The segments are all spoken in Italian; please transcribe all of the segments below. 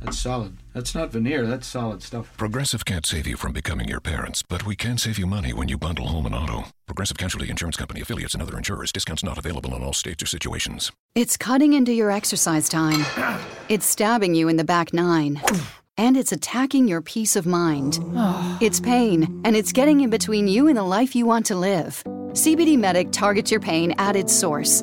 That's solid. That's not veneer. That's solid stuff. Progressive can't save you from becoming your parents, but we can save you money when you bundle home and auto. Progressive Casualty Insurance Company affiliates and other insurers. Discounts not available in all states or situations. It's cutting into your exercise time. It's stabbing you in the back nine. And it's attacking your peace of mind. It's pain, and it's getting in between you and the life you want to live. CBD Medic targets your pain at its source.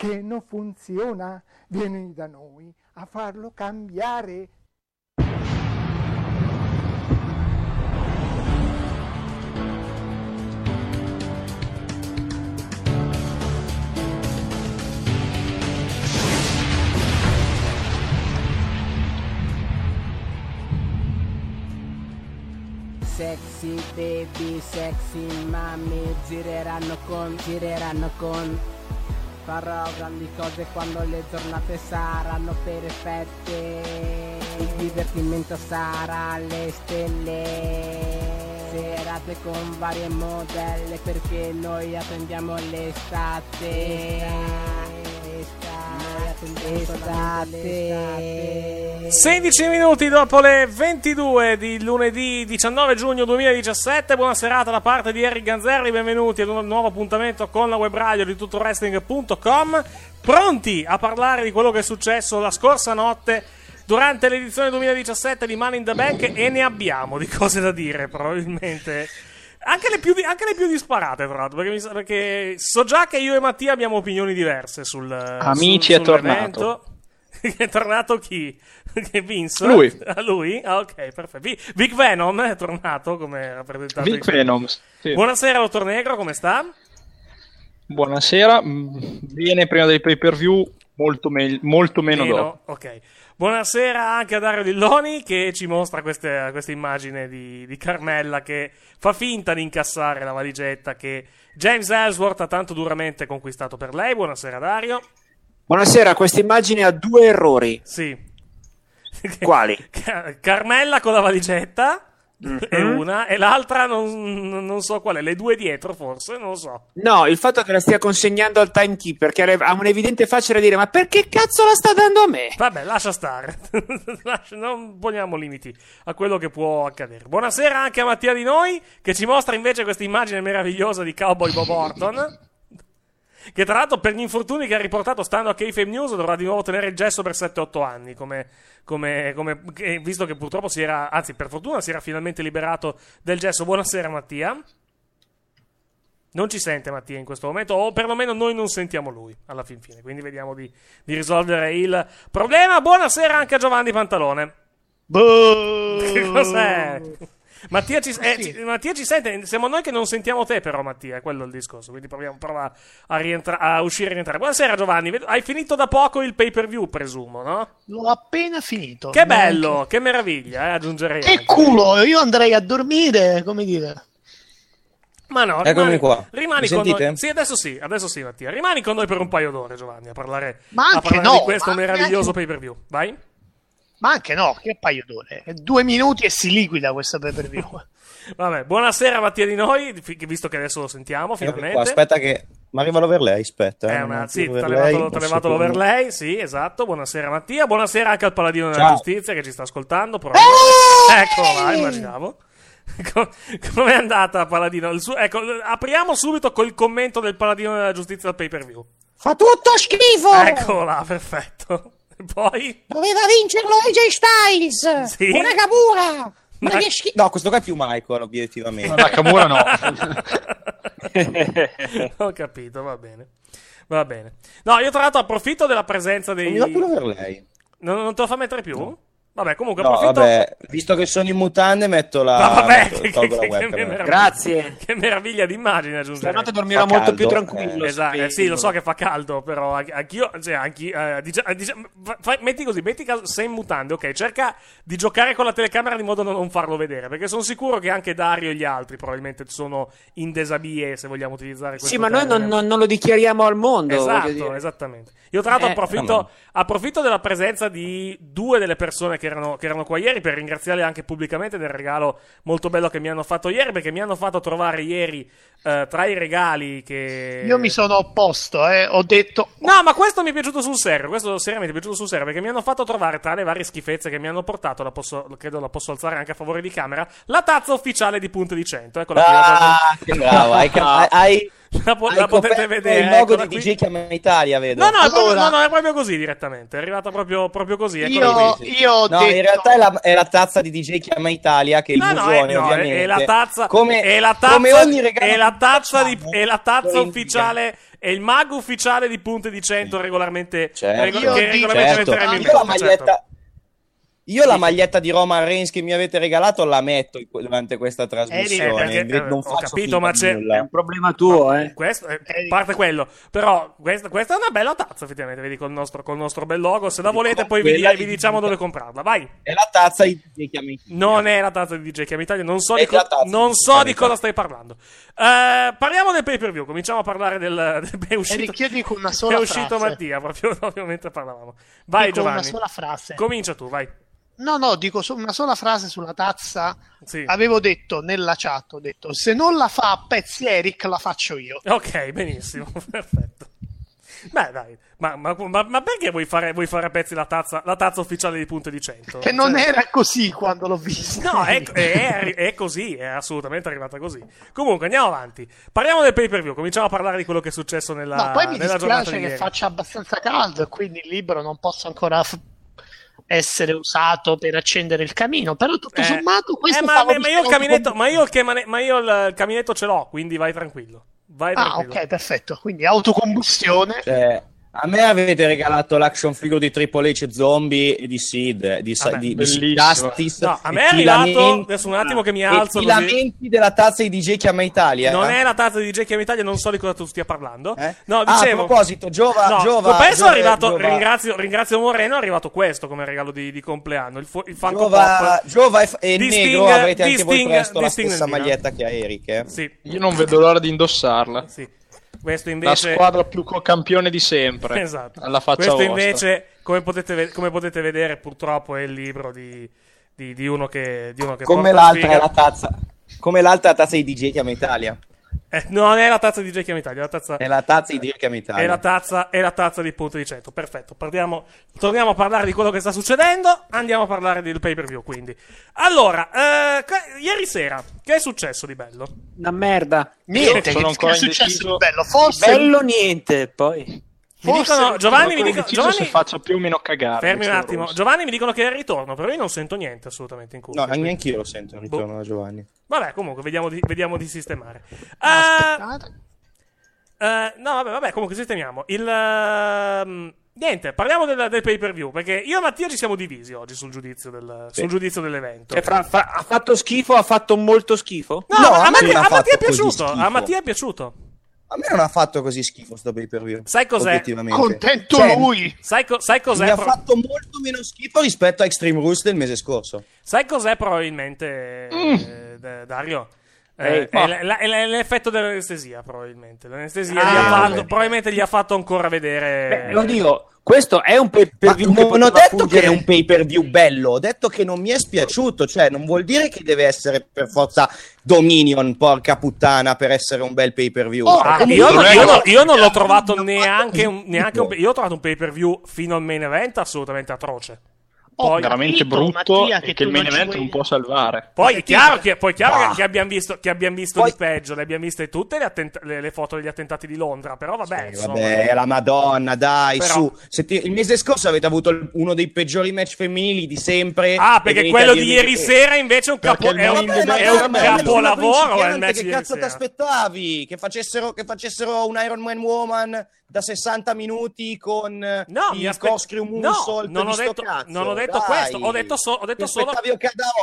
che non funziona, vieni da noi a farlo cambiare. Sexy baby, sexy mami Gireranno con, gireranno con Farò grandi cose quando le giornate saranno perfette. Il divertimento sarà alle stelle. Serate con varie modelle perché noi attendiamo l'estate. Estate 16 minuti dopo le 22 di lunedì 19 giugno 2017. Buona serata da parte di Eric Ganzerri. Benvenuti ad un nuovo appuntamento con la web radio di tuttoWrestling.com. Pronti a parlare di quello che è successo la scorsa notte durante l'edizione 2017 di Money in the Bank e ne abbiamo di cose da dire, probabilmente. Anche le più, anche le più disparate, tra l'altro, perché, mi perché so già che io e Mattia abbiamo opinioni diverse sul Amici, sul- è tornato. è tornato chi? Che Vince? Lui. Ah, lui? Ah, ok, perfetto. Vi- Vic Venom è tornato come rappresentante. Vic di- Venom, sì. Buonasera, dottor Negro, come sta? Buonasera, viene prima dei pay per view, molto, me- molto meno, dopo. Ok. Buonasera anche a Dario Dilloni che ci mostra queste- questa immagine di, di Carmella che fa finta di incassare la valigetta che James Ellsworth ha tanto duramente conquistato per lei. Buonasera Dario. Buonasera, questa immagine ha due errori. Sì. Quali? Ca- Carmella con la valigetta è Mhm. una e l'altra non, non so qual è, le due dietro forse, non lo so. No, il fatto che la stia consegnando al timekeeper, che ha un'evidente faccia da dire: Ma perché cazzo la sta dando a me? Vabbè, lascia stare. Non poniamo limiti a quello che può accadere. Buonasera anche a Mattia di noi, che ci mostra invece questa immagine meravigliosa di Cowboy Bob Orton. Che tra l'altro per gli infortuni che ha riportato stando a KFM News dovrà di nuovo tenere il gesso per 7-8 anni, come, come, come- visto che purtroppo si era, anzi per fortuna si era finalmente liberato del gesso. Buonasera Mattia. Non ci sente Mattia in questo momento, o perlomeno noi non sentiamo lui alla fin fine, quindi vediamo di, di risolvere il problema. Buonasera anche a Giovanni Pantalone. Che cos'è? Mattia ci, eh, ci- Mattia ci sente, siamo noi che non sentiamo te però Mattia, è quello il discorso, quindi proviamo, prova a, rientra- a uscire e rientrare. Buonasera Giovanni, hai finito da poco il pay per view presumo, no? L'ho appena finito. Che bello, che meraviglia, eh, aggiungerei. Che anche. culo, io andrei a dormire, come dire. Ma no, Eccomi rimani, qua. rimani con sentite? noi. Sì, adesso sì, adesso sì Mattia. Rimani con noi per un paio d'ore Giovanni a parlare, Ma a anche parlare no, di questo ma meraviglioso anche- pay per view. Vai. Ma anche no, che paio d'ore. Due minuti e si liquida questo pay per view. Vabbè, buonasera Mattia di noi, visto che adesso lo sentiamo finalmente. qua, aspetta che... Ma arriva l'overlay, aspetta. È eh, una, un sì, ti attimo ha levato, ti ha posso levato tornare. l'overlay, sì, esatto. Buonasera Mattia, buonasera anche al Paladino della Ciao. Giustizia che ci sta ascoltando. Eccolo là, immaginavo. Co- Com'è andata Paladino? Suo- ecco, apriamo subito col commento del Paladino della Giustizia al pay per view. Fa tutto schifo! Eccolo là, perfetto. Poi? Doveva vincerlo AJ Styles! Sì? Una Nakamura! Ma che schifo! No, questo qua è più Michael, obiettivamente. No, Nakamura no. Ho capito, va bene. Va bene. No, io tra l'altro approfitto della presenza dei... Non mi più. Non, non te lo fa mettere più? Vabbè, comunque No, approfitto... vabbè, visto che sono in mutande, metto la. Ma vabbè, metto- che, tolgo la che- che meraviglia. Grazie. Che meraviglia di immagine aggiungere. Stanotte dormirò Fa molto più tranquillo, Eh, esatto, eh, sì, lo so che fa caldo, però anch- anch'io, cioè, anch'io, eh, dicia- eh, dicia- fa- fai- metti così, metti caso sei in mutande, ok, cerca di giocare con la telecamera di modo da non farlo vedere, perché sono sicuro che anche Dario e gli altri probabilmente sono in desabie, se vogliamo utilizzare questo Sì, ma noi termine. non, non- non lo dichiariamo al mondo. Esatto, esattamente. Io tra l'altro Eh, approfitto, approfitto della presenza di due delle persone che erano, che erano qua ieri per ringraziarle anche pubblicamente del regalo molto bello che mi hanno fatto ieri, perché mi hanno fatto trovare ieri eh, tra i regali che... Io mi sono opposto, eh. Ho detto. No, ma questo mi è piaciuto sul serio. Questo seriamente mi è piaciuto sul serio perché mi hanno fatto trovare tra le varie schifezze che mi hanno portato. La posso, credo la posso alzare anche a favore di camera. La tazza ufficiale di Punte di 100. Eccola qui. Ah, che bravo. Hai, La, po- hai la potete vedere. il logo di. DJ Chiama Italia, vedo. No, no, è proprio, Allora- no, no, è proprio così direttamente. È arrivata proprio, proprio così. Io, io ho No, detto. in realtà è la, è la tazza di DJ Chiama Italia che il No, no, musone è, no, è- ovviamente è la tazza, come, è la tazza, come ogni regalo è la tazza, di, è la tazza ufficiale, è il mago ufficiale di Punte di 100 regolarmente, Certo. rego- Io che regolarmente Certo. metteremo in Io la maglietta certo. Io la maglietta di Roman Reigns che mi avete regalato la metto durante questa Eh, trasmissione perché, eh, non ho capito, ma c'è- nulla. È un problema tuo, eh. Questo, eh, parte quello, però questa, questa è una bella tazza effettivamente, vedi col nostro, col nostro bel logo, se la volete poi vi, vi di- diciamo dove comprarla, vai. è la tazza di DJ Chiama Italia Non è la tazza di DJ Chiama Italia, non so, È di, co- non so di cosa stai parlando. Eh, parliamo del pay per view, cominciamo a parlare del... del è uscito, dico una è sola uscito frase. Mattia, proprio, proprio mentre parlavamo. Vai Giovanni, una sola frase. comincia tu, vai. No, no, dico so- una sola frase sulla tazza. Sì. Avevo detto nella chat, ho detto, se non la fa a pezzi Eric, la faccio io. Ok, benissimo, perfetto. Beh, dai, ma, ma- ma- ma perché vuoi fare, vuoi fare a pezzi la tazza, la tazza ufficiale di Punto di 100? Che non Cioè- era così quando l'ho vista. No, è, è- è così, è assolutamente arrivata così. Comunque, andiamo avanti. Parliamo del pay per view, cominciamo a parlare di quello che è successo nella, No, poi mi nella dispiace di che ieri. faccia abbastanza caldo e quindi il libro non possa ancora f- essere usato per accendere il camino. Però tutto Eh, sommato questo eh, ma, ma io il caminetto, ma io il, camane- ma io il- il caminetto ce l'ho, quindi vai tranquillo. Vai Ah, tranquillo. ok, perfetto. Quindi autocombustione. Cioè, a me avete regalato l'action figure di Triple H Zombie e di Sid, di, Vabbè, di, di. Justice. No, a me è arrivato. Adesso un attimo che mi alzo. così. filamenti della tazza di DJ Chiama Italia. Non eh? è la tazza di Jackie Italia, non so di cosa tu stia parlando. Eh? No, Ah, dicevo. a proposito, Giova, No, Giova, penso è Giova- arrivato. Giova- Ringrazio, ringrazio Moreno. È arrivato questo come regalo di, di compleanno. Il, fu- il Funko Giova, Pop. Giova e, e Negro Sting- avrete di anche voi Sting- presto di la stessa maglietta che a Eric. eh? Sì, Io non vedo l'ora di indossarla. sì. Questo La invece. squadra più co-campione di sempre. Esatto. Alla faccia Questo vostra. invece, come potete, ve- come potete vedere, purtroppo è il libro di, di- di uno che, di uno che Come porta l'altra sfiga. è la tazza. Come l'altra tazza di DJ Chiama Italia. Eh, non è la tazza di Jackie Italia, è la tazza... È la tazza di Dirk Italia. È la tazza, è la tazza di punto di centro. Perfetto. Parliamo, torniamo a parlare di quello che sta succedendo. Andiamo a parlare del pay per view. Quindi, allora, eh, ieri sera, che è successo di bello? Una merda. Niente, sono che, ancora che è successo indeciso. di bello? Forse Bello niente, poi. Mi Forse dicono, Giovanni, mi dicono, indeciso se Giovanni, faccia più o meno cagare. fermi un questo attimo. Rosso. Giovanni mi dicono che è il ritorno, però io non sento niente assolutamente in cuffia. No, neanche io lo sento il ritorno da Giovanni. Vabbè, comunque, vediamo di, vediamo di sistemare. Aspettate. Eh, no, vabbè, vabbè, comunque sistemiamo. Il. ehm, niente, parliamo del, del pay per view. Perché io e Mattia ci siamo divisi oggi sul giudizio, del, sul giudizio dell'evento. Cioè, fra- fra- ha fatto schifo, ha fatto molto schifo? No, No, a, Mattia, ha a Mattia è piaciuto. A Mattia è piaciuto. A me non ha fatto così schifo sto pay per view. Sai cos'è? Contento Cioè, lui. Sai, co- sai cos'è? Mi ha pro- fatto molto meno schifo rispetto a Extreme Rules del mese scorso. Sai cos'è probabilmente, eh, Dario? Eh, è, ma- l- è l'effetto dell'anestesia, probabilmente. L'anestesia Ah, gli ha fatto, probabilmente gli ha fatto ancora vedere. Beh, lo dico, questo è un pay per view che non ho detto che fuggire. è un pay per view bello, ho detto che non mi è spiaciuto, cioè non vuol dire che deve essere per forza Dominion, porca puttana, per essere un bel pay per view. Oh, Ah, io, non- io che- non- io non l'ho trovato neanche un, neanche un-. Io ho trovato un pay per view fino al main event assolutamente atroce. Ho Poi, veramente capito, brutto Mattia, e che che il main event non può salvare. poi è chiaro che, poi è chiaro che- che abbiamo visto, che abbiamo visto Poi- di peggio. Le abbiamo viste tutte le, attent- le- le foto degli attentati di Londra. Però vabbè, Eh, insomma. vabbè, la Madonna, dai, Però- su. Ti- il mese scorso avete avuto uno dei peggiori match femminili di sempre. Ah, perché quello di ieri che- sera invece è un, capo- è un, event è un capolavoro. È il match Che cazzo ti aspettavi? Che facessero, che facessero un Iron Man Woman da 60 minuti con No, mi il aspe- corkscrew no, moonsault non ho detto, non ho detto Dai. questo. Ho detto, so- ho detto solo.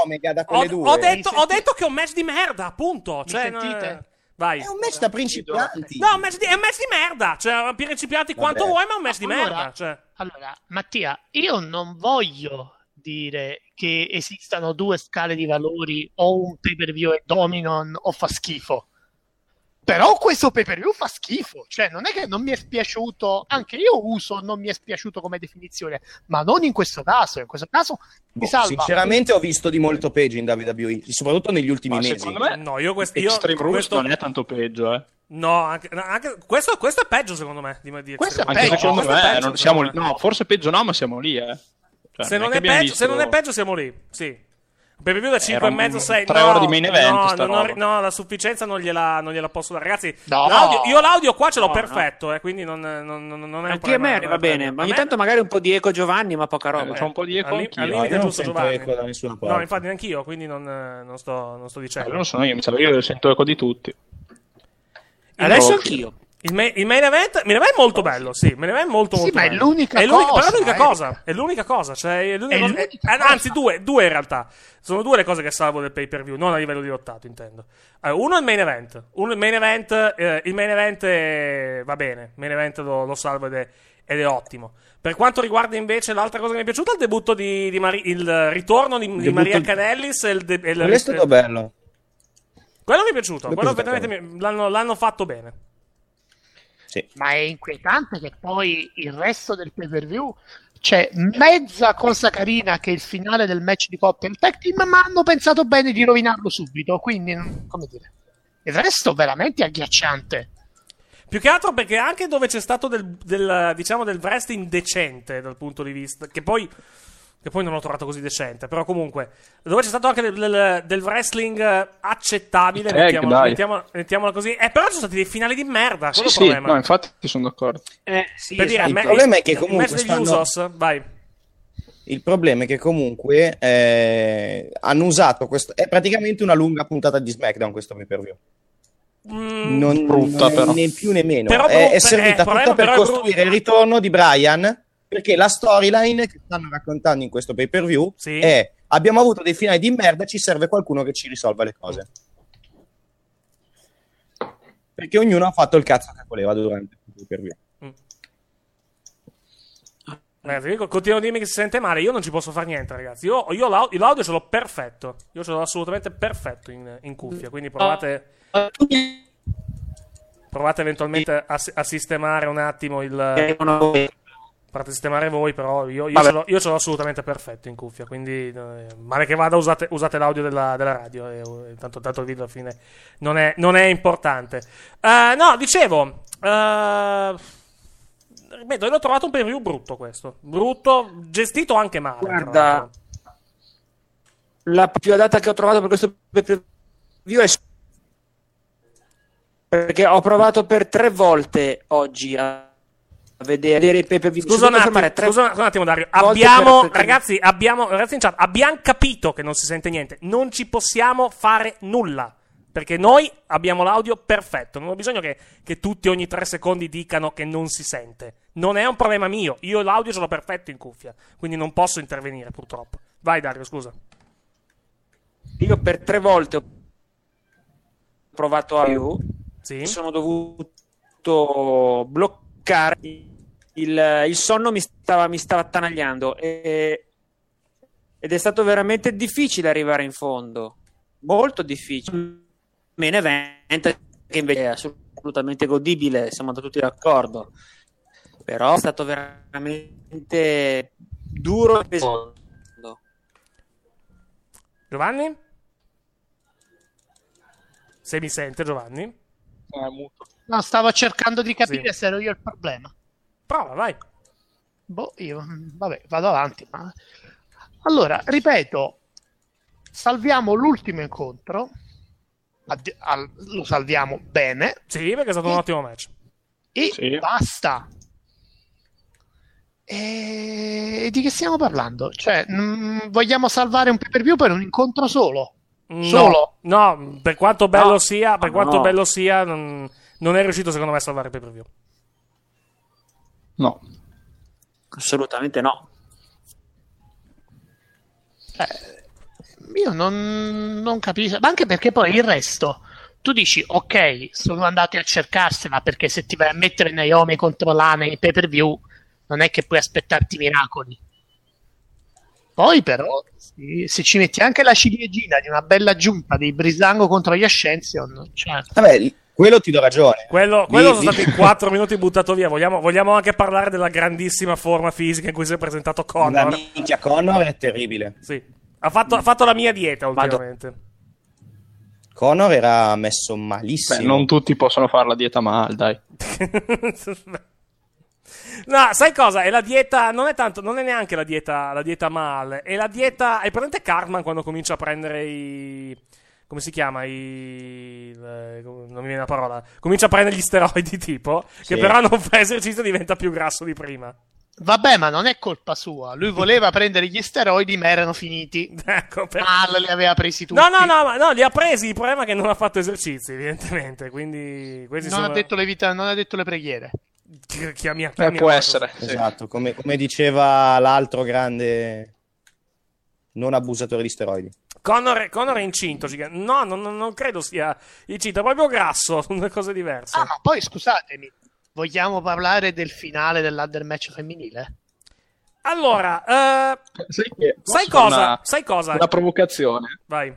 Omega da Ho, quelle due? ho detto, ho detto che è un match di merda, appunto. Mi Cioè, sentite? Vai. È un match da principianti. No, è un match di, è un match di merda. Cioè, principianti quanto vuoi, ma è un match di Allora- merda. Cioè. Allora, Mattia, io non voglio dire che esistano due scale di valori o un pay per view è Dominon o fa schifo. Però questo pay per view fa schifo, cioè non è che non mi è spiaciuto, anche io uso non mi è spiaciuto come definizione, ma non in questo caso, in questo caso mi Boh, salva. sinceramente ho visto di molto peggio in WWE, soprattutto negli ultimi Ma mesi. secondo me No, io questo. Io, Extreme Rules questo non è tanto peggio, eh. no, anche, anche- questo, questo è peggio, secondo me. Di, di Questo è Extreme Anche peggio. secondo Questo è me, peggio, non siamo lì. secondo me. No, forse peggio no, ma siamo lì, eh. Cioè, se, non peggio, se visto- non è peggio, siamo lì. Sì. Per preview da 5 Era e mezzo, un- 6. tre no, ore di main event, No, non no, la sufficienza non gliela, non gliela posso dare. Ragazzi, No. l'audio- io l'audio qua ce l'ho No, perfetto, eh, quindi non, non, non, non è un Anche a me è un bene, ma ogni tanto magari un po' di eco Giovanni, ma poca roba. Eh, c'ho un po' di eco Al, anch'io. al limite non giusto Giovanni. eco da nessuna parte. No, infatti neanch'io, quindi non, eh, non sto, non sto Eh, dicendo. non sono io, mi sa che io sento eco di tutti. Adesso anch'io. Il, main, il main event, il main event è molto bello, sì, il main event è molto Sì, molto ma è bello. l'unica È l'unica- cosa, però è l'unica eh. cosa, è l'unica cosa, cioè è l'unica È cosa- l'unica eh, cosa. anzi due, due in realtà. Sono due le cose che salvo del pay per view, non a livello di lottato, intendo. Eh, uno è il main event, uno il main event, eh, il main event è- va bene, il main event lo, lo salvo ed è, ed è ottimo. Per quanto riguarda invece l'altra cosa che mi è piaciuta, il debutto di, di Mari- il ritorno di, di Maria Canellis e il, de- e il- Quello è stato bello. quello mi è piaciuto, è quello effettivamente mi- l'hanno, l'hanno fatto bene. Sì. Ma è inquietante che poi il resto del pay per view c'è mezza cosa carina che è il finale del match di coppia e il tag team, ma hanno pensato bene di rovinarlo subito. Quindi, non- come dire, il resto veramente agghiacciante. Più che altro perché anche dove c'è stato del, del, diciamo del wrestling decente dal punto di vista che poi che poi non ho trovato così decente, però comunque dove c'è stato anche del, del- del wrestling eh, accettabile, Tag, mettiamola, dai. mettiamola- mettiamola così. Eh, però ci sono stati dei finali di merda, Sì, quello è il sì, problema. no, infatti sono d'accordo. Eh, sì, per dire, esatto. il, me- problema è che comunque degli stanno- Usos, vai. Il problema è che comunque eh, hanno usato questo. È praticamente una lunga puntata di SmackDown questo pay per view. Mm, Non, brutta, non però. né più né meno. Però è, è servita eh, problema tutta per però costruire il ritorno di Brian. Perché la storyline che stanno raccontando in questo pay per view Sì. è: abbiamo avuto dei finali di merda, ci serve qualcuno che ci risolva le cose. Perché ognuno ha fatto il cazzo che voleva durante il pay per view. Ragazzi, io continuo a dirmi che si sente male. Io non ci posso fare niente, ragazzi. Io, io l'au- l'audio ce l'ho perfetto. Io ce l'ho assolutamente perfetto in, in cuffia. Quindi provate. Provate eventualmente a, a sistemare un attimo il. A parte sistemare voi, però io, io, ce l'ho, io ce l'ho assolutamente perfetto in cuffia. Quindi, eh, male che vada, usate, usate l'audio della, della radio. E, eh, tanto, tanto il video alla fine non è, non è importante. Eh, no, dicevo. Eh, ripeto, l'ho trovato un preview brutto questo. Brutto, gestito anche male. Guarda, la più adatta che ho trovato per questo preview è perché ho provato per tre volte oggi a a vedere i pay per view. Scusa un, attimo, tre scusa un attimo, Dario. Abbiamo, ragazzi, abbiamo, ragazzi in chat, abbiamo capito che non si sente niente. Non ci possiamo fare nulla. Perché noi abbiamo l'audio perfetto. Non ho bisogno che, che tutti ogni tre secondi dicano che non si sente. Non è un problema mio. Io l'audio ce l'ho perfetto in cuffia. Quindi non posso intervenire, purtroppo. Vai, Dario, scusa. Io per tre volte ho provato a più. Sì. Sono dovuto bloccare. Il, il sonno mi stava, mi stava attanagliando. E, ed è stato veramente difficile arrivare in fondo. Molto difficile. Main event, che invece è assolutamente godibile, siamo tutti d'accordo. Però è stato veramente duro e pesante. Giovanni? Se mi sente, Giovanni? Eh, No, stavo cercando di capire se ero io il problema. Prova, vai. Boh, io, vabbè, vado avanti. Ma... Allora, ripeto, salviamo l'ultimo incontro. Addi- al- lo salviamo bene. Sì, perché è stato un ottimo match. E basta. E di che stiamo parlando? Cioè, mm, vogliamo salvare un pay per view per un incontro solo? Solo? No, no, per quanto bello No. sia, per No. quanto bello sia, non, non è riuscito secondo me a salvare il pay per view. No. Assolutamente no. Io non, non capisco, ma anche perché poi il resto, tu dici, ok, sono andati a cercarsela perché se ti vai a mettere Naomi contro Lana in pay per view, non è che puoi aspettarti miracoli. Poi però, se, se ci metti anche la ciliegina di una bella giunta di Brisango contro gli Ascension, cioè, Vabbè, quello ti do ragione. Quello, quello sono stati 4 minuti buttato via. Vogliamo, vogliamo anche parlare della grandissima forma fisica in cui si è presentato La Connor. minchia Connor è terribile. Sì. Ha fatto, ha fatto la mia dieta ultimamente. Connor era messo malissimo. Beh, non tutti possono fare la dieta mal, dai. No, sai cosa? È la dieta. Non è tanto. Non è neanche la dieta, la dieta male. È la dieta. Hai presente Cartman quando comincia a prendere i. Come si chiama? I. le- non mi viene la parola. Comincia a prendere gli steroidi, tipo. Che Sì. però non fa esercizio e diventa più grasso di prima. vabbè, ma non è colpa sua. Lui voleva prendere gli steroidi, ma erano finiti. Ecco, per- Mal li aveva presi tutti. No, no, no, ma- no, li ha presi. Il problema è che non ha fatto esercizi, evidentemente. Quindi. Non sono. ha, detto le vita- non ha detto le preghiere. Chi- chiamia- Eh, può essere. sì. Esatto, come, come diceva l'altro grande non abusatore di steroidi. Connor, è- Connor è incinto. No, non, non- credo sia incinto, è proprio grasso. Sono due cose diverse. Ah, ma poi scusatemi, vogliamo parlare del finale dell'Under match femminile? Allora, eh, Sai, sai cosa? Una, Sai cosa? una provocazione. Vai.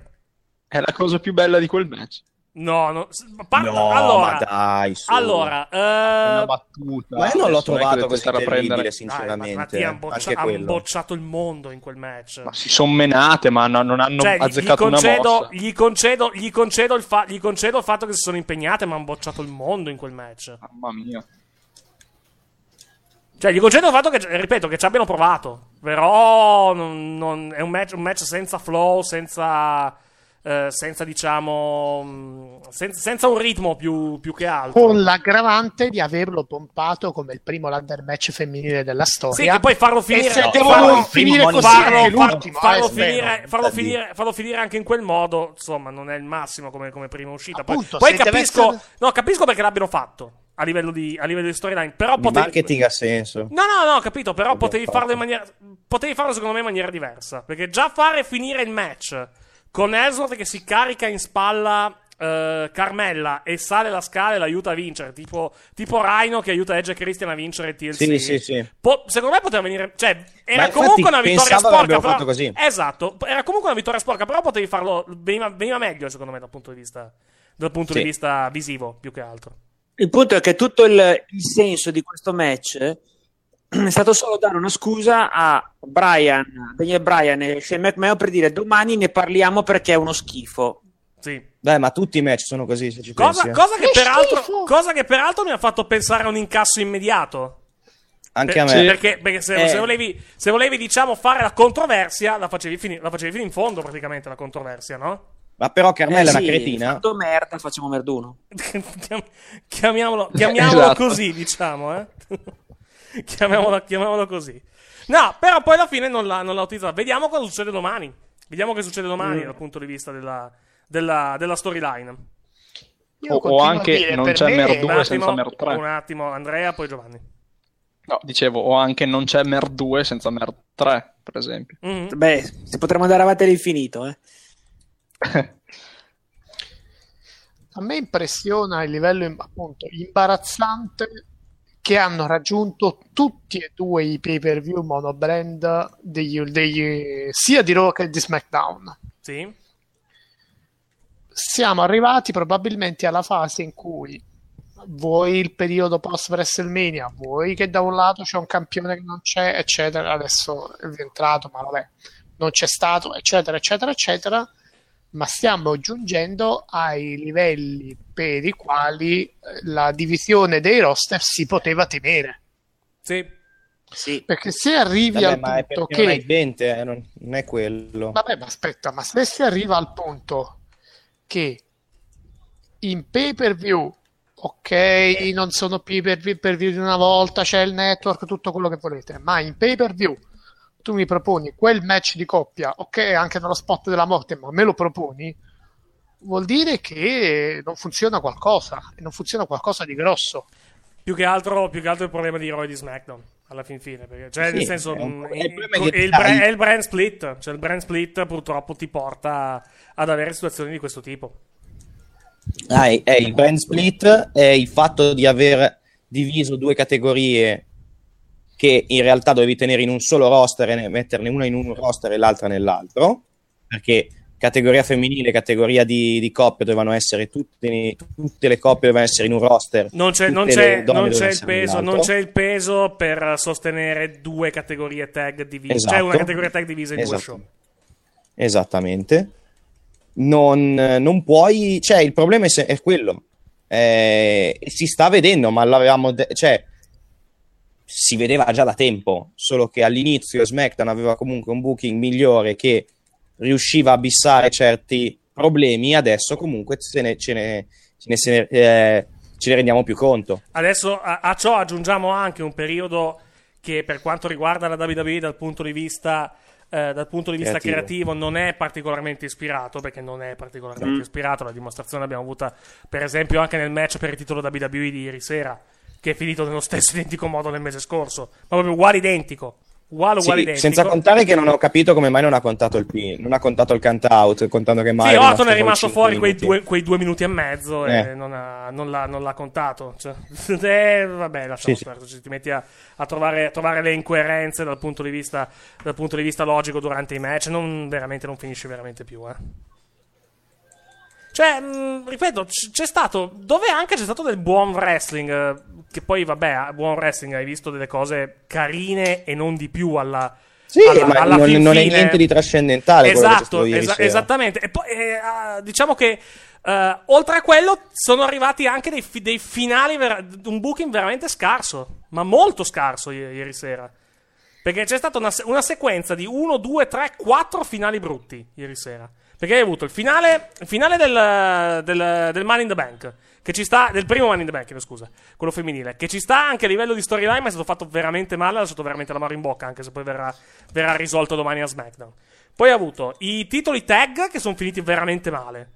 È la cosa più bella di quel match. No, no. s- par- No, allora, ma dai, su. allora, eh, Una battuta. Ma io non l'ho trovato così terribile, prendere. sinceramente. Dai, ma Mattia ha boccia- Anche ha quello. bocciato il mondo in quel match. Ma si sono menate, ma no- non hanno Cioè, gli, gli azzeccato una concedo, mossa. gli, concedo, gli, concedo il fa- gli concedo il fatto che si sono impegnate, ma hanno bocciato il mondo in quel match. Mamma mia. Cioè, gli concedo il fatto che, ripeto, che ci abbiano provato. Però non, non- è un match, un match senza flow, senza, eh, senza diciamo, mh, senza, senza un ritmo più, più che altro. Con l'aggravante di averlo pompato come il primo ladder match femminile della Sì, storia. che poi farlo finire, E se no, devono farlo- finire così farlo, finire, farlo, Sta finire, farlo finire anche in quel modo, insomma, non è il massimo come, come prima uscita. Poi, Appunto, poi deve capisco, essere- no, capisco perché l'abbiano fatto a livello di, a livello di storyline. Però Il potevi, marketing ha senso. No, no, no, capito, però potevi fatto. farlo in maniera. Potevi farlo secondo me in maniera diversa. Perché già fare finire il match con Ellsworth che si carica in spalla eh, Carmella e sale la scala e l'aiuta a vincere. Tipo, tipo Rhino che aiuta Edge e Christian a vincere il TLC. Sì, sì, sì. Po- secondo me poteva venire. Cioè, era infatti comunque una vittoria sporca. Però, fatto così. Esatto, era comunque una vittoria sporca. Però potevi farlo. Veniva, veniva meglio, secondo me, dal punto di vista. Dal punto Sì. di vista visivo, più che altro. Il punto è che tutto il, il senso di questo match è stato solo dare una scusa a Brian, Daniel Bryan e Shane McMahon per dire domani ne parliamo perché è uno schifo. Sì. Dai, ma tutti i match sono così, se ci Cosa, pensi. eh. cosa che peraltro, cosa che peraltro mi ha fatto pensare a un incasso immediato. Anche Per- a me. Perché, perché se, Eh. se volevi, se volevi, diciamo, fare la controversia, la facevi, fini- la facevi fino in fondo, praticamente, la controversia, no? Ma però Carmella Eh è sì, una cretina. Fatto merda, facciamo merduno. Chiam- chiamiamolo chiamiamolo Esatto. così, diciamo, eh? chiamiamolo, chiamiamolo così. No, però poi alla fine non l'ha, non l'ha utilizzata. Vediamo cosa succede domani. Vediamo che succede domani Mm. dal punto di vista della, della, della storyline. Io O- o anche dire, non c'è me- Mer Un 2 senza attimo, Mer 3. un attimo, Andrea, poi Giovanni. No, dicevo, o anche non c'è Mer 2 senza Mer 3, per esempio. Mm-hmm. Beh, se potremmo andare avanti all'infinito, eh. A me impressiona il livello appunto imbarazzante che hanno raggiunto tutti e due i pay per view monobrand degli, degli- sia di Raw che di SmackDown. Sì. Siamo arrivati probabilmente alla fase in cui vuoi il periodo post WrestleMania, vuoi che da un lato c'è un campione che non c'è, eccetera, adesso è rientrato, ma vabbè, non c'è stato, eccetera, eccetera, eccetera, ma stiamo giungendo ai livelli per i quali eh, la divisione dei roster si poteva temere. Sì. Sì. Perché se arrivi Vabbè, al ma è punto perché non che hai 20, eh, non, non è quello. Vabbè, ma aspetta, ma se si arriva al punto che in pay per view, ok, non sono pay per view, per view di una volta, c'è il network, tutto quello che volete, ma in pay per view tu mi proponi quel match di coppia, ok, anche nello spot della morte, ma me lo proponi, vuol dire che non funziona qualcosa, e non funziona qualcosa di grosso. Più che altro, più che altro il problema di Roy di SmackDown alla fin fine. Perché, cioè, Sì, nel senso, è un- mh, è il è il dai- bra- è il brand split. Cioè, il brand split purtroppo ti porta ad avere situazioni di questo tipo. Ah, è, è il brand split, è il fatto di aver diviso due categorie che in realtà dovevi tenere in un solo roster e ne- metterne una in un roster e l'altra nell'altro, perché categoria femminile categoria di, di coppie dovevano essere tutte, tutte le coppie dovevano essere in un roster. Non c'è, non c'è- non c'è il peso, non c'è il peso per sostenere due categorie tag divise. Esatto. Cioè, una categoria tag divisa in due Esatto. show. Esattamente. Non, non puoi, cioè il problema è, se- è quello. Eh, si sta vedendo, ma l'avevamo, de- cioè si vedeva già da tempo, solo che all'inizio SmackDown aveva comunque un booking migliore che riusciva a bissare certi problemi, adesso comunque ce ne, ce ne- ce ne- eh, ce ne rendiamo più conto. Adesso a, a ciò aggiungiamo anche un periodo che per quanto riguarda la WWE dal punto di vista, eh, dal punto di vista Creativo. creativo. non è particolarmente ispirato, perché non è particolarmente Mm. ispirato, la dimostrazione l'abbiamo avuta per esempio anche nel match per il titolo WWE di ieri sera, che è finito nello stesso identico modo nel mese scorso, ma proprio uguale identico. Uguale, Sì, uguale identico. senza contare che non ho capito come mai non ha contato il P, non ha contato il count out, contando che mai Sì, Orton è rimasto fuori quei due, quei due minuti e mezzo e Eh. non, ha- non l'ha, non l'ha contato. Cioè, eh, vabbè, lasciamo Sì, sì. stare, così ti metti a, a trovare, a trovare le incoerenze dal punto, di vista, dal punto di vista logico durante i match. Non, veramente non finisce veramente più. Eh. Cioè, mh, ripeto, c- c'è stato. Dove anche c'è stato del buon wrestling. eh, Che poi, vabbè, buon wrestling hai visto delle cose carine e non di più alla. Sì, alla- ma alla non, fin non è fine. niente di trascendentale quello che c'è Esatto, stato ieri esa- sera. esattamente. E poi, eh, ah, diciamo che eh, oltre a quello sono arrivati anche dei, fi- dei finali, vera- un booking veramente scarso, ma molto scarso i- ieri sera. Perché c'è stata una, se- una sequenza di 1, 2, 3, 4 finali brutti ieri sera. Perché hai avuto il finale, il finale del, del, del Money in the Bank, che ci sta, del primo Money in the Bank, scusa, quello femminile, che ci sta anche a livello di storyline, ma è stato fatto veramente male, ha lasciato veramente l'amaro in bocca, anche se poi verrà, verrà risolto domani a SmackDown. Poi ha avuto i titoli tag, che sono finiti veramente male.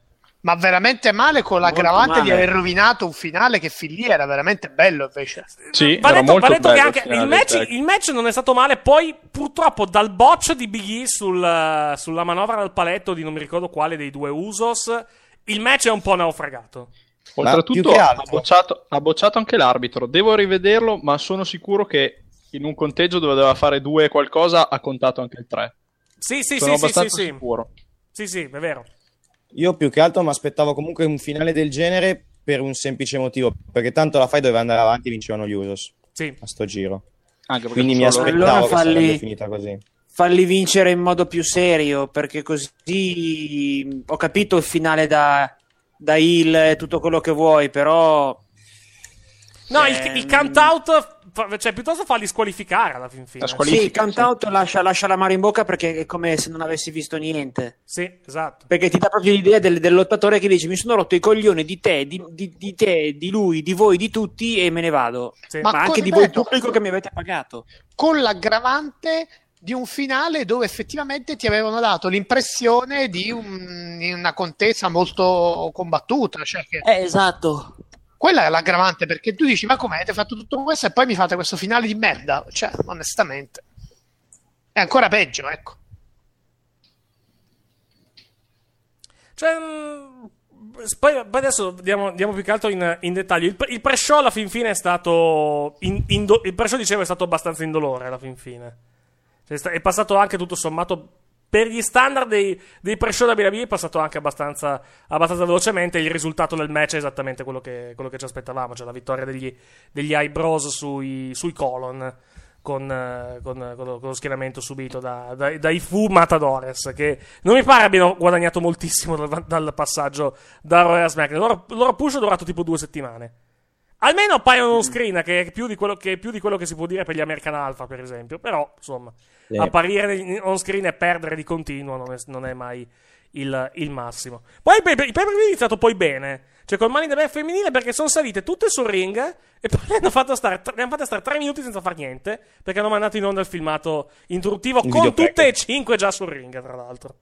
Ma veramente male con l'aggravante di aver rovinato un finale che fin lì era veramente bello invece. Sì, Va detto, molto va detto che anche finale il match, il match non è stato male. Poi, purtroppo, dal botch di Big E sul- sulla manovra del paletto di non mi ricordo quale dei due Usos, il match è un po' naufragato. Oltretutto ha bocciato, ha bocciato anche l'arbitro. Devo rivederlo, ma sono sicuro che in un conteggio dove doveva fare due qualcosa ha contato anche il 3. Sì, sì, sono sì, sì, abbastanza sì, sì. sicuro. Sì, sì, è vero. Io più che altro mi aspettavo comunque un finale del genere per un semplice motivo, perché tanto la fight doveva andare avanti e vincevano gli Usos Sì. a sto giro. Anche perché Quindi mi solo- aspettavo Allora che sarebbe falli- finita così. Falli vincere in modo più serio, perché così ho capito il finale da, da Hill e tutto quello che vuoi, però... No, Ehm, il, il count out, fa- cioè piuttosto farli squalificare alla fin fine. Sì, count out lascia, lascia la mano in bocca perché è come se non avessi visto niente. Sì, esatto. Perché ti dà proprio l'idea del, del lottatore che dice mi sono rotto i coglioni di te, di, di- di te, di lui, di voi, di tutti e me ne vado. Ma, Ma anche di voi pubblico che mi avete pagato. con l'aggravante di un finale dove effettivamente ti avevano dato l'impressione di, un- una contesa molto combattuta. Cioè che Eh, esatto. Quella è l'aggravante perché tu dici: Ma come avete fatto tutto questo e poi mi fate questo finale di merda? Cioè, onestamente, è ancora peggio, ecco. Cioè, mm, poi, adesso andiamo, andiamo più che altro in, in dettaglio. Il, il pre-show alla fin fine è stato. in- indo- il pre-show, dicevo, è stato abbastanza indolore alla fin fine. Cioè, è passato anche tutto sommato. Per gli standard dei, dei pre-show da WWE è passato anche abbastanza, abbastanza velocemente. Il risultato del match è esattamente quello che, quello che ci aspettavamo, cioè la vittoria degli, degli eyebrows sui, sui colon con, con- con lo, schieramento subito da- da- dai Fu Matadores, che non mi pare abbiano guadagnato moltissimo dal, dal passaggio da Royal SmackDown. Il loro, loro push è durato tipo due settimane. Almeno appaiono on screen, che è più di quello che, più di quello che si può dire per gli American Alpha, per esempio. Però, insomma, Sì. apparire on screen e perdere di continuo non è, non è mai il, il massimo. Poi il il pay-per-view è iniziato poi bene. Cioè, col Money the Bank femminile perché sono salite tutte sul ring e poi le hanno, fatto stare, stare tre minuti senza far niente perché hanno mandato in onda il filmato introduttivo Il con tutte e cinque già sul ring, tra l'altro.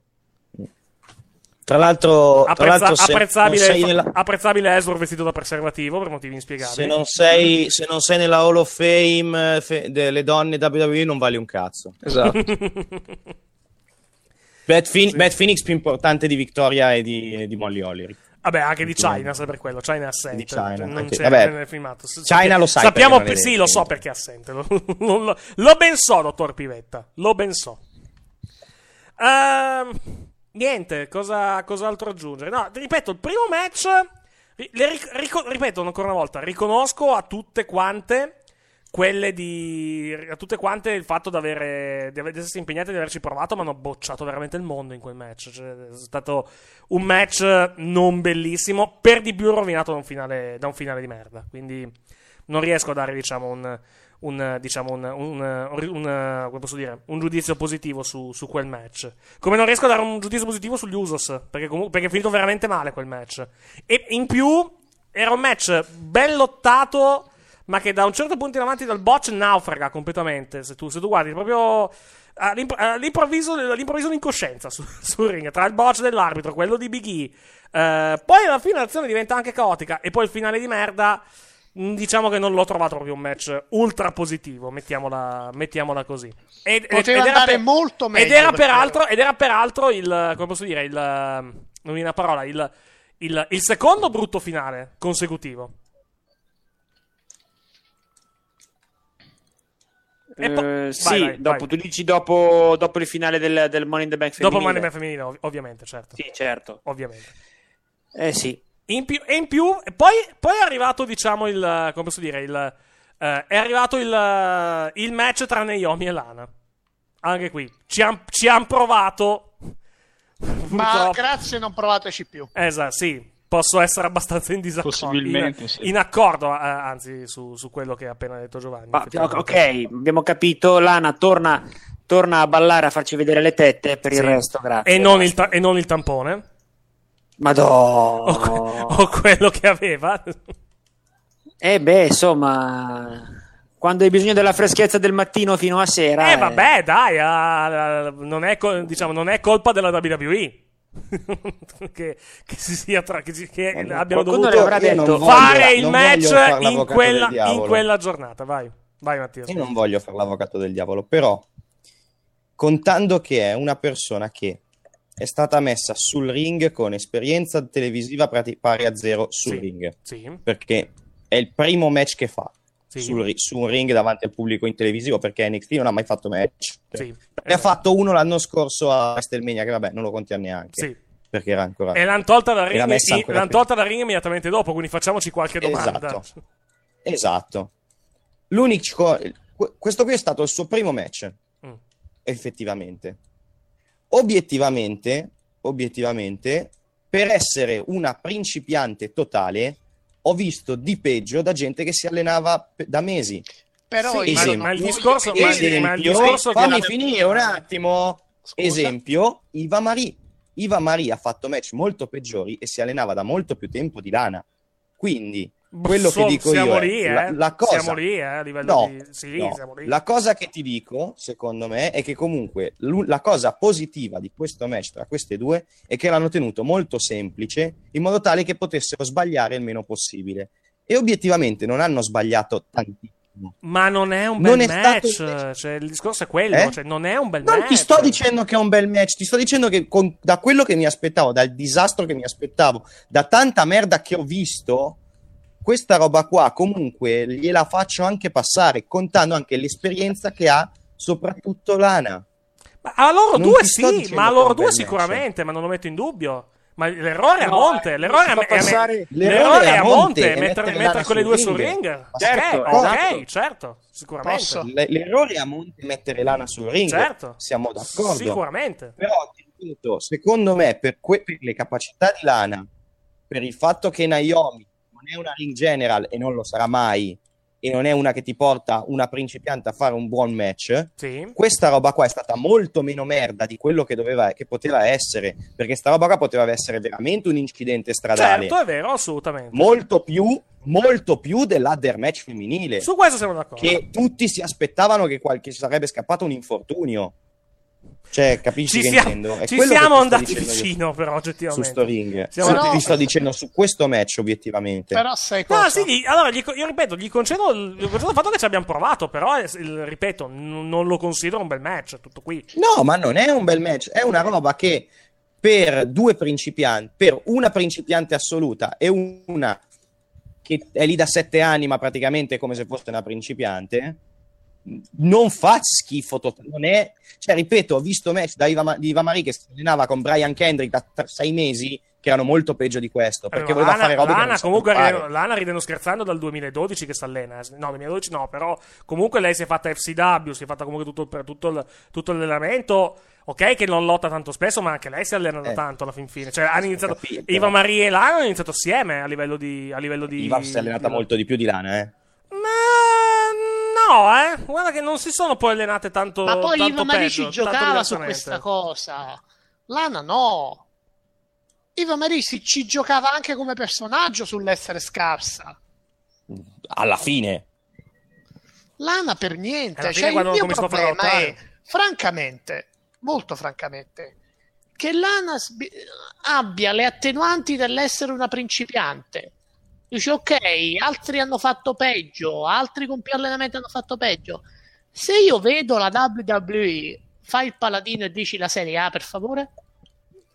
Tra l'altro, tra Apprezza- l'altro se, apprezzabile, nella, apprezzabile Ezra vestito da preservativo per motivi inspiegabili. se non sei, se non sei nella Hall of Fame fe- delle donne WWE non vali un cazzo. Esatto. Bad, Phoen- Bad Phoenix più importante di Victoria e di, e di Molly Holly. Vabbè, anche di China, sai per quello. China è assente. Di China, non anche- c'è vabbè, nel filmato. S- China lo sai Sappiamo, è sì, lo so perché è assente. Lo, lo- lo- lo ben so, dottor Pivetta. Lo ben so. Ehm, niente, cosa, cos'altro aggiungere? No, ripeto, il primo match. ric- rico- ripeto ancora una volta, riconosco a tutte quante quelle di. a tutte quante il fatto di avere. di, essersi impegnati di averci provato, ma hanno bocciato veramente il mondo in quel match. Cioè, è stato un match non bellissimo, per di più rovinato da un finale, da un finale di merda. Quindi non riesco a dare, diciamo, un. Un, diciamo, un, un, un- giudizio positivo su, su quel match. Come non riesco a dare un giudizio positivo sugli Usos, perché, comu- perché è finito veramente male quel match. E in più era un match ben lottato, ma che da un certo punto in avanti dal botch naufraga completamente. Se tu, se tu guardi, proprio all'impro- all'improvviso, all'improvviso un'incoscienza su- ring tra il botch dell'arbitro, quello di Big E. Eh, poi alla fine l'azione diventa anche caotica, e poi il finale di merda. Mh, Diciamo che non l'ho trovato proprio un match ultra positivo, mettiamola, mettiamola così. Ed, Poteva ed era andare per- molto meglio. ed era, peraltro, ed era peraltro il. Come posso dire? Il. Non mi viene una parola. Il, il, il secondo brutto finale consecutivo. E po- Eh, vai, sì, vai, dopo, vai. tu dici dopo, dopo il finale del, del Money in the Bank Dopo femminile. Money in the Bank femminile, ov- ovviamente, certo. Sì, certo. Ovviamente. Eh sì. In più, e in più, e poi, poi è arrivato, diciamo, il. Come posso dire? Il, eh, è arrivato il, il match tra Naomi e Lana. Anche qui. Ci hanno provato. Ma Purtroppo- grazie, non provateci più. Esatto, sì. Posso essere abbastanza in disaccordo. Possibilmente, in, sì. in accordo, eh, anzi, su, su quello che ha appena detto Giovanni. Ma- ok, abbiamo capito. Lana torna, torna a ballare a farci vedere le tette. Per il Sì. resto, grazie. E non, il ta- e non il tampone. Madonna. O, que- o quello che aveva. Eh beh, insomma, quando hai bisogno della freschezza del mattino fino a sera. Eh, vabbè, dai, ah, non, è, co- diciamo, non è colpa della WWE. che, che si sia tra, che, si- che abbiano qualcuno dovuto detto. voglio- fare il match in quella, in quella giornata. Vai, vai, Mattia. Io non voglio fare l'avvocato del diavolo, però contando che è una persona che è stata messa sul ring con esperienza televisiva pari a zero sul Sì, ring, sì. perché è il primo match che fa Sì. sul su un ring davanti al pubblico in televisivo, perché NXT non ha mai fatto match. Sì, Ne ha fatto uno l'anno scorso a WrestleMania, che vabbè, non lo contiamo neanche, perché era ancora... E l'hanno tolta dal ring, messa i- ancora l'han prima. tolta dal ring immediatamente dopo, quindi facciamo qualche domanda. Esatto. Esatto. L'unico, que- questo qui è stato il suo primo match, Mm. effettivamente. Obiettivamente, obiettivamente, per essere una principiante totale, ho visto di peggio da gente che si allenava pe- da mesi. Però Sì, ma- esempio, ma il discorso- ma- esempio, ma il discorso che fammi la- finire un attimo. Esempio, Iva Marie. Iva Marie ha fatto match molto peggiori e si allenava da molto più tempo di Lana. Quindi, quello So- che dico siamo io lì, è eh. la, la cosa Siamo lì, eh, a livello No, di... Sì, no. siamo lì. La cosa che ti dico, secondo me, è che comunque l'u- la cosa positiva di questo match tra queste due è che l'hanno tenuto molto semplice in modo tale che potessero sbagliare il meno possibile. E obiettivamente non hanno sbagliato tantissimo. Ma non è un bel Non match. Cioè, il discorso è quello. Eh? Cioè, non è un bel Non match. ti sto dicendo che è un bel match, ti sto dicendo che con- da quello che mi aspettavo, dal disastro che mi aspettavo, da tanta merda che ho visto, questa roba qua comunque gliela faccio anche passare, contando anche l'esperienza che ha soprattutto Lana. Ma a loro Non due sì, ma a loro due bel match. sicuramente, ma non lo metto in dubbio. Ma l'errore è a monte, eh, l'errore a, passare- l'errore è a monte, e mettere, mettere quelle due sul ring. Ok, certo, ok, esatto. certo, sicuramente. Posso? L'errore è a monte mettere Lana sul ring, Certo. siamo d'accordo. Sicuramente. Però, ripeto, secondo me, per, que- per le capacità di Lana, per il fatto che Naomi non è una ring general e non lo sarà mai, e non è una che ti porta una principiante a fare un buon match, Sì. questa roba qua è stata molto meno merda di quello che, doveva, che poteva essere, perché sta roba qua poteva essere veramente un incidente stradale. Certo, è vero, assolutamente. Molto più, molto più dell'ladder match femminile. Su questo siamo d'accordo. Che tutti si aspettavano che, qualche, sarebbe scappato un infortunio. Cioè, capisci Ci che siamo, intendo? È ci siamo andati dicendo io vicino, però, Su oggettivamente. sto ring. Siamo Su- andati- ti sto dicendo su questo match, obiettivamente. Però sai No, cosa? sì, gli- allora, gli io ripeto, gli concedo, il, gli concedo il fatto che ci abbiamo provato, però, il- ripeto, n- non lo considero un bel match, tutto qui. No, ma non è un bel match, è una roba che per due principianti, per una principiante assoluta e una che è lì da sette anni, ma praticamente è come se fosse una principiante, non fa schifo. non è, cioè, ripeto, ho visto match da Iva, Ma- di Iva Marie che si allenava con Brian Kendrick da t- sei mesi, che erano molto peggio di questo, perché voleva Lana, fare robe che Lana comunque fare. Lana ridendo scherzando dal 2012 che si allena. No, 2012 no, però comunque lei si è fatta FCW, si è fatta comunque tutto, per tutto, il, tutto l'allenamento. Ok, che non lotta tanto spesso, ma anche lei si allena da Eh. tanto alla fin fine. Cioè, hanno iniziato. capito. Iva Marie e Lana hanno iniziato assieme a livello di. A livello di Iva si è allenata di- molto di più di Lana, eh. No, eh. Guarda che non si sono poi allenate tanto. Ma poi tanto Iva Marie peggio, ci tanto giocava su questa cosa. Lana no. Iva Marie si, ci giocava anche come personaggio sull'essere scarsa. Alla fine. Lana per niente. Alla fine Cioè, il mio problema è, francamente, molto francamente, che Lana sbi- abbia le attenuanti dell'essere una principiante. Dici, ok, altri hanno fatto peggio, altri con più allenamento hanno fatto peggio. Se io vedo la WWE, fai il paladino e dici la Serie A, per favore?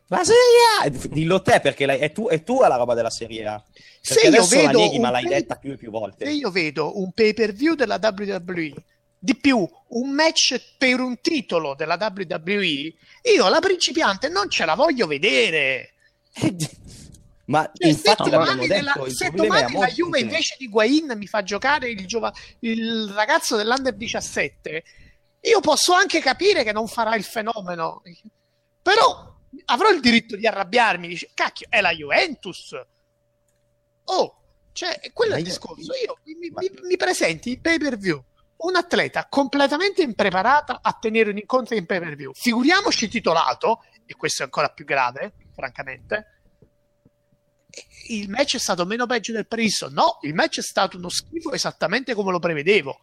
La Serie A! Dillo te, perché è, tu, è tua la roba della Serie A. Se io adesso la vedo neghi, ma l'hai play- detta più e più volte. Se io vedo un pay per view della WWE, di più un match per un titolo della WWE, io la principiante non ce la voglio vedere. Ma Cioè, infatti se l'abbiamo domani, detto, se domani la Juve invece di Guain mi fa giocare il, giova- il ragazzo dell'Under 17, io posso anche capire che non farà il fenomeno, però avrò il diritto di arrabbiarmi. Dice, cacchio, è la Juventus. Oh, cioè, quello è il Ma discorso. Io mi, mi- mi presenti il pay per view. Un atleta completamente impreparata a tenere un incontro in pay per view. Figuriamoci titolato, e questo è ancora più grave, francamente. Il match è stato meno peggio del previsto. No, il match è stato uno schifo esattamente come lo prevedevo.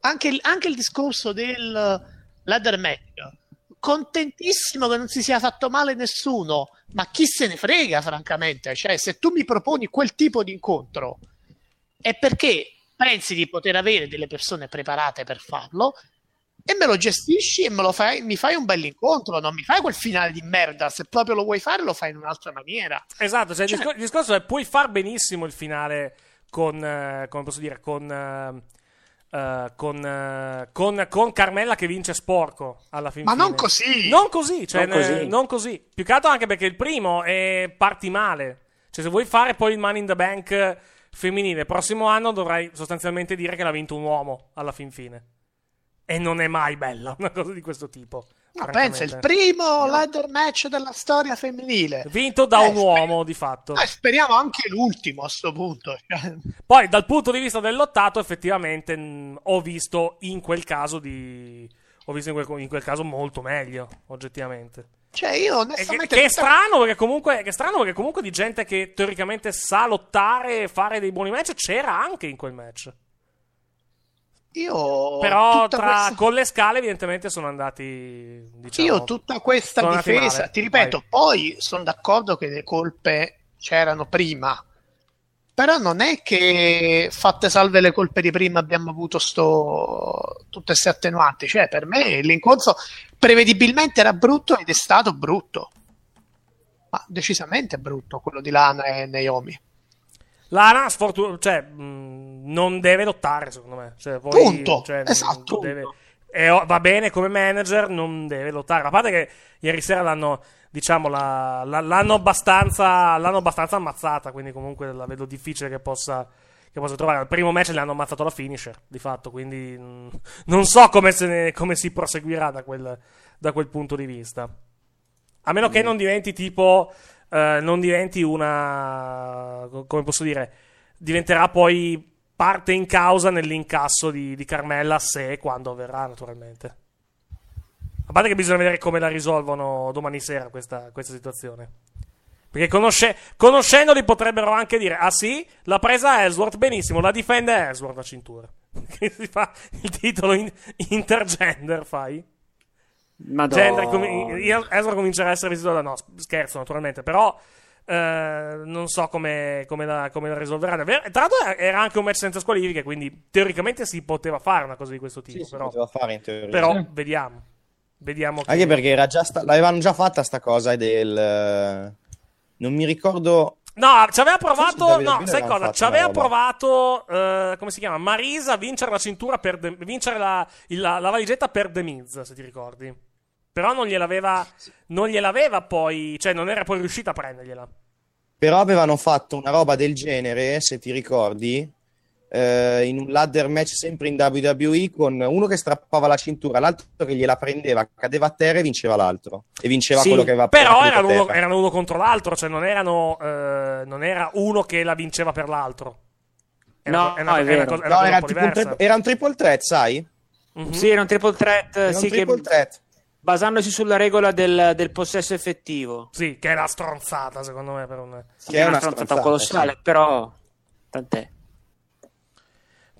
Anche anche il discorso del ladder match. Contentissimo che non si sia fatto male nessuno, ma chi se ne frega, francamente. Cioè, se tu mi proponi quel tipo di incontro, è perché pensi di poter avere delle persone preparate per farlo e me lo gestisci e me lo fai, mi fai un bell'incontro, non mi fai quel finale di merda. Se proprio lo vuoi fare, lo fai in un'altra maniera. Esatto, cioè, il discor- il discorso è puoi far benissimo il finale con, eh, come posso dire, con, eh, eh, con, eh, con, con Carmella che vince sporco alla fine. Ma non così! Non così, cioè, Non così. eh, non così. Più che altro anche perché il primo è parti male. Cioè, se vuoi fare poi il Money in the Bank femminile prossimo anno dovrai sostanzialmente dire che l'ha vinto un uomo alla fin fine. E non è mai bella una cosa di questo tipo. Ma pensa, il primo ladder match della storia femminile. Vinto da Eh, un uomo, di fatto. Eh, speriamo anche l'ultimo a sto punto. Cioè, Poi, dal punto di vista del lottato, effettivamente mh, ho visto in quel caso di. Ho visto in quel, in quel caso molto meglio, oggettivamente. Cioè, io E Che, onestamente. che è strano perché comunque, che è strano perché comunque di gente che teoricamente sa lottare e fare dei buoni match c'era anche in quel match. Io. Però tra, questa- con le scale evidentemente sono andati diciamo, Io tutta questa difesa, male. ti ripeto, Vai. poi sono d'accordo che le colpe c'erano prima, però non è che fatte salve le colpe di prima abbiamo avuto sto... tutte queste attenuanti, cioè per me l'incontro prevedibilmente era brutto ed è stato brutto, ma decisamente brutto quello di Lana e Naomi. Lana sfortun- cioè, mh, non deve lottare, secondo me. Cioè, poi- Punto. cioè, Esatto, deve- e o- va bene come manager, non deve lottare. A parte che ieri sera l'hanno, diciamo, la- la- l'hanno, abbastanza, l'hanno abbastanza ammazzata, quindi comunque la vedo difficile che possa, che possa trovare. Al primo match le hanno ammazzato la finisher, di fatto, quindi mh, non so come, se ne- come si proseguirà da quel, da quel punto di vista. A meno Mm. che non diventi tipo. Eh, non diventi una. co- Come posso dire? Diventerà poi parte in causa nell'incasso di, di Carmella se e quando avverrà, naturalmente. A parte che bisogna vedere come la risolvono domani sera questa, questa situazione. Perché conosce- conoscendoli potrebbero anche dire: Ah sì, l'ha presa Ellsworth, benissimo, la difende Ellsworth la cintura. Che si fa il titolo in- intergender, fai? Madonna. Gender, com- io- Ezra comincerà a essere vestito da no, scherzo naturalmente, però eh, non so come, come la, come la risolveranno. Ver- Tra l'altro era anche un match senza squalifiche, quindi teoricamente si poteva fare una cosa di questo tipo. Sì, si però poteva fare in teoria. però Sì. vediamo. Vediamo che- Anche perché era già sta- l'avevano già fatta sta cosa del... Non mi ricordo... No, ci aveva provato. No, sai cosa? Ci aveva provato. eh, come si chiama? Marisa a vincere la cintura per. The- vincere la, il- la, la valigetta per The Miz, se ti ricordi. Però non gliel'aveva. Non gliel'aveva poi. Cioè, non era poi riuscita a prendergliela. Però avevano fatto una roba del genere, se ti ricordi, eh, in un ladder match sempre in WWE con uno che strappava la cintura, l'altro che gliela prendeva, cadeva a terra e vinceva l'altro. E vinceva Sì, quello che aveva Però erano uno, erano uno contro l'altro. Cioè, non erano. eh, non era uno che la vinceva per l'altro. Era, No, una, no, era, un era triple threat, sai? Mhm. Sì, era un triple threat, Era sì, un triple che threat. Basandosi sulla regola del, del possesso effettivo. Sì, che è la stronzata, secondo me. Per un... Che è una stronzata stronzata, colossale, sì. però tant'è.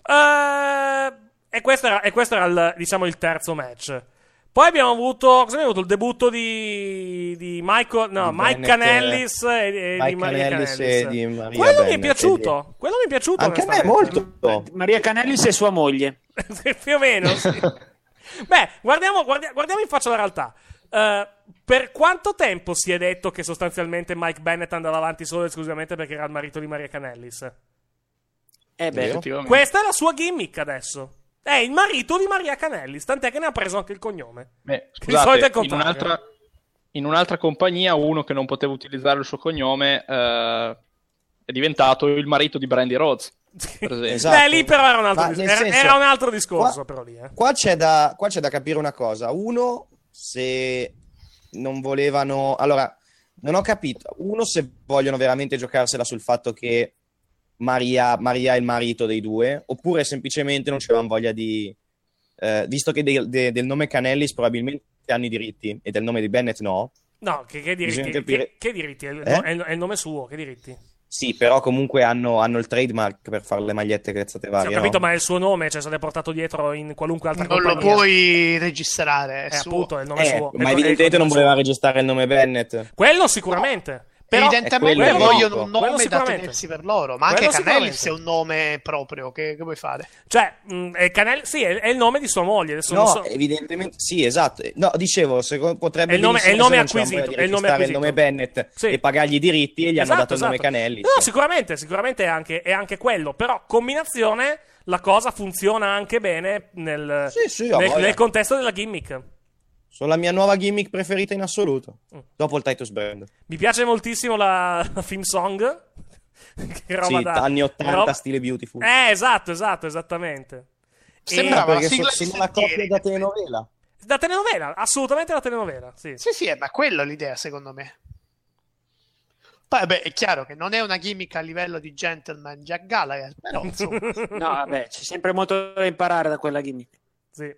Eh, e questo era, e questo era il, diciamo, il terzo match. Poi abbiamo avuto, cosa abbiamo avuto? Il debutto di, di Michael, no, Di Mike Bennett, Canellis e, e Mike di Maria Canellis Canellis. di Maria Quello mi è Bennett, piaciuto. Quello mi è piaciuto. Anche a me molto. Maria Canellis e sua moglie. Più o meno, sì. Beh, guardiamo, guardia- guardiamo in faccia la realtà. Eh, per quanto tempo si è detto che sostanzialmente Mike Bennett andava avanti solo ed esclusivamente perché era il marito di Maria Canellis? Eh beh. Questa è la sua gimmick adesso. È il marito di Maria Canellis, tant'è che ne ha preso anche il cognome. Beh, Di solito è il scusate, in un'altra, in un'altra compagnia uno che non poteva utilizzare il suo cognome eh, è diventato il marito di Brandy Rhodes. Esatto. Beh, lì però era un altro, Ma dis- era, senso, era un altro discorso, qua- però lì. Eh. Qua c'è, da, qua c'è da capire una cosa. Uno, se non volevano... Allora, non ho capito. Uno, se vogliono veramente giocarsela sul fatto che Maria, Maria è il marito dei due, oppure semplicemente non c'avevano voglia di... eh, visto che del, de- del nome Canellis probabilmente hanno i diritti e del nome di Bennett no. No, che, che diritti? Che, che diritti? È il, Eh? è il- è il nome suo, che diritti? Sì, però comunque hanno, hanno il trademark per fare le magliette cazzate Sì, varie. ho capito, no? ma è il suo nome, cioè se l'è portato dietro in qualunque altra Non lo compagnia. puoi registrare, è Eh, suo. appunto, è il nome Eh, suo. Ma evidentemente non voleva suo. registrare il nome Bennett. Quello sicuramente. Però, Evidentemente vogliono un nome da tenersi per loro, ma anche Quello Canellis è un nome proprio. Che, che vuoi fare? Cioè, mh, è Canel- sì, è, è il nome di sua moglie. Adesso non No, so- evidentemente sì, esatto. No, dicevo, secondo, potrebbe È il nome- è il nome acquisito, è il nome registrare il nome acquisito. Bennett Sì. e pagargli i diritti e gli Esatto, hanno dato il nome esatto. Canelli. No, sicuramente, sicuramente è anche, è anche quello. Però, combinazione, la cosa funziona anche bene nel, Sì, sì, nel, nel contesto della gimmick. Sono la mia nuova gimmick preferita in assoluto. Mm. Dopo il Titus Brand. Mi piace moltissimo la, la theme song. che roba Sì, da... anni 80 roba- stile Beautiful. Eh, esatto, esatto, esattamente. Sembrava E- perché so- sembra una coppia da telenovela. Da telenovela, assolutamente da telenovela, sì. Sì, sì, eh, ma quello è l'idea, secondo me. Poi, vabbè, è chiaro che non è una gimmick a livello di gentleman Jack Gallagher, però insomma. No, vabbè, c'è sempre molto da imparare da quella gimmick. Sì.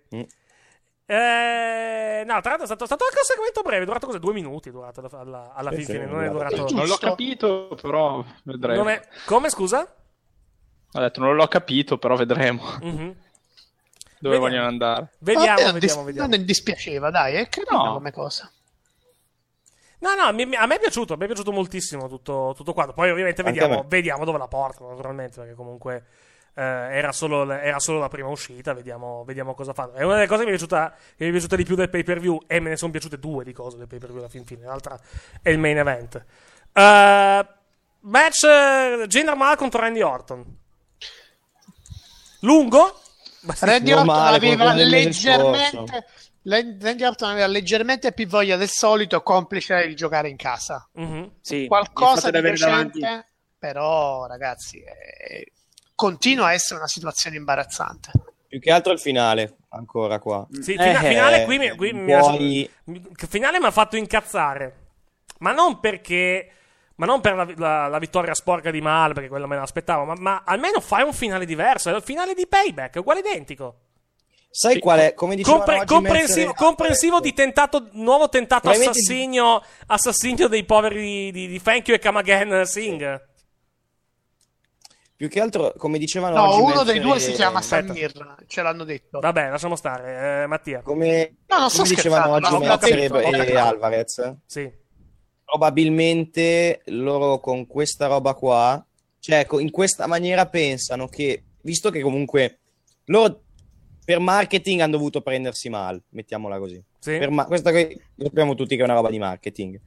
Eh, no, tra l'altro è stato, stato anche un segmento breve, è durato cos'è? Due minuti, è durato alla, alla, sì, fine, è non è durato. durato... Non l'ho capito, però vedremo. Non è- Come, scusa? Ho detto, non l'ho capito, però vedremo Mhm. dove Vediamo. vogliono andare. Vediamo, Vabbè, vediamo, dis- vediamo. non dispiaceva, dai, è carina No. come cosa. No, no, mi- mi- a me è piaciuto, a me è piaciuto moltissimo tutto, tutto quanto. Poi ovviamente vediamo, vediamo dove la portano, naturalmente, perché comunque eh, era, solo, era solo la prima uscita, vediamo, vediamo cosa fanno. È una delle cose che mi è piaciuta, che mi è piaciuta di più del pay per view, e me ne sono piaciute due di cose del pay per view alla fin fine. L'altra è il main event. Eh, match Jinder Mahal contro Randy Orton. Lungo? Randy Orton aveva leggermente Randy Orton aveva leggermente più voglia del solito, complice il giocare in casa. Mhm. Sì, Qualcosa di davanti- però ragazzi, eh, continua a essere una situazione imbarazzante. Più che altro il finale, ancora qua. Sì, fina- finale qui, mi, qui mi ha- finale mi ha fatto incazzare. Ma non perché. Ma non per la, la- la vittoria sporca di Mal, perché quella me l'aspettavo. Ma, ma almeno fai un finale diverso. È il finale di payback, è uguale identico. Sai qual è? Come diceva Compre- oggi comprensivo, comprensivo di tentato, nuovo tentato Probabilmente- assassinio, assassinio dei poveri di, di, di Thank You e Come Again Singh. Più che altro, come dicevano No, oggi uno dei due si chiama Aspetta. Samir, ce l'hanno detto. Vabbè, lasciamo stare. Eh, Mattia. Come, No, non sto come dicevano oggi capito, ho e, e. Alvarez, Sì. probabilmente loro con questa roba qua, cioè in questa maniera pensano che, visto che comunque loro per marketing hanno dovuto prendersi mal, mettiamola così. Sì. Per ma- questa qui lo sappiamo tutti che è una roba di marketing.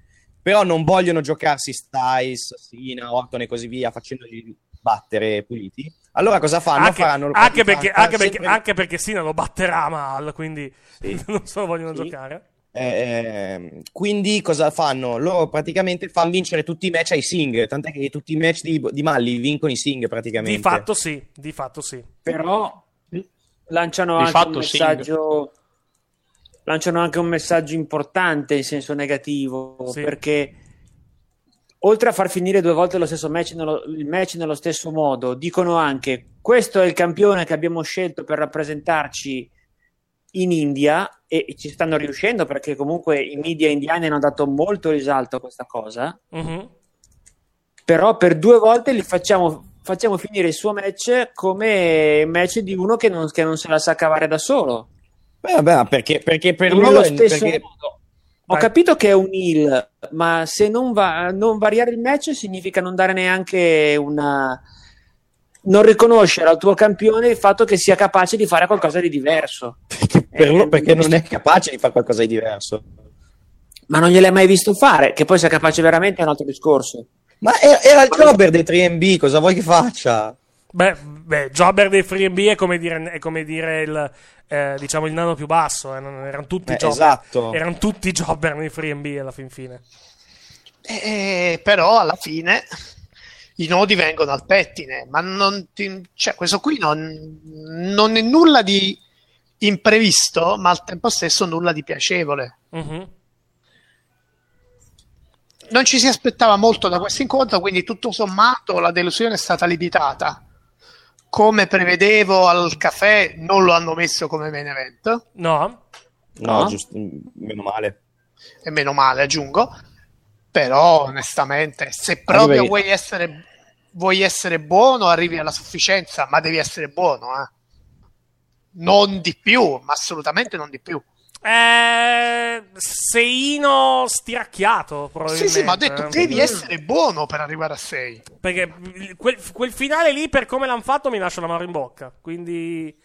Però non vogliono giocarsi Styles, Sina, Orton e così via, facendoli battere puliti. Allora cosa fanno? Anche, Faranno il anche perché, anche, perché, sempre- anche perché Sina lo batterà Mal, quindi Sì. non se lo vogliono Sì. giocare. Eh, quindi cosa fanno? Loro praticamente fanno vincere tutti i match ai Sing, tant'è che tutti i match di, di Malli vincono i Sing praticamente. Di fatto sì, di fatto sì. Però lanciano Di anche fatto, un messaggio lanciano anche un messaggio importante in senso negativo Sì. perché oltre a far finire due volte lo stesso match nello, il match nello stesso modo dicono anche questo è il campione che abbiamo scelto per rappresentarci in India e ci stanno riuscendo perché comunque i media indiani hanno dato molto risalto a questa cosa Mhm. però per due volte li facciamo, facciamo finire il suo match come match di uno che non, che non se la sa cavare da solo. Beh, vabbè, perché, perché per loro è- stesso perché- modo. Ho capito che è un heal, ma se non, va, non variare il match significa non dare neanche una. non riconoscere al tuo campione il fatto che sia capace di fare qualcosa di diverso. per Eh, loro- perché non è capace di fare qualcosa di diverso. Ma non gliel'hai mai visto fare, che poi sia capace veramente è un altro discorso. Ma era, era il jobber dei 3MB, cosa vuoi che faccia? Beh, beh, Jobber dei Free è come dire, è come dire il, eh, diciamo il nano più basso. eh, non- erano tutti Eh, jobber. esatto. Erano tutti jobber nei Free alla fin fine. Eh, però alla fine i nodi vengono al pettine, ma non ti- cioè, questo qui non, non è nulla di imprevisto, ma al tempo stesso nulla di piacevole. Mhm. Non ci si aspettava molto da questo incontro, quindi tutto sommato la delusione è stata limitata. Come prevedevo al caffè, non lo hanno messo come main event, No? No, No? giusto, meno male. e meno male aggiungo. Però onestamente, se proprio perché- vuoi essere, vuoi essere buono, arrivi alla sufficienza, ma devi essere buono, eh. Non di più, ma assolutamente non di più. Eh, Seino stiracchiato, Sì, probabilmente. sì, ma ho detto, devi essere buono per arrivare a 6. Perché quel, quel finale lì, per come l'hanno fatto, mi lascia la mano in bocca. Quindi,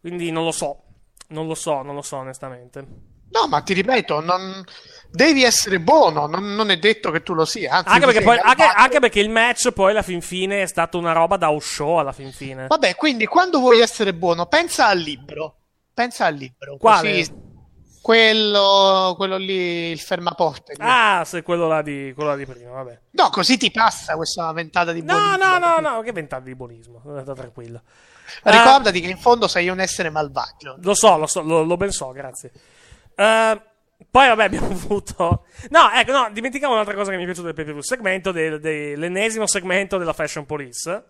quindi non lo so. Non lo so, non lo so, onestamente. No, ma ti ripeto, non... devi essere buono, non, non è detto che tu lo sia. Anzi, Anche perché, poi, anche, anche perché il match, poi, alla fin fine, è stato una roba da show. Alla fin fine. Vabbè, quindi quando vuoi essere buono, pensa al libro. Pensa al libro. Quale? Così... Quello, quello lì, il fermaporte. Ah, se quello là di, quello là di prima, vabbè. No, così ti passa questa ventata di No, buonismo. no, no, no, che ventata di buonismo. Sta tranquillo. Ricordati che in fondo sei un essere malvagio. Lo so, lo so, lo, lo ben so, grazie. Eh, poi, vabbè, abbiamo avuto. No, ecco, no, dimentichiamo un'altra cosa che mi è piaciuta del view. Segmento del, del- l'ennesimo segmento della Fashion Police.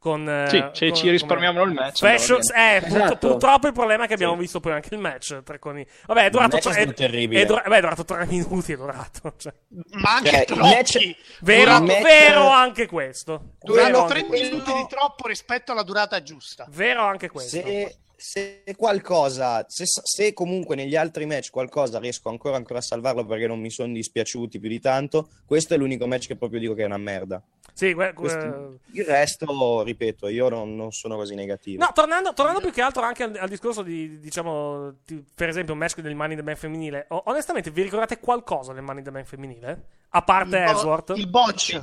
Con, eh, Sì, se con- ci risparmiamo il match, Fashion- eh, Esatto. purtroppo il problema è che abbiamo visto poi anche il match. Tre con i- Vabbè, è durato, è tre, terribile. è dura- beh, è durato tre minuti. È durato. Cioè. Ma anche Cioè, troppi. match- Vero, match- vero anche questo. Durano tre minuti di troppo rispetto alla durata giusta. Vero anche questo. Se, se qualcosa, se, se comunque negli altri match qualcosa riesco ancora, ancora a salvarlo perché non mi sono dispiaciuti più di tanto, questo è l'unico match che proprio dico che è una merda. Sì, que- Questo- il resto, ripeto, io non, non sono così negativo. No, tornando, tornando più che altro anche al, al discorso di, diciamo, di- per esempio, un match del Money in the Bank femminile. o- onestamente, vi ricordate qualcosa del Money in the Bank femminile? A parte Il bo-? Il botch.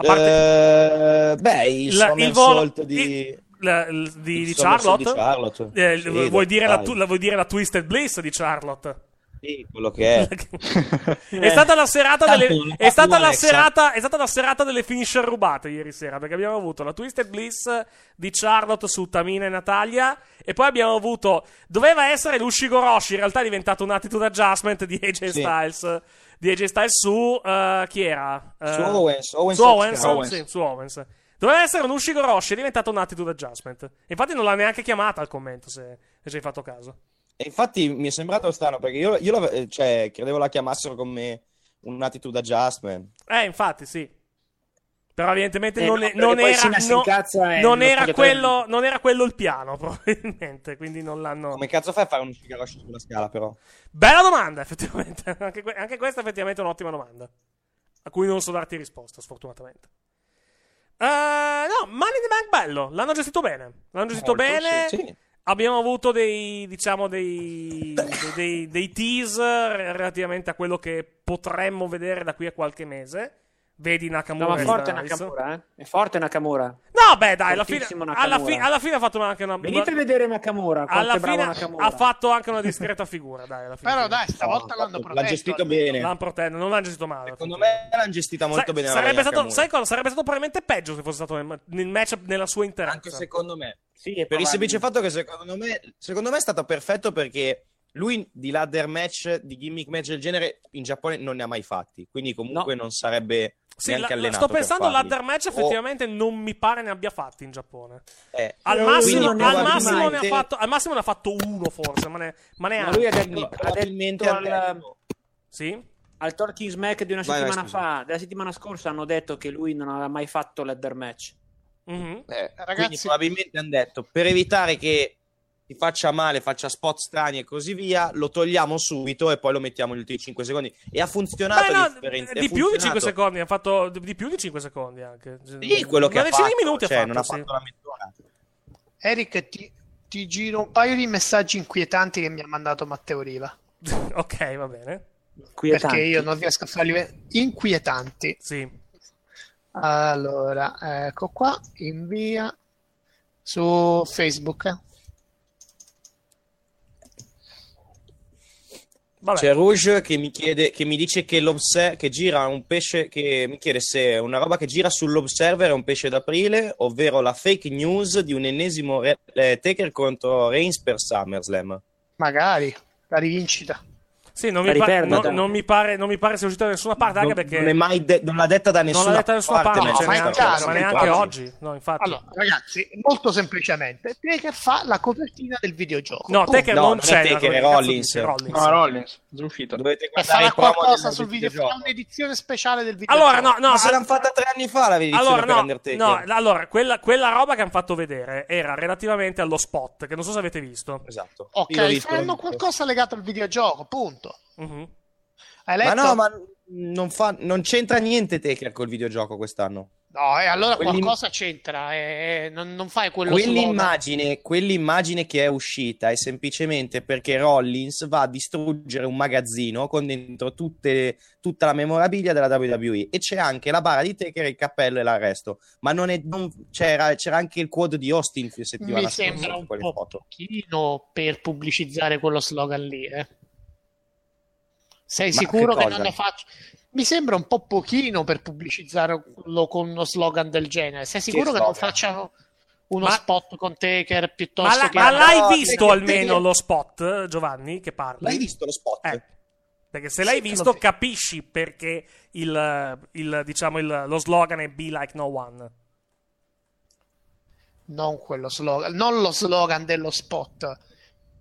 A parte... beh, il, il somersault volo- di... La- il- di, di Charlotte? di Charlotte. Eh, Sì, vuoi, dire la, tu- la- vuoi dire la Twisted Bliss di Charlotte? Sì, quello che è. È stata la serata delle, è stata la serata, è stata la serata delle finisher rubate ieri sera perché abbiamo avuto la Twisted Bliss di Charlotte su Tamina e Natalia e poi abbiamo avuto doveva essere l'Ushigo Roshi in realtà è diventato un attitude adjustment di AJ Sì. Styles di AJ Styles su eh, chi era? Eh, Su Owens, Owens su Owens, Owens. sì, su Owens. Doveva essere un Ushigo Roshi è diventato un attitude adjustment infatti non l'ha neanche chiamata al commento se, se ci hai fatto caso E infatti mi è sembrato strano perché io, io cioè, credevo la chiamassero come un attitude adjustment. Eh, infatti, sì. Però evidentemente Eh, non, no, è- non era, no- non era quello, non era quello il piano, probabilmente. Quindi non l'hanno. Come cazzo fai a fare un Shigaroshi sulla scala, però? Bella domanda, effettivamente. Anche, anche questa, effettivamente, è un'ottima domanda. A cui non so darti risposta, sfortunatamente. Eh, no, Money in the Bank bello. L'hanno gestito bene. L'hanno gestito Molto, bene. sì, sì. Abbiamo avuto dei, diciamo, dei, dei, dei, dei teaser relativamente a quello che potremmo vedere da qui a qualche mese. Vedi Nakamura. No, ma forte. Nakamura, eh? È forte Nakamura. No, beh, dai, alla fine, alla, fi- alla fine ha fatto anche una. Venite a vedere Nakamura, alla fine Nakamura. ha fatto anche una discreta figura. Dai, alla fine. Però dai, stavolta No, l'hanno l'ha protetto. gestito almeno. bene. L'hanno protetto, non l'hanno gestito male. Secondo me l'hanno gestita molto Sa- bene. sarebbe, stato, sai cosa? sarebbe stato probabilmente peggio se fosse stato nel, nel match nella sua interezza. Anche secondo me. Sì, Per il semplice fatto che secondo me, secondo me è stato perfetto perché lui di ladder match, di gimmick match del genere, in Giappone non ne ha mai fatti. Quindi comunque non sarebbe Sì, neanche la- allenato sto pensando farli. ladder match effettivamente non mi pare ne abbia fatti in Giappone. eh, Al massimo, al, massimo ne ha fatto, al massimo ne ha fatto uno forse, ma, ne, ma Ma neanche. lui ha detto, ha detto al, Sì? al Talking Smack di una Vai, vai, settimana scusa. fa, della settimana scorsa, hanno detto che lui non aveva mai fatto ladder match. Mhm. Eh, Ragazzi- quindi probabilmente hanno detto per evitare che ti faccia male, faccia spot strani e così via, lo togliamo subito e poi lo mettiamo negli ultimi 5 secondi. E ha funzionato Beh, no, differente- di più di 5 funzionato. secondi. Ha fatto di più di 5 secondi anche. Sì, quello che ha fatto, minuti cioè, ha fatto. non ha sì. fatto la mezz'ora. Eric, ti, ti giro un paio di messaggi inquietanti che mi ha mandato Matteo Riva. ok, va bene. Perché io non riesco a farli vedere. Inquietanti. Sì. Allora, ecco qua, invia su Facebook. eh. Vabbè. C'è Rouge che mi chiede, che mi dice che, l'obse- che gira un pesce, che mi chiede se una roba che gira sull'Observer è un pesce d'aprile, ovvero la fake news di un ennesimo re- eh, Taker contro Reigns per SummerSlam. Magari, la rivincita. Sì, non mi, pa- no- non mi pare, non mi pare sia uscita da nessuna parte, anche Non, perché non è mai de- non l'ha detta da non nessuna l'ha detta da nessuna parte, parte, cioè, ma neanche, chiaro, ma neanche oggi. No, infatti. Allora, ragazzi, molto semplicemente, Taker fa la copertina del videogioco. No. Taker No, non non è c'è. Taker, è Rollins. Rollins. No, Rollins, uscito. Dovete E guardare promo qualcosa sul videogioco. videogioco. Farà un'edizione speciale del videogioco. Allora, no, no. Ma se l'hanno fatta tre anni fa la edizione Allora, no, Undertaker. no, allora, quella, quella roba che hanno fatto vedere era relativamente allo spot, che non so se avete visto. Esatto. Ok, visto. qualcosa legato al videogioco, punto. Mhm. Hai Ma no, ma non, fa- non c'entra niente Taker col videogioco quest'anno. No, e allora Quelli- qualcosa c'entra. eh, non, non fai quello. Quell'immagine, quell'immagine che è uscita è semplicemente perché Rollins va a distruggere un magazzino con dentro tutte- tutta la memorabilia della WWE e c'è anche la bara di Taker, il cappello e l'arresto. Ma non è, non- c'era, c'era anche il quote di Austin settimana Mi scorsa sembra un po' pochino per pubblicizzare quello slogan lì. eh. Sei Ma sicuro che che, non ne faccio? Mi sembra un po' pochino per pubblicizzarlo con uno slogan del genere. Sei sicuro che, non slogan? facciano uno Ma- spot con Taker Ma, piuttosto la- che... ma l'hai No, visto perché- almeno perché- lo spot, Giovanni, che parli? L'hai visto lo spot? Eh, perché se l'hai Sì, te visto visto. capisci perché il, il, diciamo, il- lo slogan è Be Like No One. Non quello slogan, non lo slogan dello spot.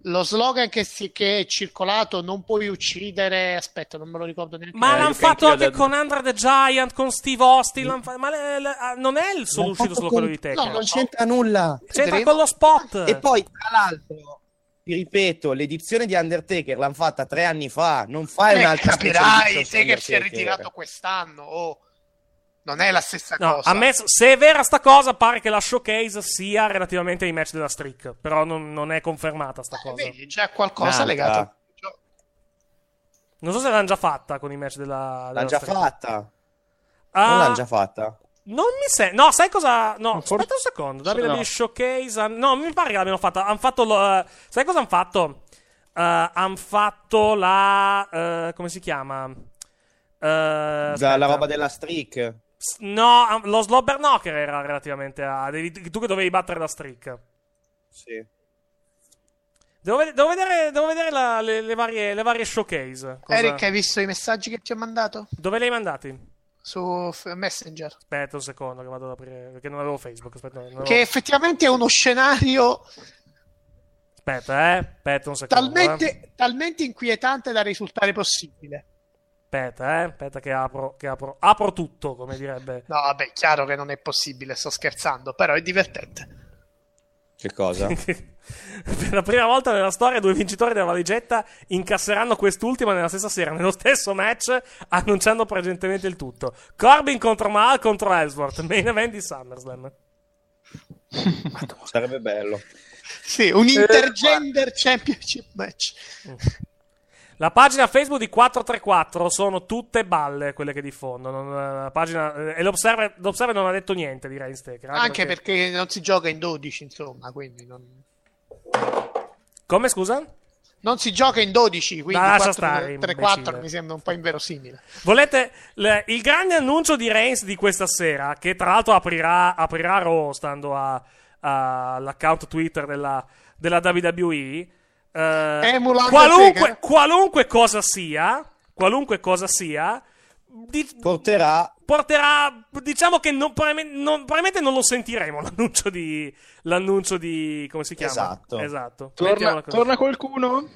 Lo slogan che, si, che è circolato, non puoi uccidere. Aspetta, non me lo ricordo neanche. Ma Eh, l'hanno fatto anche the- con Andre the Giant, con Steve Austin. l'han fa- Ma le- le- ah, non è il solo uscito solo con- quello di Taker. No, non c'entra nulla. C'entra Vedremo. con lo spot. E poi, tra l'altro, ti ripeto, l'edizione di Undertaker l'hanno fatta tre anni fa. Non fai Eh, un'altra capirai, Taker si è ritirato quest'anno. Oh, non è la stessa No, cosa. ammesso- se è vera sta cosa, pare che la showcase sia relativamente ai match della streak. Però non, non è confermata sta Eh, cosa. vedi, già qualcosa Nata. legato. Non so se l'hanno già fatta con i match della. L'hanno già streak. fatta. Ah, Non l'hanno già fatta. Non mi sembra. No, sai cosa. No, Forse- aspetta un secondo. WWE no. Showcase. No, mi pare che l'abbiano fatta. Hanno fatto. lo- eh, sai cosa hanno fatto? hanno fatto la. eh, come si chiama? Eh, La, la roba della streak. No, lo Slobber Knocker era relativamente a. devi- tu che dovevi battere la streak. Sì. Devo, devo vedere, devo vedere la- le, le varie, le varie showcase. Cosa- Eric, hai visto i messaggi che ti ho mandato? Dove li hai mandati? Su Messenger. Aspetta un secondo che vado ad aprire. Perché non avevo Facebook. Aspetta, non avevo- Che effettivamente è uno scenario Aspetta, eh. Aspetta un secondo. eh. talmente, talmente inquietante da risultare possibile. Aspetta, eh. Aspetta che apro, che apro. Apro tutto, come direbbe. No, vabbè, chiaro che non è possibile, sto scherzando, però è divertente. Che cosa? per la prima volta nella storia due vincitori della valigetta incasseranno quest'ultima nella stessa sera, nello stesso match, annunciando presentemente il tutto. Corbin contro Mahal contro Ellsworth, main event di SummerSlam. Sarebbe bello. Sì, un intergender championship match. La pagina Facebook di 434 sono tutte balle quelle che diffondono. non- La pagina, eh, e l'Observer, l'Observer non ha detto niente di Reinstaker. Anche perché non si gioca in 12, insomma, quindi non... Come scusa? Non si gioca in 12, quindi lascia 4, stare, 3, 4 imbecille. mi sembra un po' inverosimile. Volete le- il grande annuncio di Reigns di questa sera, che tra l'altro aprirà, aprirà Raw stando all'account Twitter della, della WWE. Eh, qualunque, qualunque cosa sia, qualunque cosa sia, di- Porterà porterà. Diciamo che non, probabilmente, non, probabilmente non lo sentiremo l'annuncio di. L'annuncio di. come si chiama? Esatto. Esatto. Torna, torna qualcuno?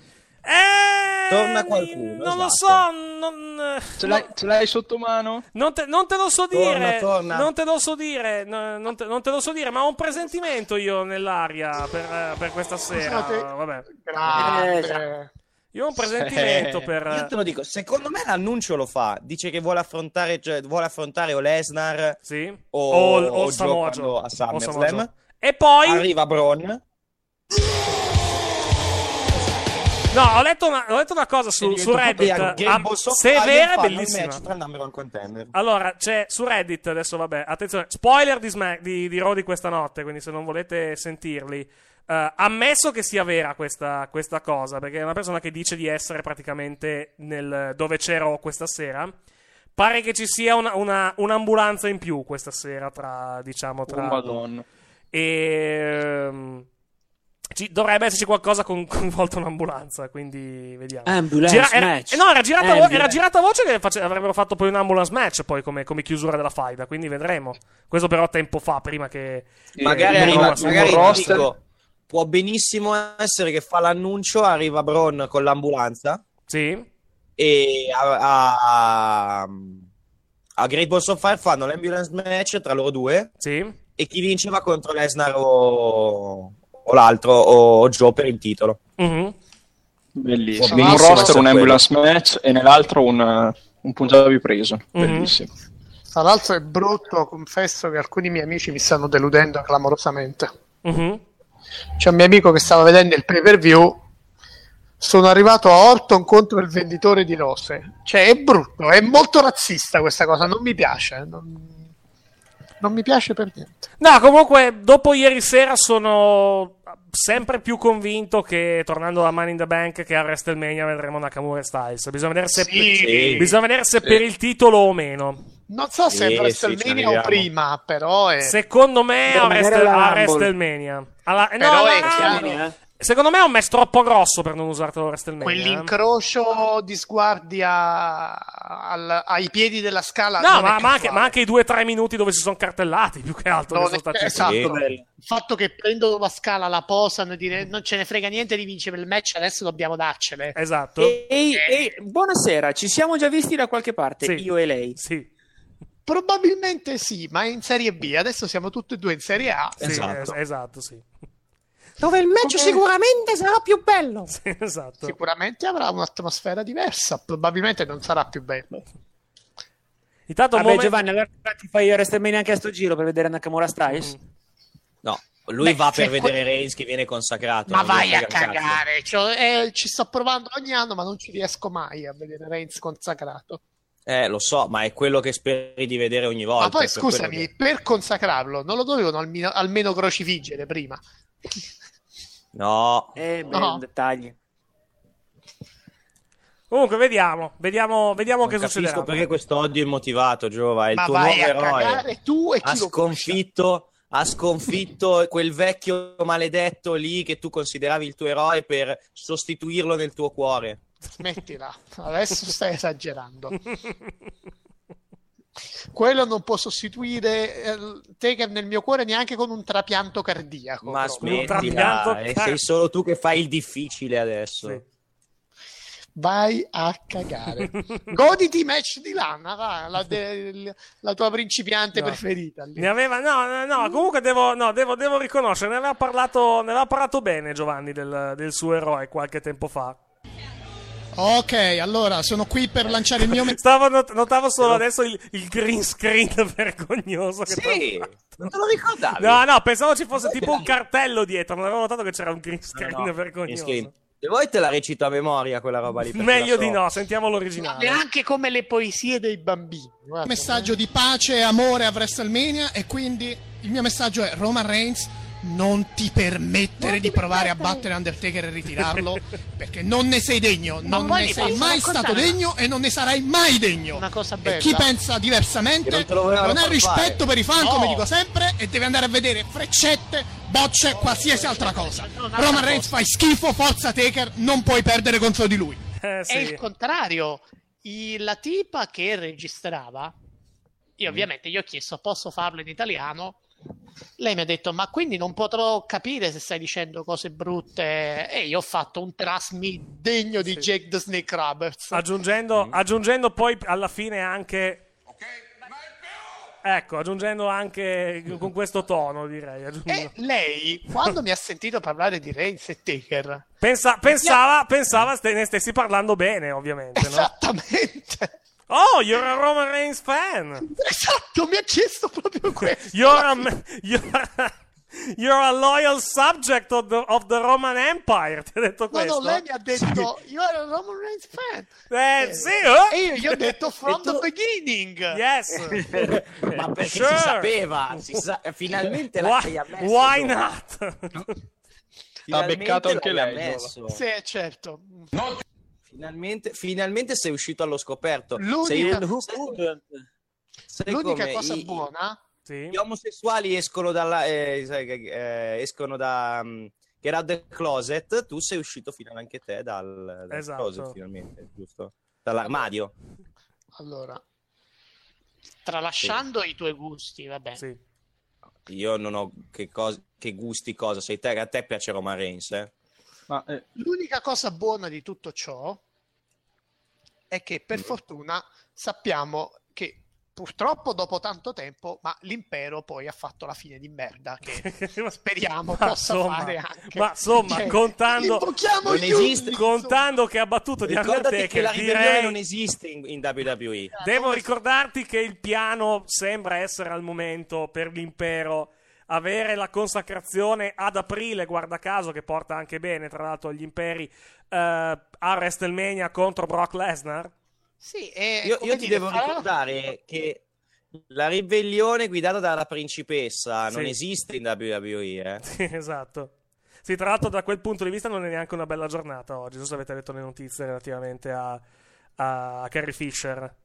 Eh, Torna qualcuno. non lo esatto. so. Non, Ce l'hai, ce l'hai sotto mano? non te, non te lo so Torna, dire, torna. non te lo so dire, no, non, te, non te lo so dire, ma ho un presentimento io nell'aria per, eh, per questa sera. Vabbè. Grande. Io ho un presentimento Eh, per. Io te lo dico, secondo me l'annuncio lo fa. Dice che vuole affrontare, cioè, vuole affrontare o Lesnar Sì. o, O- o o Joe. a SummerSlam. E poi. Arriva Braun. No, ho letto una, ho letto una cosa su, su Reddit. Am- se è vera, è bellissima. Tra il number one contender. Allora, c'è su Reddit, adesso vabbè, attenzione, spoiler di, Smack, di, di Raw di questa notte, quindi se non volete sentirli. eh, ammesso che sia vera questa, questa cosa, perché è una persona che dice di essere praticamente nel, dove Raw questa sera. Pare che ci sia una, una- un'ambulanza in più questa sera tra, diciamo, tra... Oh, madonna. E... ehm, ci- dovrebbe esserci qualcosa con coinvolto un'ambulanza, quindi vediamo. Ambulance Gira- era, match. eh, no, era girata, vo- era girata voce che face- avrebbero fatto poi un ambulance match poi come, come chiusura della faida, quindi vedremo. Questo però tempo fa, prima che... Magari, che arriva, magari roster. dico, può benissimo essere che fa l'annuncio, arriva Braun con l'ambulanza. Sì. E a, a, a Great Balls of Fire fanno l'ambulance match tra loro due. Sì. E chi vince va contro Lesnar o, o l'altro o Joe per il titolo. Mhm. Bellissimo. In un roster un ambulance match e nell'altro un, un punjabi preso. Mhm. Bellissimo. Tra l'altro è brutto, confesso che alcuni miei amici mi stanno deludendo clamorosamente. Mhm. C'è un mio amico che stava vedendo il pay per view. Sono arrivato a Orton contro il venditore di rose. Cioè, è brutto, è molto razzista questa cosa. Non mi piace. Non, non mi piace per niente. No, comunque, dopo ieri sera sono sempre più convinto che tornando a Money in the Bank che a WrestleMania vedremo Nakamura e Styles. Bisogna vedere se, Sì. bisogna vedere se Sì. per il titolo o meno. Non so se Sì, è sì, WrestleMania ci o prima, però è. Secondo me a, Wrestle- a. WrestleMania. Alla- no, alla è Rumble. Secondo me è un match troppo grosso per non usartelo a WrestleMania. eh. Quell'incrocio di sguardi a- al- ai piedi della scala. No, ma, ma anche, ma anche i due o tre minuti dove si sono cartellati più che altro. Che sono stati esatto. Il fatto che prendono la scala, la posano e dire non ce ne frega niente di vincere il match, adesso dobbiamo darcele. Esatto. Ehi, ehi, buonasera, ci siamo già visti da qualche parte, Sì. io e lei. Sì. Probabilmente sì, ma in Serie B. Adesso siamo tutti e due in Serie A. Sì, es- esatto, sì. Dove il match Come- sicuramente sarà più bello. esatto. Sicuramente avrà un'atmosfera diversa. Probabilmente non sarà più bello. Intanto Vabbè, momen- Giovanni, allora ti fai WrestleMania anche a sto giro per vedere Nakamura Styles? No, lui Beh, va per se vedere Reigns che viene consacrato. Ma vai a cagare. Cioè, eh, ci sto provando ogni anno, ma non ci riesco mai a vedere Reigns consacrato. Eh, lo so, ma è quello che speri di vedere ogni volta. ma poi per scusami, che- per consacrarlo non lo dovevano almeno, almeno crocifiggere prima. No. Eh, beh, No. dettagli. Comunque, vediamo. Vediamo, vediamo che Non succederà. capisco perché questo odio immotivato, Giova. È il Ma tuo nuovo eroe. tu e chi ha sconfitto, ha sconfitto quel vecchio maledetto lì che tu consideravi il tuo eroe per sostituirlo nel tuo cuore. Smettila, adesso stai esagerando. Quello non può sostituire eh, Taker nel mio cuore neanche con un trapianto cardiaco. Ma smettila, eh, sei solo tu che fai il difficile adesso. Vai a cagare. Goditi i match di Lana, va, la, de- la tua principiante No. preferita. lì. Ne aveva, no, no, no, comunque devo, no, devo, devo riconoscere, ne aveva parlato, ne aveva parlato bene Giovanni del, del suo eroe qualche tempo fa. Ok, allora sono qui per lanciare il mio messaggio. Stavo, not- notavo solo adesso il, il green screen vergognoso. Che Sì, non te lo ricordavi? No, no, pensavo ci fosse tipo un cartello dietro, non avevo notato che c'era un green screen No, no, vergognoso. Screen. Se vuoi te la recito a memoria quella roba lì. Meglio so. di no, sentiamo l'originale. Neanche come le poesie dei bambini. guarda. messaggio di pace e amore a WrestleMania e quindi il mio messaggio è Roman Reigns non ti permettere di provare a battere Undertaker e ritirarlo perché non ne sei degno, non ne sei mai raccontare stato degno e non ne sarai mai degno. Una cosa E chi pensa diversamente non non ha rispetto fare. per i fan, No. come dico sempre, e deve andare a vedere freccette, bocce, qualsiasi altra cosa. Roman Reigns fai schifo, forza Taker, non puoi perdere contro di lui. Eh, È il contrario. I- la tipa che registrava, io Mm. ovviamente gli ho chiesto posso farlo in italiano. Lei mi ha detto: Ma quindi non potrò capire se stai dicendo cose brutte? E io ho fatto un trust me degno di Jake the Snake Roberts. Aggiungendo, aggiungendo poi alla fine anche. Ecco, aggiungendo anche con questo tono, direi. aggiungendo- E lei, quando mi ha sentito parlare di Reigns e Taker, Pensa- pensava, pensava ne stessi parlando bene, ovviamente. No? Oh, you're a Roman Reigns fan. esatto, mi ha chiesto proprio questo. You're a, you're a, you're a loyal subject of the, of the Roman Empire. Ti ha detto No, questo? no, lei mi ha detto: ero un Roman Reigns fan. Eh, sì, eh? E io gli ho detto: From the beginning. Yes. Ma perché Sure. si sapeva, si sa- finalmente Why, l'hai ammesso. why not? Finalmente beccato anche lei, ammesso. Sì, certo. Finalmente, finalmente sei uscito allo scoperto. L'unica- Sei, sai L'unica cosa i- buona Sì. Gli omosessuali escono dalla eh, eh, escono da um, Get Out the Closet, tu sei uscito finalmente anche te dal, dal Esatto. closet finalmente, giusto? Dall'armadio. Allora, tralasciando i tuoi gusti, vabbè. Sì. Io non ho che, cos- che gusti cosa, sei te, a te piace Roman Reigns, eh? Ma, eh, L'unica cosa buona di tutto ciò è che per fortuna sappiamo che Purtroppo dopo tanto tempo, ma l'impero poi ha fatto la fine di merda che speriamo Ma possa insomma, fare anche. ma insomma, Cioè, contando, esiste. contando che ha battuto di Ricordati che Undertaker, la ribellione direi non esiste in, in WWE. Devo ricordarti che il piano sembra essere al momento per l'impero avere la consacrazione ad aprile, guarda caso, che porta anche bene, tra l'altro, agli imperi eh, a WrestleMania contro Brock Lesnar. Sì, e Io, io ti dire, devo fa- ricordare che la ribellione guidata dalla principessa non Sì. esiste in WWE. Eh. Sì, esatto. Sì, tra l'altro, da quel punto di vista non è neanche una bella giornata oggi. Non so se avete letto le notizie relativamente a, a Carrie Fisher.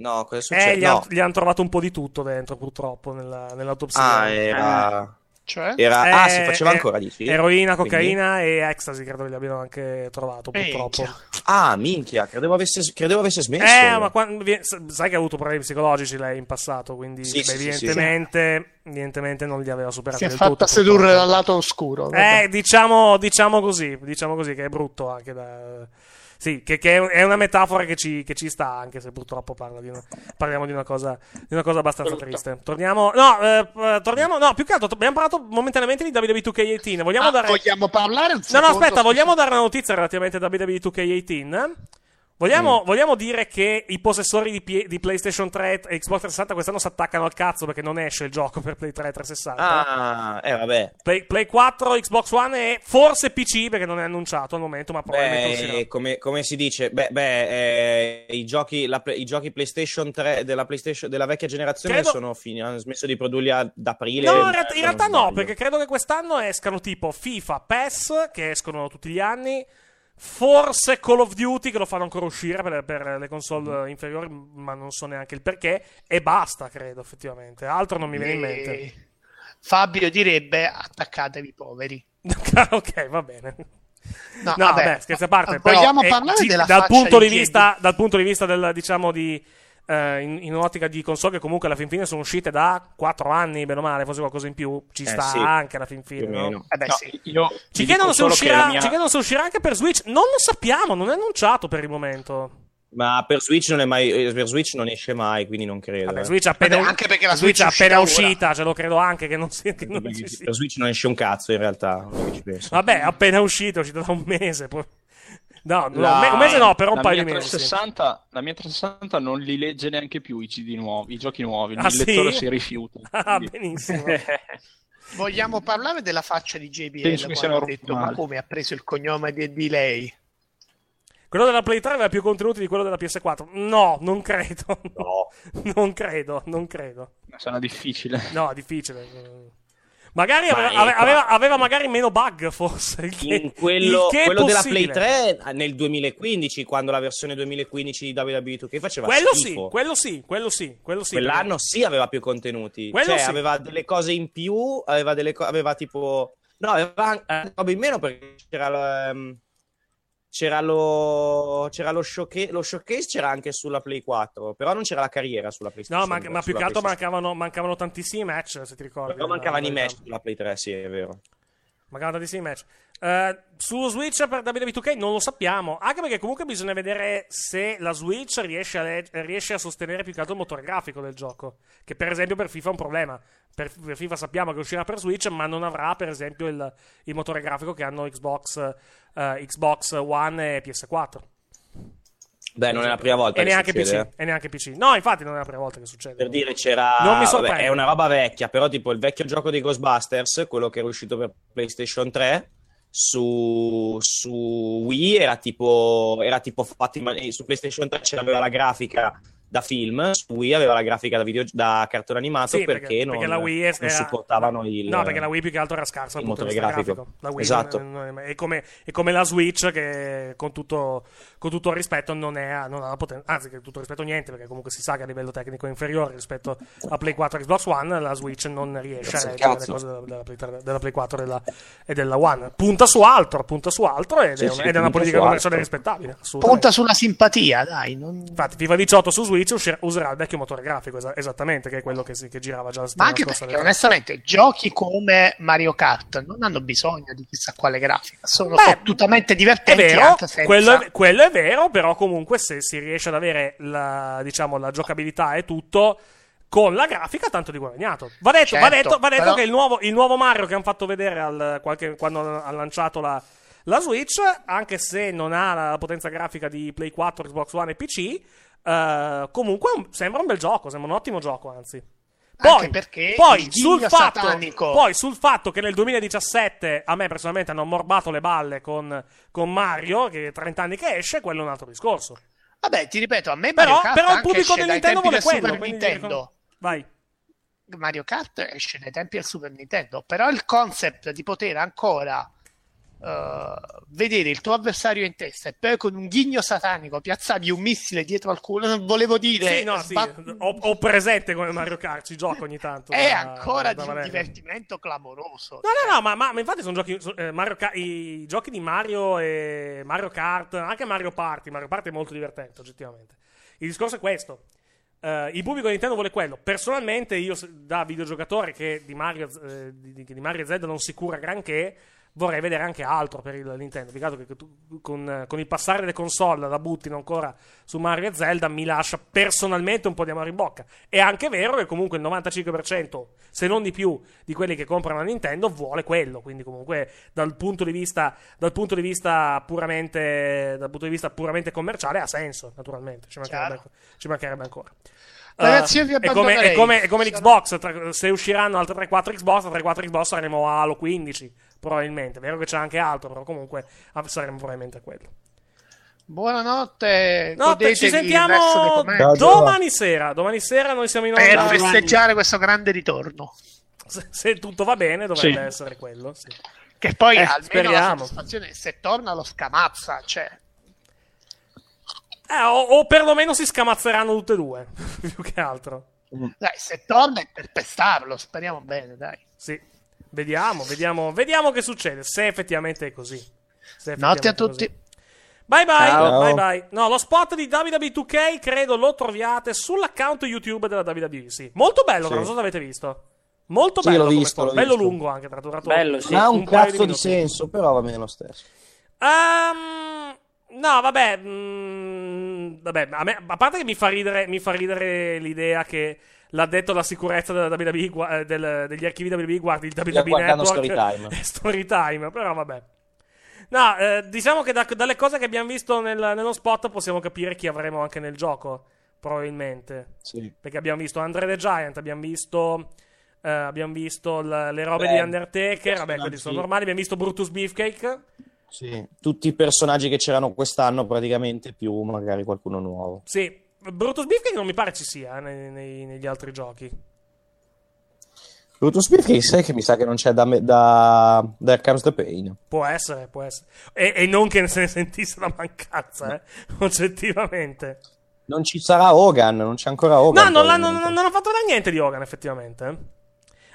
No, cosa succede? Eh, gli, no. han- gli hanno trovato un po' di tutto dentro, purtroppo, nella, nell'autopsia. Ah, era... Cioè? era... ah, Eh, si faceva eh, ancora, dici? Eroina, Quindi- cocaina e ecstasy, credo che li abbiano anche trovato, purtroppo. Ah, minchia, credevo avesse, credevo avesse smesso. Eh, ma quando, sai che ha avuto problemi psicologici lei in passato, quindi Sì, beh, sì, sì, evidentemente, evidentemente non li aveva superati si è del fatta tutto. sedurre purtroppo. dal lato oscuro. vabbè. Eh, diciamo, diciamo così, diciamo così, che è brutto anche da... Sì, che, che è una metafora che ci, che ci sta, anche se purtroppo parla di una- parliamo di una, cosa, di una cosa abbastanza triste. Torniamo, no, eh, eh, torniamo, no, più che altro abbiamo parlato momentaneamente di WWE 2K18. Vogliamo Ah, dare... vogliamo parlare No, no, aspetta, vogliamo dare una notizia relativamente a WWE 2K18? Vogliamo, Mm. vogliamo dire che i possessori di, pie- di PlayStation 3 e Xbox 360 quest'anno si attaccano al cazzo perché non esce il gioco per Play 3 e 360? Ah, eh, vabbè. Play, Play 4, Xbox One e forse PC perché non è annunciato al momento, ma probabilmente. Beh, come, come si dice, beh, beh, eh, i, giochi, la- i giochi PlayStation 3 della, PlayStation, della vecchia generazione Credo- sono fini, hanno smesso di produrli ad aprile. No, in realtà, no, sbaglio. perché credo che quest'anno escano tipo FIFA, PES, che escono tutti gli anni, forse Call of Duty, che lo fanno ancora uscire per, per le console eh, inferiori, ma non so neanche il perché, e basta, credo, effettivamente. Altro non mi viene in mente. Eh, Fabio direbbe attaccatevi poveri. ok, va bene. No, No, vabbè, vabbè, scherzi a parte. però, vogliamo eh, parlare sì, della dal punto di vista, dal punto di vista del, diciamo, di. Eh, in, in un'ottica di console che comunque alla fin fine sono uscite da 4 anni, bene o male, forse qualcosa in più, ci Eh, sta sì, anche alla fin fine. no? Eh beh, No, sì. io Ci chiedono, se uscirà, mia- ci chiedono se uscirà anche per Switch. Non lo sappiamo, non è annunciato per il momento. Ma per Switch non è mai, eh, per Switch non esce mai, quindi non credo. Vabbè, eh. Switch è appena, Vabbè, anche perché la Switch Switch è appena uscita uscita, ce lo credo anche che non, sia, che non sia. Per Switch non esce un cazzo in realtà. Vabbè, appena uscito, è uscito da un mese. poi- No, no, La- un me- un mese no, però un paio di mesi. 360, La mia 360 non li legge neanche più i CD nuovi, i giochi nuovi. Ah, il sì? lettore si rifiuta. Ah, benissimo. Vogliamo parlare della faccia di JBL Penso che siano ha detto ma come ha preso il cognome di, di lei? Quello della Play 3 aveva più contenuti di quello della PS4. No, non credo. No. non credo, non credo. Sarà difficile. No, difficile. Magari Ma aveva, è aveva- aveva- magari meno bug, forse. Il che, in quello, il quello della Play possibile. 3 nel 2015, quando la versione 2015 di WWE2K faceva Quello sì, schifo. quello sì, quello sì, quello sì. Quell'anno sì aveva più contenuti. Quello cioè, sì. aveva delle cose in più, aveva, delle co- aveva tipo... No, aveva anche roba in meno perché c'era... ehm, C'era lo, c'era lo showcase, lo showcase c'era anche sulla Play 4, però non c'era la carriera sulla PlayStation. No, ma, ma più che altro mancavano, mancavano tantissimi match, se ti ricordi. Però mancavano i match sulla Play 3, sì, è vero. Mancavano tantissimi match. Eh, sullo Switch per WWE2K non lo sappiamo. Anche perché comunque bisogna vedere se la Switch riesce a, le- riesce a sostenere più che altro il motore grafico del gioco. Che per esempio per FIFA è un problema. Per, per FIFA sappiamo che uscirà per Switch, ma non avrà per esempio il, il motore grafico che hanno Xbox, eh, Xbox One e PS4. Beh, non è la prima volta E che neanche, succede. PC, eh. e neanche PC. No, infatti non è la prima volta che succede. Per dire c'era... Non mi vabbè, è una roba vecchia, però tipo il vecchio gioco dei Ghostbusters, quello che era uscito per PlayStation 3, su, su Wii era tipo, era tipo fatto in eh, su PlayStation 3 c'aveva la grafica da film, su Wii aveva la grafica da, video, da cartone animato Sì, perché, non, la Wii è- non era- supportavano il... No, perché la Wii più che altro era scarsa il motore grafico. La Wii Esatto. non- non- è, come, è come la Switch che con tutto, con tutto il rispetto non, è, non ha la potenza, anzi che tutto il rispetto niente perché comunque si sa che a livello tecnico è inferiore rispetto a Play 4 e Xbox One, la Switch non riesce a Cazzo, leggere le cose della, della Play 3 della Play 4 e della, e della One. Punta su altro, punta su altro ed, Sì, è, sì, ed è una politica commerciale rispettabile. Punta sulla simpatia, dai. Non... Infatti FIFA 18 su Switch Switch uscirà- userà il vecchio motore grafico, esa- esattamente, che è quello che, si- che girava già Ma anche perché onestamente giochi come Mario Kart non hanno bisogno di chissà quale grafica, sono Beh, fottutamente È divertenti vero, anche senza... quello è, quello è vero, però comunque se si riesce ad avere la, diciamo, la giocabilità e tutto con la grafica, tanto di guadagnato. Va detto, va Certo, detto- va detto però- che il nuovo, il nuovo Mario che hanno fatto vedere al- qualche- quando ha lanciato la, la Switch, anche se non ha la potenza grafica di Play 4, Xbox One e PC, eh, comunque un- sembra un bel gioco, sembra un ottimo gioco, anzi. Poi, Anche perché poi sul, fatto, poi sul fatto che nel 2017 a me personalmente hanno morbato le balle con, con Mario, che è 30 anni che esce, quello è un altro discorso. Vabbè, ti ripeto, a me Però- Mario Kart però il pubblico del dai Nintendo vuole quello, Super Nintendo. Vai. Mario Kart esce dai tempi del Super Nintendo, però il concept di poter ancora eh, vedere il tuo avversario in testa e poi con un ghigno satanico piazzavi un missile dietro al culo, non volevo dire, Sì, no, sì, sbat- ho, ho presente come Mario Kart, ci gioco ogni tanto. è da- ancora da di un divertimento clamoroso. No, no, no, ma, ma- ma infatti sono giochi. eh, Mario Ka- I giochi di Mario e Mario Kart, anche Mario Party. Mario Party è molto divertente, oggettivamente. Il discorso è questo. Eh, il pubblico di Nintendo vuole quello. Personalmente, io, da videogiocatore che di Mario, eh, di, di- Mario Zelda non si cura granché, vorrei vedere anche altro per il Nintendo. Peccato che tu- con, eh, con il passare delle console la buttino ancora su Mario e Zelda mi lascia personalmente un po' di amaro in bocca. È anche vero che comunque il 95%, se non di più, di quelli che comprano la Nintendo vuole quello. Quindi, comunque, dal punto di vista, dal punto di vista puramente, dal punto di vista puramente commerciale, ha senso, naturalmente. Ci mancherebbe, ci mancherebbe ancora. Ragazzi, io vi Eh, è come, è come, è come l'Xbox. tra- se usciranno altre 3-4 Xbox, tra 3-4 Xbox saremo a Halo 15. Probabilmente. È vero che c'è anche altro, però comunque saremo probabilmente a quello. Buonanotte, No, ci sentiamo domani sera. Domani sera noi siamo in per onda. festeggiare questo grande ritorno. Se, se tutto va bene, dovrebbe Sì. essere quello. sì. Che poi Eh, almeno la speriamo. soddisfazione se torna lo scamazza, cioè Eh, o, o perlomeno si scamazzeranno tutte e due. Più che altro. dai, se torna è per pestarlo, speriamo bene, dai. Sì. Vediamo, vediamo, vediamo che succede. Se effettivamente è così. Se Notte a effettivamente è tutti. così. Bye bye, Ciao. bye bye. No, lo spot di WWE2K credo lo troviate sull'account YouTube della WWE. Sì. Molto bello, Sì. non so se avete visto. Molto Sì, bello, l'ho visto, l'ho bello visto. lungo anche, tra l'altro. Bello, sì. Non ha un, paio cazzo di, minuti. senso, però va bene lo stesso. Ehm, no, vabbè. mm, vabbè, a, me- a parte che mi fa ridere, mi fa ridere l'idea che l'ha detto la sicurezza della WWE, eh, del- degli archivi WWE guardi il WWE Network Storytime. Storytime, però vabbè. No, eh, diciamo che da- dalle cose che abbiamo visto nel- nello spot possiamo capire chi avremo anche nel gioco, probabilmente. Sì. Perché abbiamo visto Andre the Giant, abbiamo visto... eh, abbiamo visto l- le robe Beh, di Undertaker, vabbè, quelli sono normali. Abbiamo visto Brutus Beefcake. Sì. Tutti i personaggi che c'erano quest'anno, praticamente, più magari qualcuno nuovo. Sì, Brutus Beefcake non mi pare ci sia eh, nei- nei- negli altri giochi. Brutus Beefcake, sai che mi sa che non c'è da, da, da Comes the Pain. Può essere, può essere. E, e non che se ne sentisse la mancanza, eh, oggettivamente. Non ci sarà Hogan, non c'è ancora No, Hogan. non, l'hanno- probabilmente. non, non hanno fatto vedere niente di Hogan, effettivamente.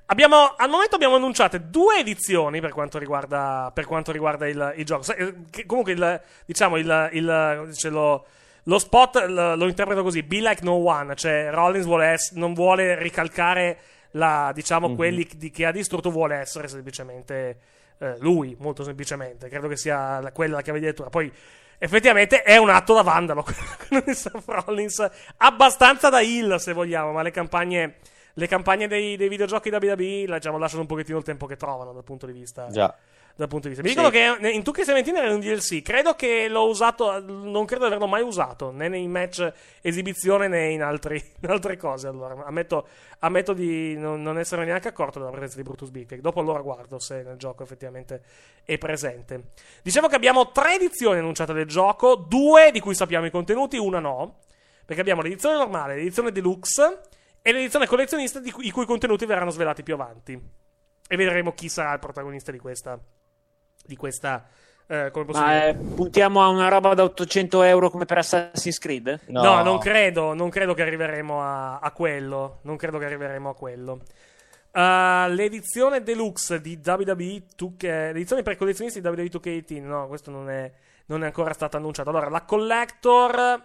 Abbiamo, al momento abbiamo annunciate due edizioni per quanto riguarda, per quanto riguarda il, il gioco. Eh, comunque, il, diciamo, il, il- dice, lo, lo spot lo, lo interpreto così: Be like no one. Cioè, Rollins vuole ess- non vuole ricalcare la, diciamo, Mhm. quelli di- che ha distrutto, vuole essere semplicemente eh, lui, molto semplicemente. Credo che sia la- quella la chiave di lettura. Poi. Effettivamente è un atto da vandalo quello di Seth Rollins, abbastanza da heal se vogliamo, ma le campagne, le campagne dei, dei videogiochi WWE la- diciamo, lasciano un pochettino il tempo che trovano dal punto di vista. Già. Dal punto di vista. Mi Sì. dicono che in 2K17 era un DLC. Credo che l'ho usato. Non credo di averlo mai usato né nei match esibizione né in, altri, in altre cose. Allora, ammetto, ammetto di non, non essere neanche accorto della presenza di Brutus Beefcake. Dopo allora guardo se nel gioco effettivamente è presente. Dicevo che abbiamo tre edizioni annunciate del gioco, due di cui sappiamo i contenuti, una no. Perché abbiamo l'edizione normale, l'edizione deluxe e l'edizione collezionista di cui- i cui contenuti verranno svelati più avanti. E vedremo chi sarà il protagonista di questa. Di questa. eh, Ma dire? eh, puntiamo a una roba da 800 euro come per Assassin's Creed? No, non credo, non credo che arriveremo a, a quello. Non credo che arriveremo a quello. Uh, l'edizione deluxe di WWE 2K, l'edizione per collezionisti di WWE 2K18, no, questo non è, non è ancora stato annunciato. Allora, la collector.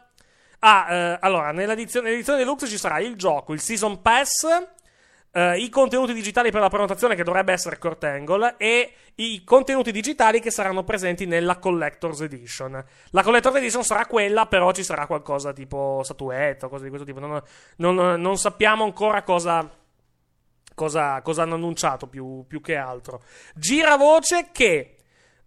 Ah, eh, allora, nell'edizione, nell'edizione deluxe ci sarà il gioco, il Season Pass, eh, i contenuti digitali per la prenotazione che dovrebbe essere Kurt Angle e i contenuti digitali che saranno presenti nella Collector's Edition. La Collector's Edition sarà quella, però ci sarà qualcosa tipo statuetta o cose di questo tipo. Non, non- non sappiamo ancora cosa, cosa, cosa hanno annunciato più, più che altro. Gira voce che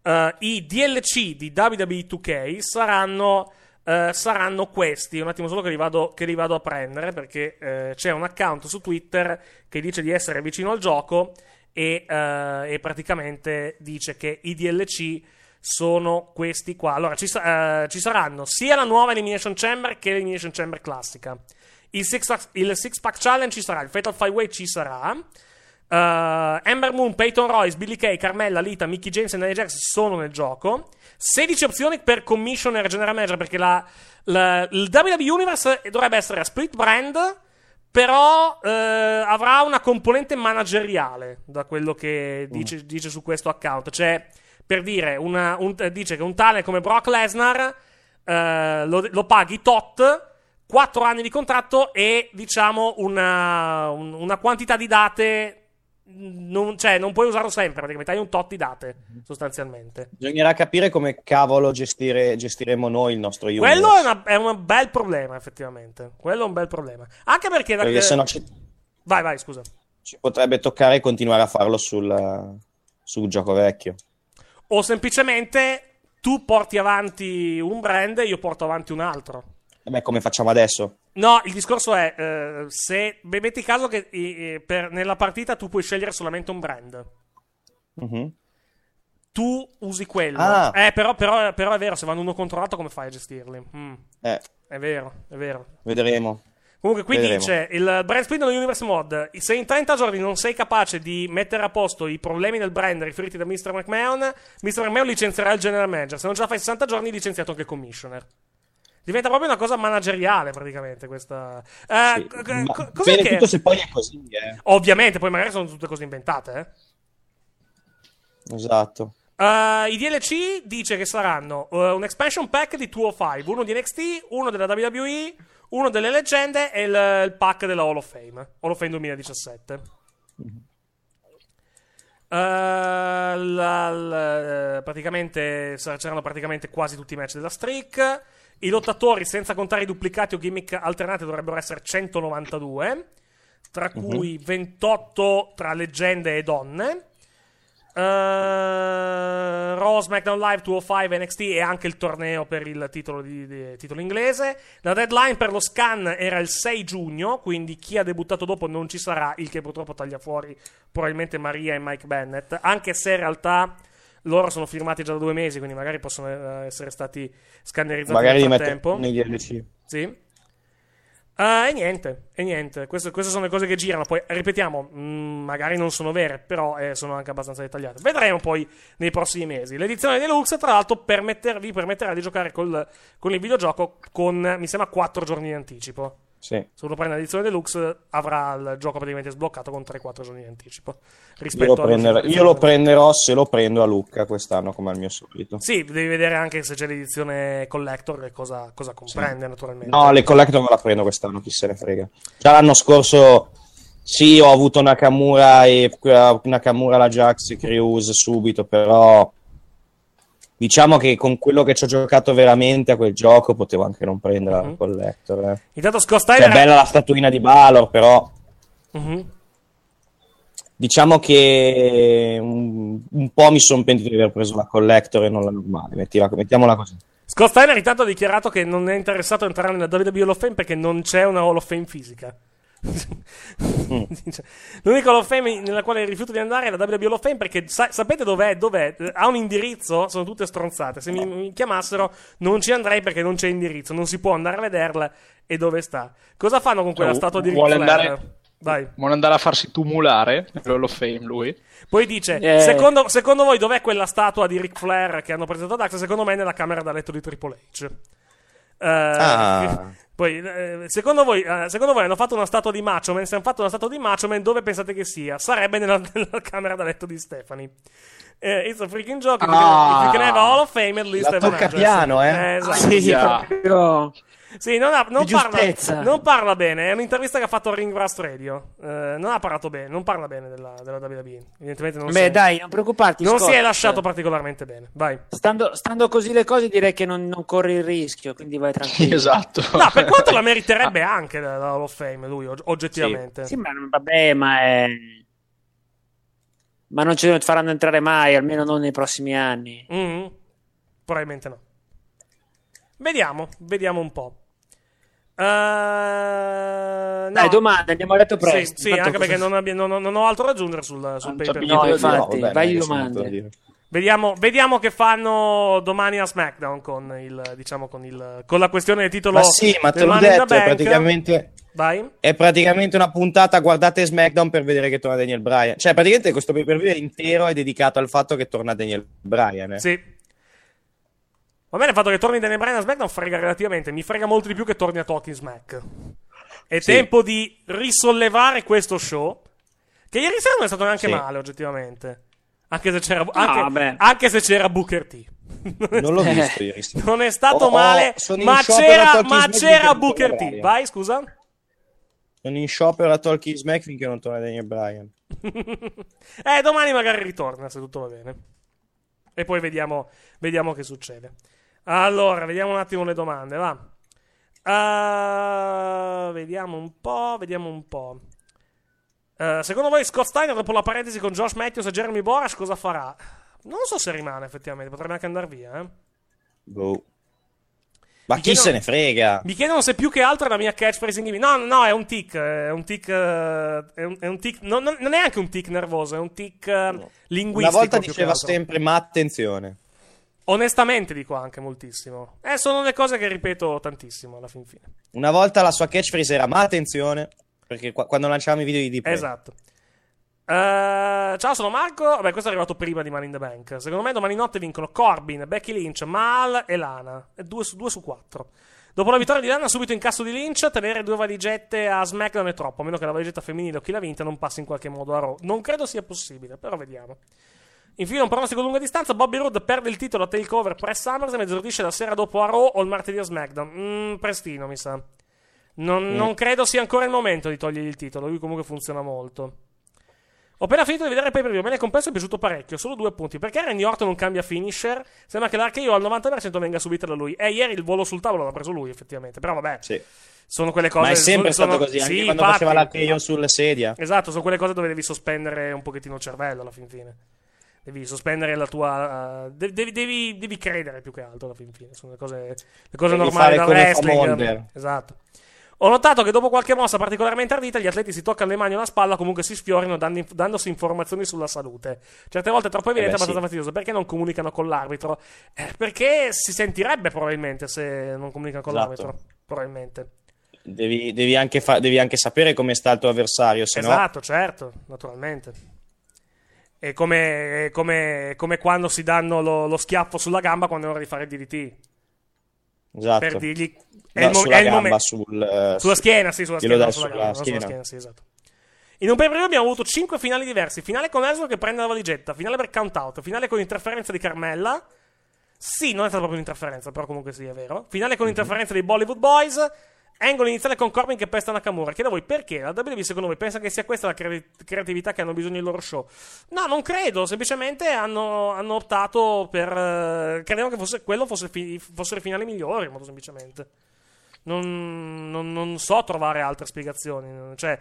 eh, i DLC di WWE 2K saranno, eh, saranno questi. Un attimo solo che li vado, che li vado a prendere perché eh, c'è un account su Twitter che dice di essere vicino al gioco e, eh, e praticamente dice che i DLC sono questi qua. Allora, ci, eh, ci saranno sia la nuova Elimination Chamber che l'Elimination Chamber classica. Il six, il six Pack Challenge ci sarà, il Fatal Five Way ci sarà. Uh, Ember Moon, Peyton Royce, Billy Kay, Carmella, Lita, Mickey James e Nia Jax sono nel gioco. 16 opzioni per Commissioner e General Manager perché la, la- il WWE Universe dovrebbe essere a split brand, però eh, avrà una componente manageriale da quello che dice, dice su questo account. Cioè, per dire, una- un- eh, dice che un tale come Brock Lesnar eh, lo, lo paghi tot. 4 anni di contratto e diciamo una, un- una quantità di date non, cioè, non puoi usarlo sempre, praticamente hai un tot di date, sostanzialmente. Bisognerà capire come cavolo gestire, gestiremo noi il nostro universe. Quello è, una- è un bel problema, effettivamente. Quello è un bel problema. Anche perché... da- Perché sennò ci, Vai, vai, scusa. ci potrebbe toccare continuare a farlo sul, sul gioco vecchio. O semplicemente tu porti avanti un brand e io porto avanti un altro. Vabbè, come facciamo adesso? No, il discorso è, eh, se beh, metti caso che eh, per- nella partita tu puoi scegliere solamente un brand. Mhm. Tu usi quello. Ah. Eh, però, però- però è vero, se vanno uno contro l'altro come fai a gestirli? Mm, Eh, è vero, è vero. vedremo. Comunque qui Vedremo. dice il brand split nello Universe Mod. Se in 30 giorni non sei capace di mettere a posto i problemi del brand riferiti da Mr. McMahon, Mr. McMahon licenzierà il general manager. Se non ce la fai 60 giorni, licenziato anche il commissioner. Diventa proprio una cosa manageriale, praticamente. Questa. Eh, Sì, ma co- cos'è bene che- tutto se poi è così, eh. Ovviamente, poi magari sono tutte cose inventate, eh. Esatto. Uh, I DLC dice che saranno uh, un expansion pack di 205, uno di NXT, uno della WWE, uno delle leggende e il, il pack della Hall of Fame, Hall of Fame 2017. Uh, la- la- praticamente c'erano praticamente quasi tutti i match della streak. I lottatori, senza contare i duplicati o gimmick alternati, dovrebbero essere 192, tra Mhm. cui 28 tra leggende e donne. Uh, Raw, SmackDown Live 205 NXT e anche il torneo per il titolo, di, di- titolo inglese. La deadline per lo scan era il 6 giugno, quindi chi ha debuttato dopo non ci sarà, il che purtroppo taglia fuori probabilmente Maria e Mike Bennett, anche se in realtà loro sono firmati già da due mesi, quindi magari possono eh, essere stati scannerizzati Magari li nel metto frattempo. nei DLC. Sì. Ah, e niente, e niente. Queste, queste sono le cose che girano. Poi, ripetiamo, mh, magari non sono vere, però eh, sono anche abbastanza dettagliate. Vedremo poi nei prossimi mesi. L'edizione deluxe, tra l'altro, permetter- vi permetterà di giocare col- con il videogioco con, mi sembra, 4 giorni di anticipo. Sì. Se uno prende l'edizione deluxe, avrà il gioco praticamente sbloccato con 3-4 giorni di anticipo. Io lo, prenderò, io lo prenderò se lo prendo a Lucca quest'anno, come al mio solito. Sì, devi vedere anche se c'è l'edizione collector e cosa, cosa comprende, naturalmente. No, le collector me la prendo quest'anno, chi se ne frega. Già l'anno scorso, sì, ho avuto Nakamura e Nakamura la Jax e Crews subito, però diciamo che con quello che ci ho giocato veramente a quel gioco potevo anche non prendere la collector. Eh. Intanto Scott Cioè, Steiner... è bella la statuina di Balor, però Mhm. diciamo che un, un po' mi sono pentito di aver preso la collector e non la normale, mettila- mettiamola così. Scott Steiner intanto ha dichiarato che non è interessato a entrare nella WWE Hall of Fame perché non c'è una Hall of Fame fisica. Dice, L'unica Hall of Fame nella quale rifiuto di andare è la WWE Hall of Fame perché sa- sapete dov'è? Dov'è? Ha un indirizzo? Sono tutte stronzate. Se mi, mi chiamassero non ci andrei perché non c'è indirizzo, non si può andare a vederla e dove sta. Cosa fanno con quella Cioè, statua di Ric vuole andare- Vai. Vuole andare a farsi tumulare nell'Hall of Fame lui. Poi dice: Eh. secondo, secondo voi dov'è quella statua di Ric Flair che hanno presentato ad Axe? Secondo me è nella camera da letto di Triple H. Eh, Ah. Poi, eh, secondo voi, eh, secondo voi hanno fatto una statua di Macho Man? Se hanno fatto una statua di Macho Man, dove pensate che sia? Sarebbe nella, nella camera da letto di Stephanie. Eh, it's a freaking joke. If you can- Ah. you can have a Hall of Fame, at least La tocca piano, eh. esatto. Sì, Yeah. Sì, non, ha- non parla, non parla bene. È un'intervista che ha fatto a Ring Rust Radio. Eh, non ha parlato bene, non parla bene della, della WWE. Evidentemente non si Beh, è- dai, non preoccuparti. Non si Scott. è lasciato particolarmente bene. Vai. Stando, stando così le cose, direi che non, non corri il rischio, quindi vai tranquillo. Esatto. No, per quanto la meriterebbe anche la, la Hall of Fame, lui, og- oggettivamente. Sì, ma vabbè, ma è... Ma non ce ne faranno entrare mai, almeno non nei prossimi anni. Mhm. Probabilmente no. Vediamo, vediamo un po'. Eh, no. Dai, domanda, andiamo a letto presto. Sì, sì, anche perché non, abbia- non- non ho altro da aggiungere sul, sul pay per view. No, infatti, vabbè, vai domande. Vediamo, vediamo che fanno domani a SmackDown con, il, diciamo, con, il, con la questione del titolo. Ma sì, ma te l'ho detto, è praticamente, Vai. è praticamente una puntata, guardate SmackDown per vedere che torna Daniel Bryan. Cioè, praticamente questo pay per view intero è dedicato al fatto che torna Daniel Bryan. eh. Sì. Va bene il fatto che torni Daniel Bryan a SmackDown frega relativamente. Mi frega molto di più che torni a Talking Smack. È Sì. tempo di risollevare questo show. Che ieri sera non è stato neanche Sì. male, oggettivamente. Anche se c'era, anche, anche se c'era Booker T. Non l'ho visto ieri sera. Non è stato Oh, oh, male, in ma c'era, ma c'era Booker T. Vai, scusa. Sono in sciopero a Talking Smack finché non torna Daniel Bryan. eh, domani magari ritorna se tutto va bene. E poi vediamo, vediamo che succede. Allora, vediamo un attimo le domande, va. Uh, vediamo un po', vediamo un po'. Uh, secondo voi Scott Steiner dopo la parentesi con Josh Matthews e Jeremy Borash cosa farà? Non so se rimane effettivamente, potrebbe anche andare via. Eh. Boh. Ma Mi chi chiedono- se ne frega? Mi chiedono se più che altro è la mia catchphrase in No, no, no, è un tic. È un tic. eh, È un, è un tic. no, non è anche un tic nervoso, è un tic eh, linguistico. Una volta diceva sempre, ma attenzione. Onestamente dico anche moltissimo. Eh, sono le cose che ripeto tantissimo alla fin fine. Una volta la sua catchphrase era, ma attenzione, perché qua- quando lanciavamo i video di Deep Esatto. Eh, ciao, sono Marco. Vabbè, questo è arrivato prima di Money in the Bank. Secondo me domani notte vincono Corbin, Becky Lynch, Mal e Lana. 2 su, due su 4. Dopo la vittoria di Lana, subito incasso di Lynch, tenere due valigette a SmackDown è troppo. A meno che la valigetta femminile o chi l'ha vinta non passi in qualche modo a Raw. Non credo sia possibile, però vediamo. Infine, un pronostico lunga distanza: Bobby Roode perde il titolo a takeover pre SummerSlam e esordisce la sera dopo a Raw o il martedì a SmackDown. Mm, prestino, mi sa. Non, Mm. non credo sia ancora il momento di togliergli il titolo. Lui comunque funziona molto. Ho appena finito di vedere il pay per view. Me ne compenso è piaciuto parecchio. Solo due punti. Perché Randy Orton non cambia finisher? Sembra che l'RKO al 90% venga subita da lui. E ieri il volo sul tavolo l'ha preso lui, effettivamente. Però vabbè. Sì. Sono quelle cose. Ma è sempre sono- stato così, sì, anche quando infatti. faceva l'RKO sulla sedia. Esatto, sono quelle cose dove devi sospendere un pochettino il cervello alla fin fine. Devi sospendere la tua. uh, de- devi, devi- devi credere più che altro alla fin fine. Sono le cose, le cose Devi normali da wrestling. Esatto. Ho notato che dopo qualche mossa particolarmente ardita, gli atleti si toccano le mani o la spalla, comunque si sfiorino dando- dandosi informazioni sulla salute. Certe volte è troppo evidente Eh beh, abbastanza sì. fastidioso. Perché non comunicano con l'arbitro? Eh, perché si sentirebbe probabilmente se non comunicano con Esatto. l'arbitro. Probabilmente. Devi, devi anche fa- devi anche sapere come sta il tuo avversario, se no... Esatto, certo, naturalmente. È come, è come, come quando si danno lo, lo schiaffo sulla gamba quando è ora di fare il DDT. Esatto. Per dirgli. È No, il, mo- sulla è il gamba, momento. sul, eh, sulla su- schiena, sì, sulla schiena. sulla sulla gamba, no, sulla schiena. schiena, sì, esatto. In un pay per view abbiamo avuto 5 finali diversi: finale con Ezra che prende la valigetta, finale per count out, finale con interferenza di Carmella. Sì, non è stata proprio un'interferenza, però comunque sì, è vero. Finale con interferenza dei Bollywood Boys. Angle iniziale con Corbin che pesta Nakamura. Chiedo a voi perché la WWE secondo voi pensa che sia questa la cre- creatività che hanno bisogno i loro show? No, non credo. Semplicemente hanno, hanno optato per. eh, credevano che fosse, quello fosse fi- fossero i finali migliori, molto semplicemente. Non, non- non so trovare altre spiegazioni. Cioè,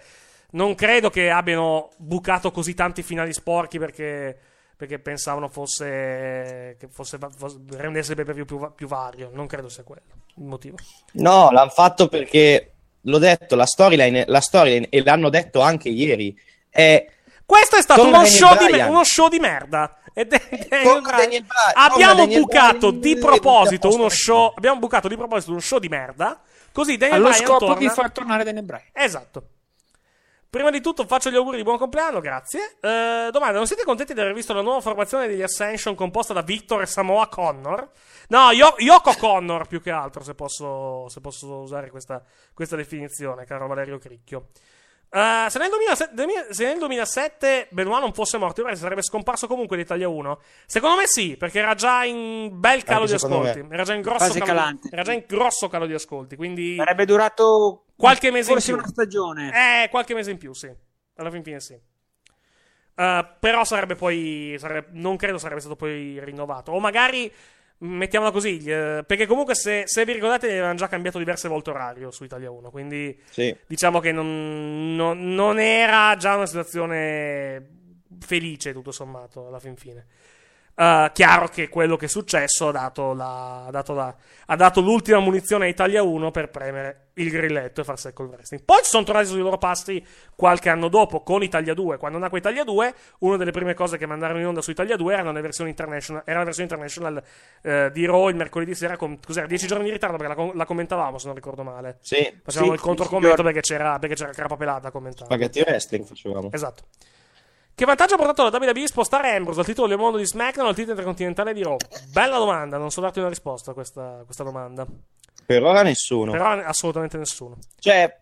non credo che abbiano bucato così tanti finali sporchi perché, perché pensavano fosse. che fosse, fosse- rendesse il pay-per-view più, più vario. Non credo sia quello il motivo. No, l'hanno fatto perché, l'ho detto, la storyline, la storyline e l'hanno detto anche ieri, è... Questo è stato uno show, di, uno show di merda. Ed è- Bryan. Abbiamo bucato Bryan di proposito uno show. Abbiamo bucato di proposito uno show di merda. Così Daniel Allo Bryan scopo torna. di far tornare Daniel Bryan. Esatto. Prima di tutto faccio gli auguri di buon compleanno, grazie. Eh, domanda, non siete contenti di aver visto la nuova formazione degli Ascension composta da Victor e Samoa Connor? No, Yo- Yoko Connor più che altro, se posso, se posso usare questa, questa definizione, caro Valerio Cricchio. Uh, se, nel 2007, se nel 2007 Benoit non fosse morto, sarebbe scomparso comunque l'Italia 1. Secondo me sì, perché era già in bel calo di ascolti. me. Era già in calo, calante. era già in grosso calo di ascolti. Quindi Sarebbe durato qualche mese forse in più. una stagione. Eh, qualche mese in più, sì. Alla fin fine sì. Uh, però sarebbe poi. sarebbe- non credo sarebbe stato poi rinnovato. O magari. Mettiamola così, gli- perché comunque se, se vi ricordate avevano già cambiato diverse volte orario su Italia 1, quindi Sì. diciamo che non, non- non era già una situazione felice tutto sommato alla fin fine. Uh, chiaro che quello che è successo ha dato, la- ha dato la- ha dato l'ultima munizione a Italia 1 per premere il grilletto e far secco il wrestling. Poi ci sono tornati sui loro passi qualche anno dopo con Italia 2. Quando nacque Italia 2, una delle prime cose che mandarono in onda su Italia 2 erano le versioni international, era la versione international eh, di Raw il mercoledì sera con cos'era, 10 giorni di ritardo perché la, com- la commentavamo se non ricordo male. Sì. Facevamo Sì, il controcommento perché c'era, perché c'era Crapa Pelata a commentare. Spaghetti wrestling facevamo. Esatto. Che vantaggio ha portato la WWE spostare Ambrose dal titolo del mondo di SmackDown al titolo intercontinentale di Raw? Bella domanda, non so darti una risposta a questa, questa domanda. Per ora nessuno. Però assolutamente nessuno. Cioè,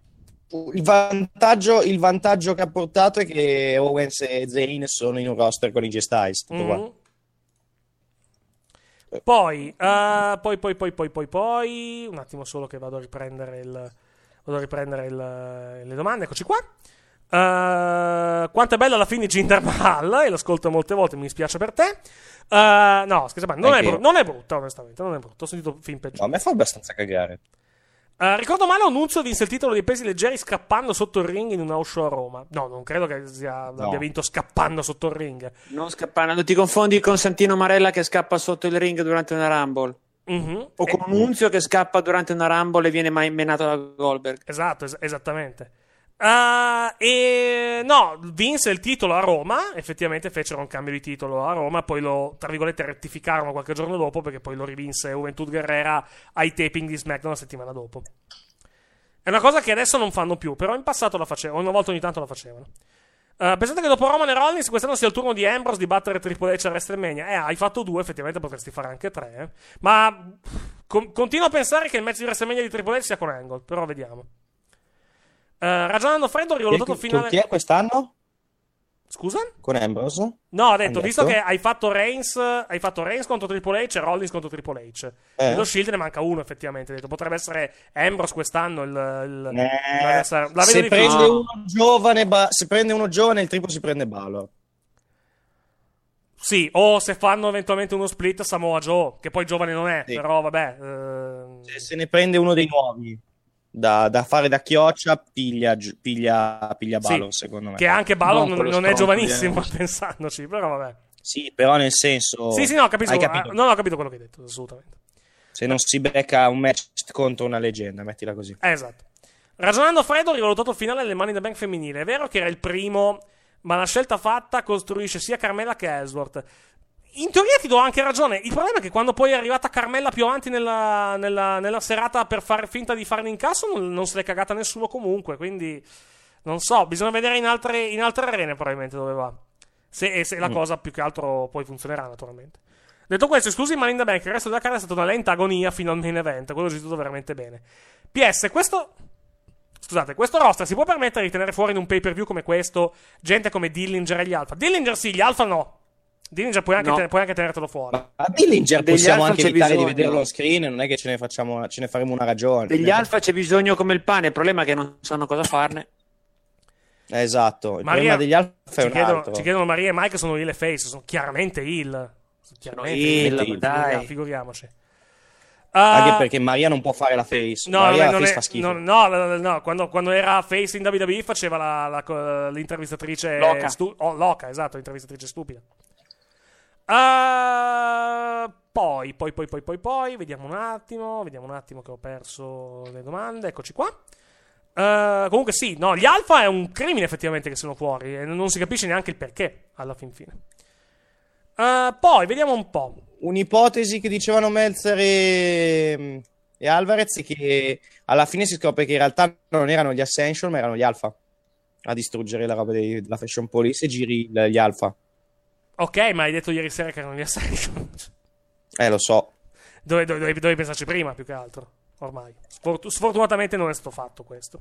il vantaggio, il vantaggio che ha portato è che Owens e Zayn sono in un roster con i G-Styles. Tutto qua. Mhm. Poi, eh, poi, poi, poi, poi, poi, poi, un attimo solo che vado a riprendere il, vado a riprendere il- le domande, eccoci qua. Eh, quanto è bella la fine di Jinder Mahal, e l'ascolto molte volte, mi dispiace per te. Eh, no, scherzo, non, è bru- non è brutta, onestamente, non è brutta, ho sentito film peggio. No, a me fa abbastanza cagare. Eh, ricordo male Annunzio vinse il titolo dei pesi leggeri scappando sotto il ring in un house show a Roma. No, non credo che sia, abbia vinto scappando sotto il ring. Non scappando, non ti confondi con Santino Marella che scappa sotto il ring durante una Rumble. Mhm. O con Nunzio che scappa durante una Rumble e viene mai menato da Goldberg. Esatto, es- esattamente. Ah, e no, vinse il titolo a Roma. Effettivamente fecero un cambio di titolo a Roma. Poi lo, tra virgolette, rettificarono qualche giorno dopo. Perché poi lo rivinse Juventud Guerrera ai taping di SmackDown la settimana dopo. È una cosa che adesso non fanno più. Però in passato la facevano. Una volta ogni tanto la facevano. Ah, pensate che dopo Roman e Rollins quest'anno sia il turno di Ambrose di battere Triple H a WrestleMania? Eh, hai fatto due, effettivamente potresti fare anche tre. eh. Ma con- continuo a pensare che il match di WrestleMania di Triple H sia con Angle. Però vediamo. Eh, ragionando freddo, ho rivalutato il finale. Chi è quest'anno? Scusa? Con Ambrose? No, ha detto, visto che hai fatto Reigns, hai fatto Reigns contro Triple H e Rollins contro Triple H. Eh. Nello Shield ne manca uno, effettivamente. Detto, potrebbe essere Ambrose quest'anno il. il Eh, la se, prende uno giovane, ba- se prende uno giovane, il triplo si prende Balor. Sì, o se fanno eventualmente uno split Samoa Joe, che poi giovane non è, Sì. però vabbè. eh, Se, se ne prende uno dei nuovi da, da fare da chioccia, piglia, piglia, piglia sì, Balor, secondo me. Che anche Balor non, non è giovanissimo, pensandoci, però vabbè. Sì, però nel senso... Sì, sì, no, capisco, Hai capito? ah, no, ho capito quello che hai detto, assolutamente. Se non si becca un match contro una leggenda, mettila così. Eh, esatto. Ragionando freddo, ho rivalutato il finale delle in the Bank femminile. È vero che era il primo, ma la scelta fatta costruisce sia Carmella che Ellsworth. In teoria ti do anche ragione. Il problema è che quando poi è arrivata Carmella più avanti nella, nella- nella serata per fare finta di fare l'incasso, non, non se l'è cagata nessuno comunque. Quindi, non so, bisogna vedere in altre, in altre arene probabilmente dove va. Se, e se la Mm. cosa più che altro poi funzionerà, naturalmente. Detto questo, esclusi Money in the Bank, il resto della carta è stata una lenta agonia fino al main event. Quello è gestito veramente bene. PS, questo. Scusate, questo roster si può permettere di tenere fuori in un pay per view come questo gente come Dillinger e gli Alpha? Dillinger sì, gli Alpha no. Dillinger puoi anche, No. te- puoi anche tenertelo fuori. A Dillinger Degli possiamo anche evitare bisogno. di vederlo on screen, non è che ce ne, facciamo, ce ne faremo una ragione. Degli alfa c'è bisogno come il pane, il problema è che non sanno cosa farne. Eh, Esatto, il Maria- problema degli Alfa è un chiedono, altro. ci chiedono Maria e Mike sono e face, sono chiaramente. Sono chiaramente heel, dai. figuria- figuriamoci. Anche Ah, perché Maria non può fare la face. No, Maria non face non fa è- schifo. no, no, no, no, no, Quando, quando era face in WWE faceva la, la- l'intervistatrice Loca. stu- oh, Loca, esatto, l'intervistatrice stupida. Ah, poi, poi, poi, poi, poi, poi, vediamo un attimo, vediamo un attimo che ho perso le domande, eccoci qua. Ah, comunque sì, no, gli alfa è un crimine effettivamente che sono fuori e non si capisce neanche il perché alla fin fine. Ah, poi, vediamo un po'. Un'ipotesi che dicevano Meltzer e, e Alvarez è che alla fine si scopre che in realtà non erano gli Ascension, ma erano gli Alpha a distruggere la roba della Fashion Police e giri gli Alpha. Ok, ma hai detto ieri sera che erano gli Ascension. Eh, lo so. Dove- dove- Dovevi, dovevi pensarci prima, più che altro. Ormai. Sfortu- sfortunatamente non è stato fatto questo.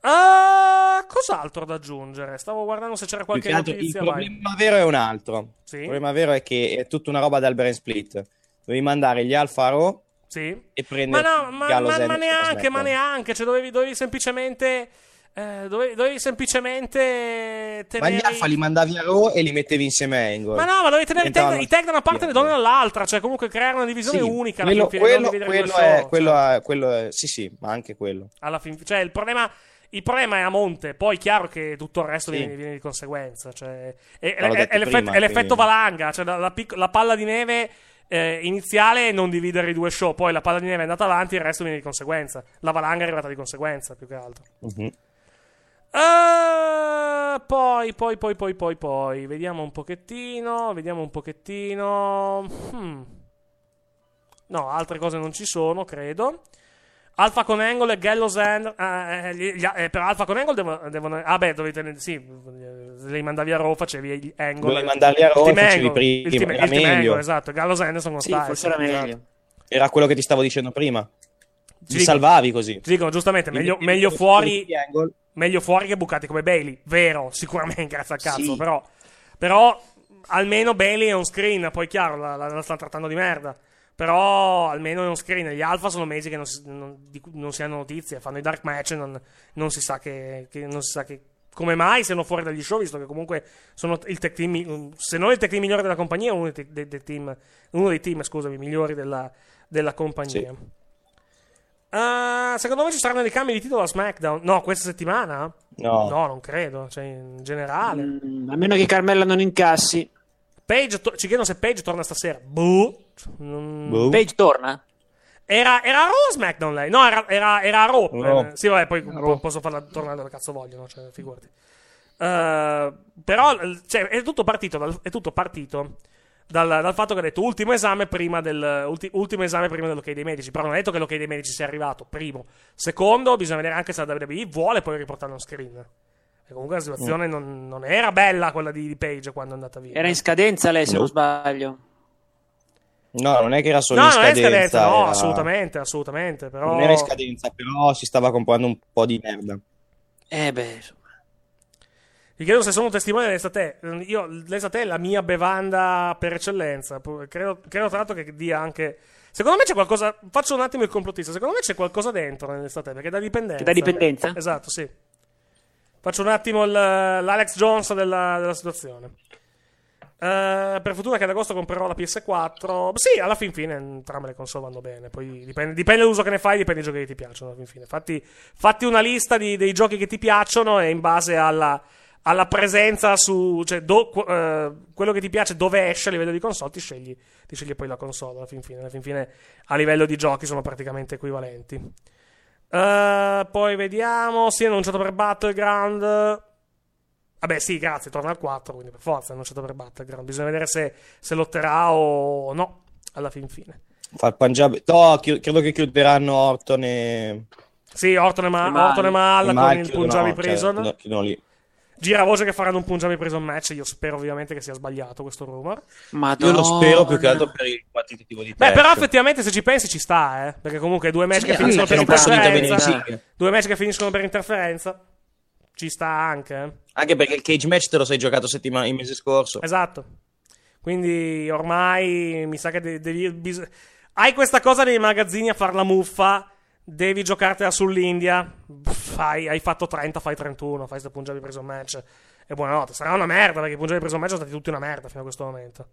Ah, cos'altro da aggiungere? Stavo guardando se c'era qualche che altro, il notizia. vai. problema vero è un altro. Sì? Il problema vero è che è tutta una roba dal brain split. Devi mandare gli Alfa Raw Sì. e Ma prendere no, ma, Gallows ma- e ma neanche, ma neanche. Cioè, dovevi, dovevi semplicemente. Eh, dovevi, dovevi semplicemente tenere. Alfa li mandavi a Raw e li mettevi insieme a Angle. Ma no, ma dovevi tenere i tag, Diventavano- i tag da una parte e le donne dall'altra. Cioè, comunque creare una divisione Sì, unica. alla quello, fin fine, quello- quello è, show, quello cioè. è- quello è- sì, sì, ma anche quello. alla fin- cioè, il problema. Il problema è a monte, poi è chiaro che tutto il resto Sì. viene, viene di conseguenza. Cioè, è, è- è- è l'effetto, prima, è l'effetto quindi- valanga, cioè la, la pic- la palla di neve eh, iniziale è non dividere i due show, poi la palla di neve è andata avanti, il resto viene di conseguenza. La valanga è arrivata di conseguenza, più che altro. Mhm. Eh, poi, poi, poi, poi, poi, poi, vediamo un pochettino, vediamo un pochettino. Hmm. No, altre cose non ci sono, credo. Alfa con Angle e Gallows and... eh, gli- gli- eh, per Alfa con Angle devono... devono ah beh, dovete... Sì, li mandavi a Raw facevi gli Angle. Dovevi mandarli a Raw Il team facevi Angle, prima, Il team, era il team meglio. Angle, esatto. Gallows e Anderson non Sì, stai, forse era esatto. meglio. Era quello che ti stavo dicendo prima. Dico- salvavi così. Ti dicono giustamente, meglio, Li- meglio li- fuori... Meglio fuori che bucati come Bailey. Vero, sicuramente, grazie al cazzo. Sì. Però, però, almeno Bailey è on screen. Poi, chiaro, la, la, la stanno trattando di merda. Però, almeno è on screen. Gli Alpha sono mesi che non si, non, di non si hanno notizie. Fanno i dark match e non, non si sa che, che- non si sa che. Come mai siano fuori dagli show, visto che comunque sono il tech team, mi- se non il tech team migliore della compagnia, uno dei, dei- dei team, uno dei team, scusami, migliori della, della compagnia. Eh, secondo me ci saranno dei cambi di titolo a SmackDown. No, questa settimana? No. No, non credo. Cioè, in generale. Mm, a meno che Carmella non incassi. Page to- ci chiedono se Page torna stasera. Boh. Non- Boh. Page torna? Era, era a Raw o SmackDown lei? No, era, era, era a Raw. Raw. Eh, sì, vabbè, poi po- posso farla tornare dove cazzo voglio, no? Cioè, figurati. Eh, però, cioè, è tutto partito dal, è tutto partito dal, dal fatto che ha detto ultimo esame prima del ulti- ultimo esame prima dell'ok dei medici. Però non ha detto che l'ok dei medici sia arrivato. Primo. Secondo, bisogna vedere anche se la WWE vuole poi riportarlo on screen. E comunque la situazione non, non era bella quella di, di Page quando è andata via. Era in scadenza lei, se No. non sbaglio. No, non è che era solo No, in non è scadenza. scadenza, no, era- assolutamente, assolutamente. Però... Non era in scadenza, però si stava comprando un po' di merda. Eh beh, Ti chiedo se sono testimone dell'estate. Io, l'estate è la mia bevanda per eccellenza. Credo, credo tra l'altro che dia anche. Secondo me c'è qualcosa. Faccio un attimo il complottista. Secondo me c'è qualcosa dentro nell'estate perché dà dipendenza. Che dà dipendenza? Esatto, sì. Faccio un attimo il- l'Alex Jones della, della situazione. Eh, per fortuna che ad agosto comprerò la PS4. Sì, alla fin fine entrambe le console vanno bene. Poi dipende, dipende dall'uso che ne fai, dipende dai giochi che ti piacciono. Alla fin fine. Fatti, fatti una lista di- dei giochi che ti piacciono e in base alla, alla presenza su. cioè, do- eh, quello che ti piace, dove esce a livello di console, ti scegli, ti scegli poi la console. Alla fin fine. Alla fin fine, a livello di giochi, sono praticamente equivalenti. Eh, poi vediamo. Sì, annunciato per Battleground. Vabbè, sì, grazie, torna al 4, quindi per forza è annunciato per Battleground. Bisogna vedere se, se lotterà o no, alla fin fine. Fa il Punjab. No, chi- credo che chiuderanno Orton e. Sì, Orton e, Ma- E Mal. Orton e Mal E con il Punjabi cioè, Prison. no, chiudono lì. Gira voce che faranno un Punjabi Prison match. Io spero ovviamente che sia sbagliato questo rumor. Io lo spero più che altro per il quantitativo di Beh, trash. però effettivamente se ci pensi ci sta, eh. Perché comunque due match Sì, che finiscono che per interferenza. intervenire, Due match che finiscono per interferenza. Ci sta anche, eh. Anche perché il cage match te lo sei giocato settimana, il mese scorso. Esatto. Quindi ormai mi sa che de- devi. bis- hai questa cosa nei magazzini a far la muffa. Devi giocartela sull'India. Fai, hai fatto 30, fai 31. Fai sto Punjabi preso match. E buonanotte. Sarà una merda perché i Punjabi preso match sono stati tutti una merda fino a questo momento.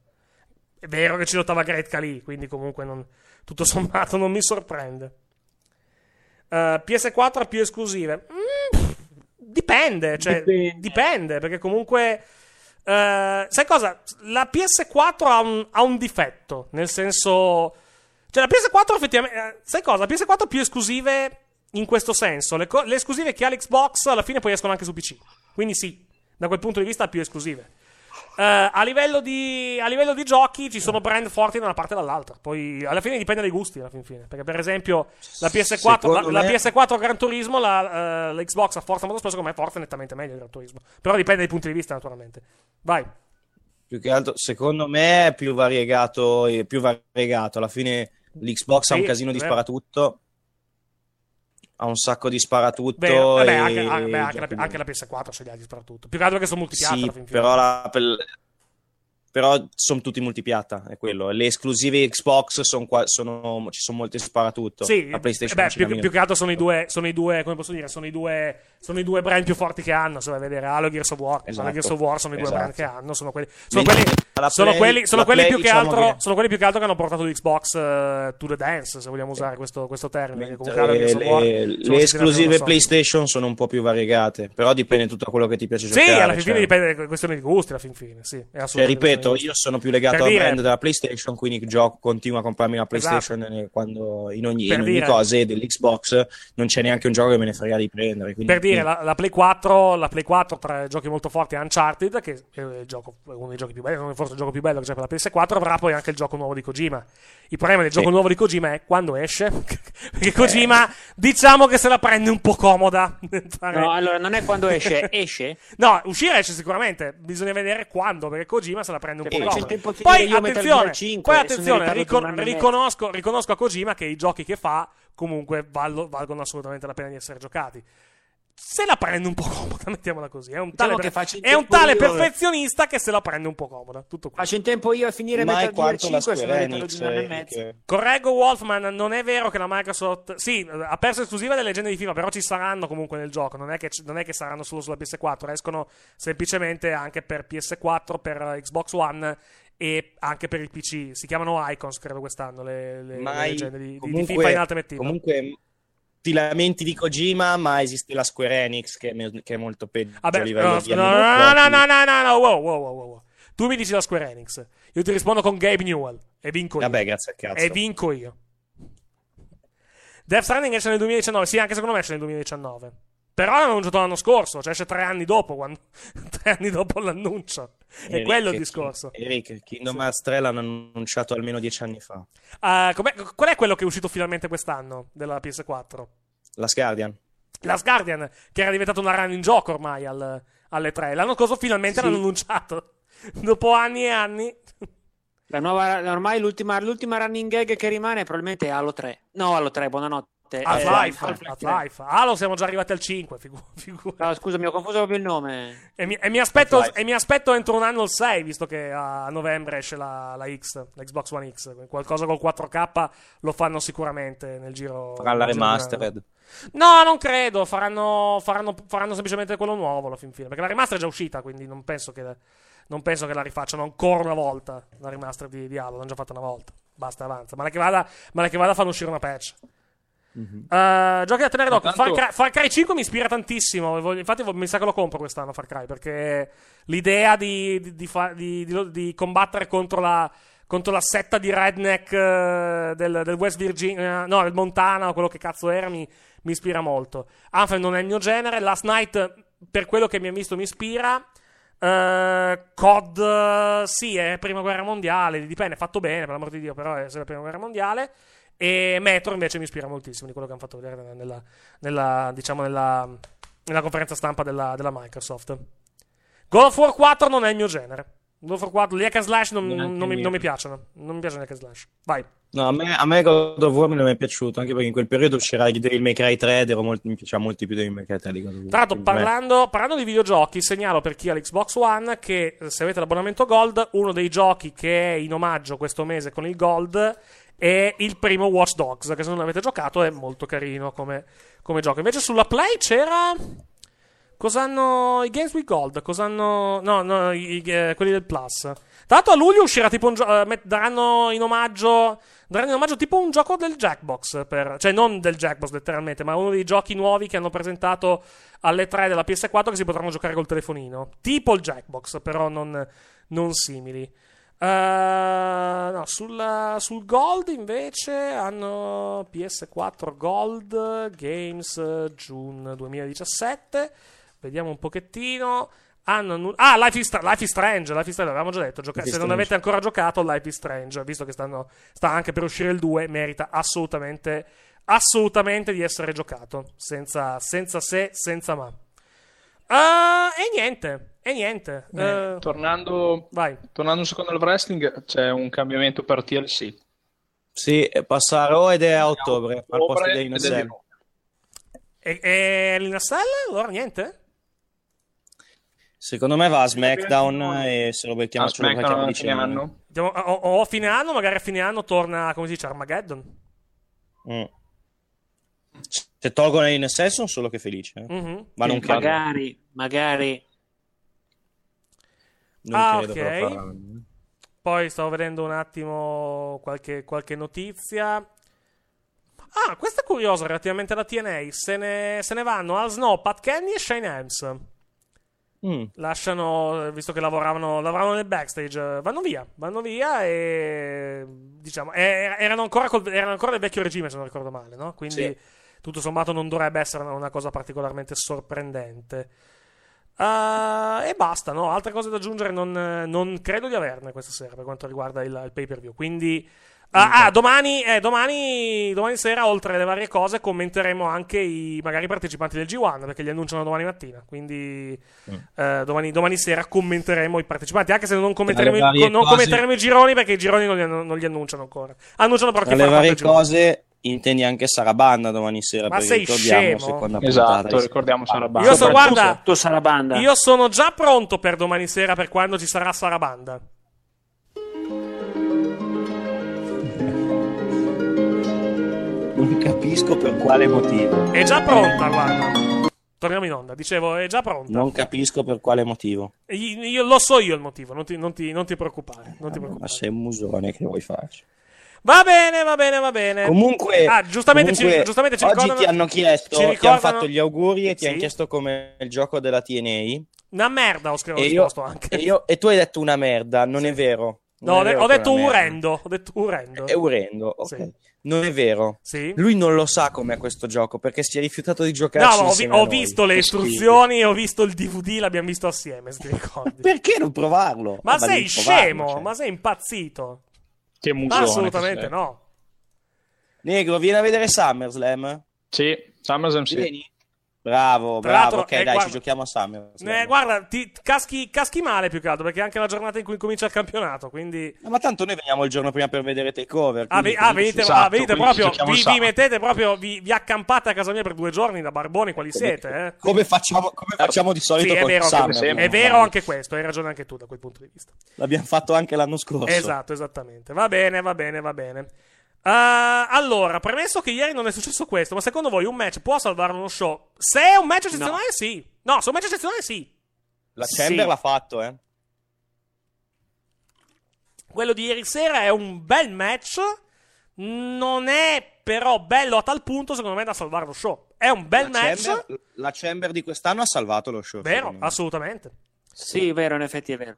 È vero che ci lottava Great Khali. Quindi comunque non- tutto sommato non mi sorprende. Eh, PS4 più esclusive. Mm, dipende, cioè, dipende. perché comunque. eh, sai cosa? La PS4 ha un, ha un difetto, nel senso. Cioè, la PS4 effettivamente. eh, sai cosa? La PS4 ha più esclusive in questo senso. Le, co- le esclusive che ha l'Xbox alla fine poi escono anche su PC. Quindi sì, da quel punto di vista ha più esclusive. Eh, a, livello di, a livello di giochi ci sono brand forti da una parte e dall'altra. Poi alla fine dipende dai gusti. Alla fin fine. Perché, per esempio, la PS4, la, Secondo la me- PS4 Gran Turismo, la, eh, l'Xbox a Forza Motorsport, secondo me Forza è nettamente meglio di Gran Turismo. Però dipende dai punti di vista, naturalmente. Vai. Più che altro, secondo me, è più variegato. e Più variegato. Alla fine l'Xbox ha un casino di sparatutto. ha un sacco di sparatutto. Vero, vabbè, e anche, anche- beh, anche giochi la, anche la PS4 ce li ha di soprattutto. Più che altro che sono multipiatta. Sì, però, la- però sono tutti multipiatta, è quello. Le esclusive Xbox son qua- sono, ci sono molte sparatutto. Sì, la PlayStation beh, più, più che altro sono i due, sono i due, come posso dire, sono i due, sono i due brand più forti che hanno. Se vai a vedere Halo Gears of War, Esatto. Halo Gears of War sono i due Esatto. brand che hanno. Sono quelli, sono quelli, sono Play- quelli, sono quelli Play, più che diciamo altro, che- sono quelli più che altro che hanno portato l'Xbox eh, to the dance, se vogliamo usare questo, questo termine. le, of War le- sono le esclusive. PlayStation sono un po' più variegate, però dipende tutto da quello che ti piace Sì, giocare. alla fin fine cioè. dipende da questione di gusti, alla fin fine, sì. è Cioè, assolutamente ripeto, di io sono più legato Per al dire- brand della PlayStation, quindi gioco, continuo a comprarmi la PlayStation e quando, in ogni, in ogni dire- cosa e dell'Xbox non c'è neanche un gioco che me ne frega di prendere. quindi- Per dire, la, la Play 4, la Play 4 tra i giochi molto forti è Uncharted, che è il gioco- uno dei giochi più belli, forse il gioco più bello che c'è per la PS4, avrà poi anche il gioco nuovo di Kojima. Il problema del gioco Sì. nuovo di Kojima è quando esce, perché Kojima diciamo che se la prende un po' comoda. No, allora non è quando esce, esce? No, uscire esce sicuramente, bisogna vedere quando, perché Kojima se la prende un Cioè, po' il tempo di Poi attenzione, Gear 5, poi attenzione, di ricon- un riconosco, riconosco a Kojima che i giochi che fa comunque valgono assolutamente la pena di essere giocati. Se la prende un po' comoda, mettiamola così. È un tale, Diciamo faccio in è un tale io- perfezionista che se la prende un po' comoda. Tutto qui. Faccio in tempo io a finire Ma Metal Gear quanto la 5 sono Square in ritardo Enix, e eh, mezzo. che- Correggo Wolfman, non è vero che la Microsoft sì, ha perso esclusiva delle leggende di FIFA, però ci saranno comunque nel gioco, non è che, non è che saranno solo sulla PS4, escono semplicemente anche per PS4, per Xbox One e anche per il PC. Si chiamano Icons, credo quest'anno, le, le- le Mai- leggende di, di- di comunque, FIFA in Ultimate Team. comunque ti lamenti di Kojima, ma esiste la Square Enix che è, che è molto peggio Vabbè, a livello no, no, no, no, no, no, no, no, wow, wow, wow, wow. Tu mi dici la Square Enix, io ti rispondo con Gabe Newell e vinco io. Vabbè, grazie al cazzo. E vinco io. Death Stranding esce nel 2019, sì, anche secondo me esce nel 2019. Però l'hanno annunciato l'anno scorso, cioè esce tre anni dopo, quando- tre anni dopo l'annuncio. È Eric, quello il discorso. Eric, Kingdom Hearts 3 l'hanno annunciato almeno dieci anni fa. Com'è- qual è quello che è uscito finalmente quest'anno della PS4? Last Guardian. Last Guardian, che era diventato una run in gioco ormai al- alle 3. L'anno scorso finalmente Sì. l'hanno annunciato. Dopo anni e anni. La nuova, ormai l'ultima, l'ultima running gag che rimane è probabilmente Halo 3. No, Halo 3, buonanotte. Eh, Half-Life, 3. Half-Life. Halo siamo già arrivati al 5, figu- figura. Ah, scusami, ho confuso proprio il nome. E mi, e mi aspetto, e mi aspetto entro un anno il 6, visto che a novembre esce la, la X, la Xbox One X. Qualcosa col 4K lo fanno sicuramente nel giro. Farà la remastered. No, non credo. Faranno, faranno, faranno semplicemente quello nuovo alla fin fine. Perché la remaster è già uscita, quindi non penso che, non penso che la rifacciano ancora una volta. La remaster di, di Halo, l'hanno già fatta una volta. Basta, avanza. Male che vada, male che vada fanno uscire una patch. Uh, giochi da tenere d'occhio. Tanto- Far, Cry, Far Cry 5 mi ispira tantissimo. Infatti, mi sa che lo compro quest'anno. Far Cry perché l'idea di, di- di fa- di- di- di combattere contro la, contro la setta di redneck eh, del, del West Virginia, no, del Montana o quello che cazzo era, mi, mi ispira molto. Anthem non è il mio genere. Last Night, per quello che mi ha visto, mi ispira. Eh, COD, sì, è prima guerra mondiale. Dipende, è fatto bene, per l'amor di Dio, però è sempre prima guerra mondiale. E Metro invece mi ispira moltissimo di quello che hanno fatto vedere nella, nella, diciamo nella, nella conferenza stampa della, della Microsoft. God of War 4 non è il mio genere. God of War 4, gli hack and slash non, non mi, non mi piacciono. Non mi piacciono gli hack and slash. Vai. No, a me, a me God of War non mi è piaciuto, anche perché in quel periodo uscirà il Devil May Cry 3 ed molto, mi piaceva molto più Devil May Cry 3 di God of War. Tra l'altro, parlando, parlando di videogiochi, segnalo per chi ha l'Xbox One che eh, se avete l'abbonamento Gold, uno dei giochi che è in omaggio questo mese con il Gold è il primo Watch Dogs, che se non l'avete giocato è molto carino come, come gioco. Invece sulla Play c'era... Cosa hanno i Games with Gold? Cosa hanno... No, no, i- eh, quelli del Plus. Tra l'altro a luglio uscirà tipo un gioco... daranno in omaggio... Daranno in omaggio tipo un gioco del Jackbox. Per... Cioè non del Jackbox letteralmente, ma uno dei giochi nuovi che hanno presentato alle 3 della PS4 che si potranno giocare col telefonino. Tipo il Jackbox, però non, non simili. Eh, no, sulla- sul Gold invece hanno PS4 Gold Games eh, June 2017. Vediamo un pochettino. Hanno ah, Life is, Life is Strange. Life is Strange, l'avevamo già detto. gioca- se non avete ancora giocato, Life is Strange, visto che stanno, sta anche per uscire il 2, merita assolutamente, assolutamente di essere giocato. Senza, senza se, senza ma. Ah, e niente, e niente. Eh, Eh, tornando, tornando un secondo al wrestling, c'è un cambiamento per TLC. Sì, passa a Raw ed è a ottobre, al posto Innocent. di E, e l'Inastella? Allora niente? Secondo me va a SmackDown e se lo becchiamo, A ce lo SmackDown a fine anno? Andiamo- o, o a fine anno, magari a fine anno torna, come si dice, Armageddon. Mm. Se tolgono in sé sono solo che felice. eh. Mhm. Ma non credo. magari, magari. Non Ah, credo ok. faranno. Poi stavo vedendo un attimo qualche, qualche notizia. Ah, questa è curiosa relativamente alla TNA. Se ne, se ne vanno Al Snow, Pat Kenny e Shane Helms. Mm. Lasciano, visto che lavoravano, lavoravano nel backstage, eh, vanno via. Vanno via e. Diciamo, eh, erano ancora, col- erano ancora del vecchio regime, se non ricordo male, no? Quindi, Sì. tutto sommato, non dovrebbe essere una cosa particolarmente sorprendente. Ah, e basta, no? Altre cose da aggiungere non, non credo di averne questa sera per quanto riguarda il, il pay per view. Quindi, ah, ah, domani, eh, domani, domani sera, oltre alle varie cose, commenteremo anche i magari partecipanti del G1 perché li annunciano domani mattina. Quindi, eh, domani, domani sera commenteremo i partecipanti. Anche se non commenteremo, i- non commenteremo i gironi perché i gironi non li, non li annunciano ancora. Annunciano però chi le varie cose intendi anche Sarabanda domani sera Ma sei ricordiamo scemo? seconda Esatto, ricordiamo Sarabanda. Io so, guarda, Tu Sarabanda. io sono già pronto per domani sera per quando ci sarà Sarabanda. non capisco per quale motivo È già pronta, guarda. Torniamo in onda. Dicevo, è già pronta. non capisco per quale motivo Io, io- lo so io il motivo, non ti, non ti- non ti preoccupare. Non ti preoccupare. ma sei un musone che vuoi farci Va bene, va bene, va bene. comunque, ah, giustamente, comunque, ci, giustamente ci oggi ricordano- ti hanno chiesto ci ti ricordano- hanno fatto gli auguri e ti Sì. hanno chiesto come il gioco della TNA Una merda, ho scritto e, io, anche. e, io- e tu hai detto una merda non è vero no, Non ho, è vero ho detto urendo. Ho detto urendo. È urendo, ok. Sì. Non è vero. Sì. Lui non lo sa com'è questo gioco perché si è rifiutato di giocare. No, ma ho, vi- ho visto le istruzioni, ho visto il DVD, l'abbiamo visto assieme, se ti ricordi. Perché non provarlo? Ma Eh, sei provarlo, scemo, cioè. ma sei impazzito. Che Ma musone. assolutamente no. Negro, vieni a vedere SummerSlam? Sì, SummerSlam sì. Vieni. Bravo, Tra bravo. Ok, eh, dai, guarda- ci giochiamo a SummerSlam. Eh, guarda, ti caschi, caschi male più che altro, perché è anche la giornata in cui comincia il campionato, quindi... Eh, Ma tanto noi veniamo il giorno prima per vedere Takeover. Ah, ve- ah, venite, Esatto, ah, venite proprio, vi, vi mettete proprio, vi, vi accampate a casa mia per due giorni da barboni quali siete, eh? Come facciamo, come facciamo di solito Sì, è con vero, anche, è vero anche questo, hai ragione anche tu da quel punto di vista. L'abbiamo fatto anche l'anno scorso. Esatto, esattamente. Va bene, va bene, va bene. Ah, allora, premesso che ieri non è successo questo, ma secondo voi un match può salvare uno show? Se è un match eccezionale, sì. No, se è un match eccezionale, sì. La Chamber Sì. l'ha fatto, eh. Quello di ieri sera è un bel match. Non è però bello a tal punto, secondo me, da salvare lo show. È un bel la, match. Chamber, la Chamber di quest'anno ha salvato lo show. Vero, assolutamente. Sì, vero, in effetti è vero.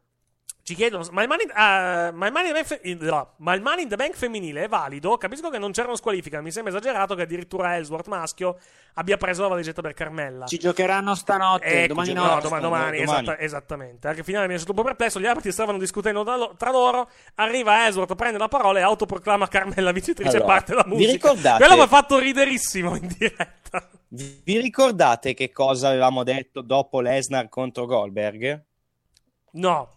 Ci chiedono, ma il, money, ah, ma, il money bank no, ma il Money in the Bank femminile è valido? Capisco che non c'erano squalifiche, mi sembra esagerato che addirittura Ellsworth maschio abbia preso la valigetta per Carmella. Ci giocheranno stanotte, Ecco, domani no, notte. doma- domani, domani. esatta- esattamente. Anche finale mi è lasciato un po' perplesso. Gli arbitri stavano discutendo lo- tra loro. Arriva Ellsworth, prende la parola e autoproclama Carmella vincitrice. Allora, parte la vi musica. ricordate- Quello mi ha fatto riderissimo in diretta. Vi vi ricordate che cosa avevamo detto dopo Lesnar contro Goldberg? No,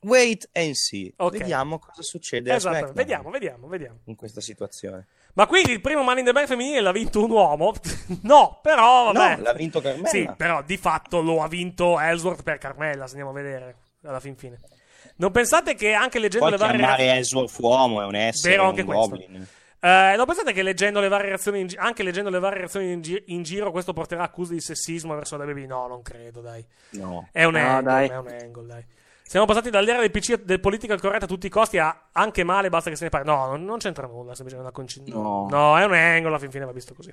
Wait and see. Ok. Vediamo cosa succede esatto. Vediamo, vediamo, vediamo. in questa situazione. Ma quindi il primo Money in the Bank femminile l'ha vinto un uomo? no, però vabbè. No, l'ha vinto Carmella. Sì, però di fatto lo ha vinto Ellsworth per Carmella, se andiamo a vedere alla fin fine. Non pensate che anche leggendo Poi le varie chiamare Ellsworth uomo è un essere, Vero è anche un questo. goblin. Eh, non pensate che leggendo le varie reazioni in gi- anche leggendo le varie reazioni in, gi- in giro questo porterà accuse di sessismo verso la baby? No, non credo, dai. No. È un No, angle, dai. è un angle, dai. Siamo passati dall'era del PC del political corretto a tutti i costi a anche male, basta che se ne parli. No, non, non c'entra nulla, semplicemente una coincidenza. No. No, è un angle, alla fin fine va visto così.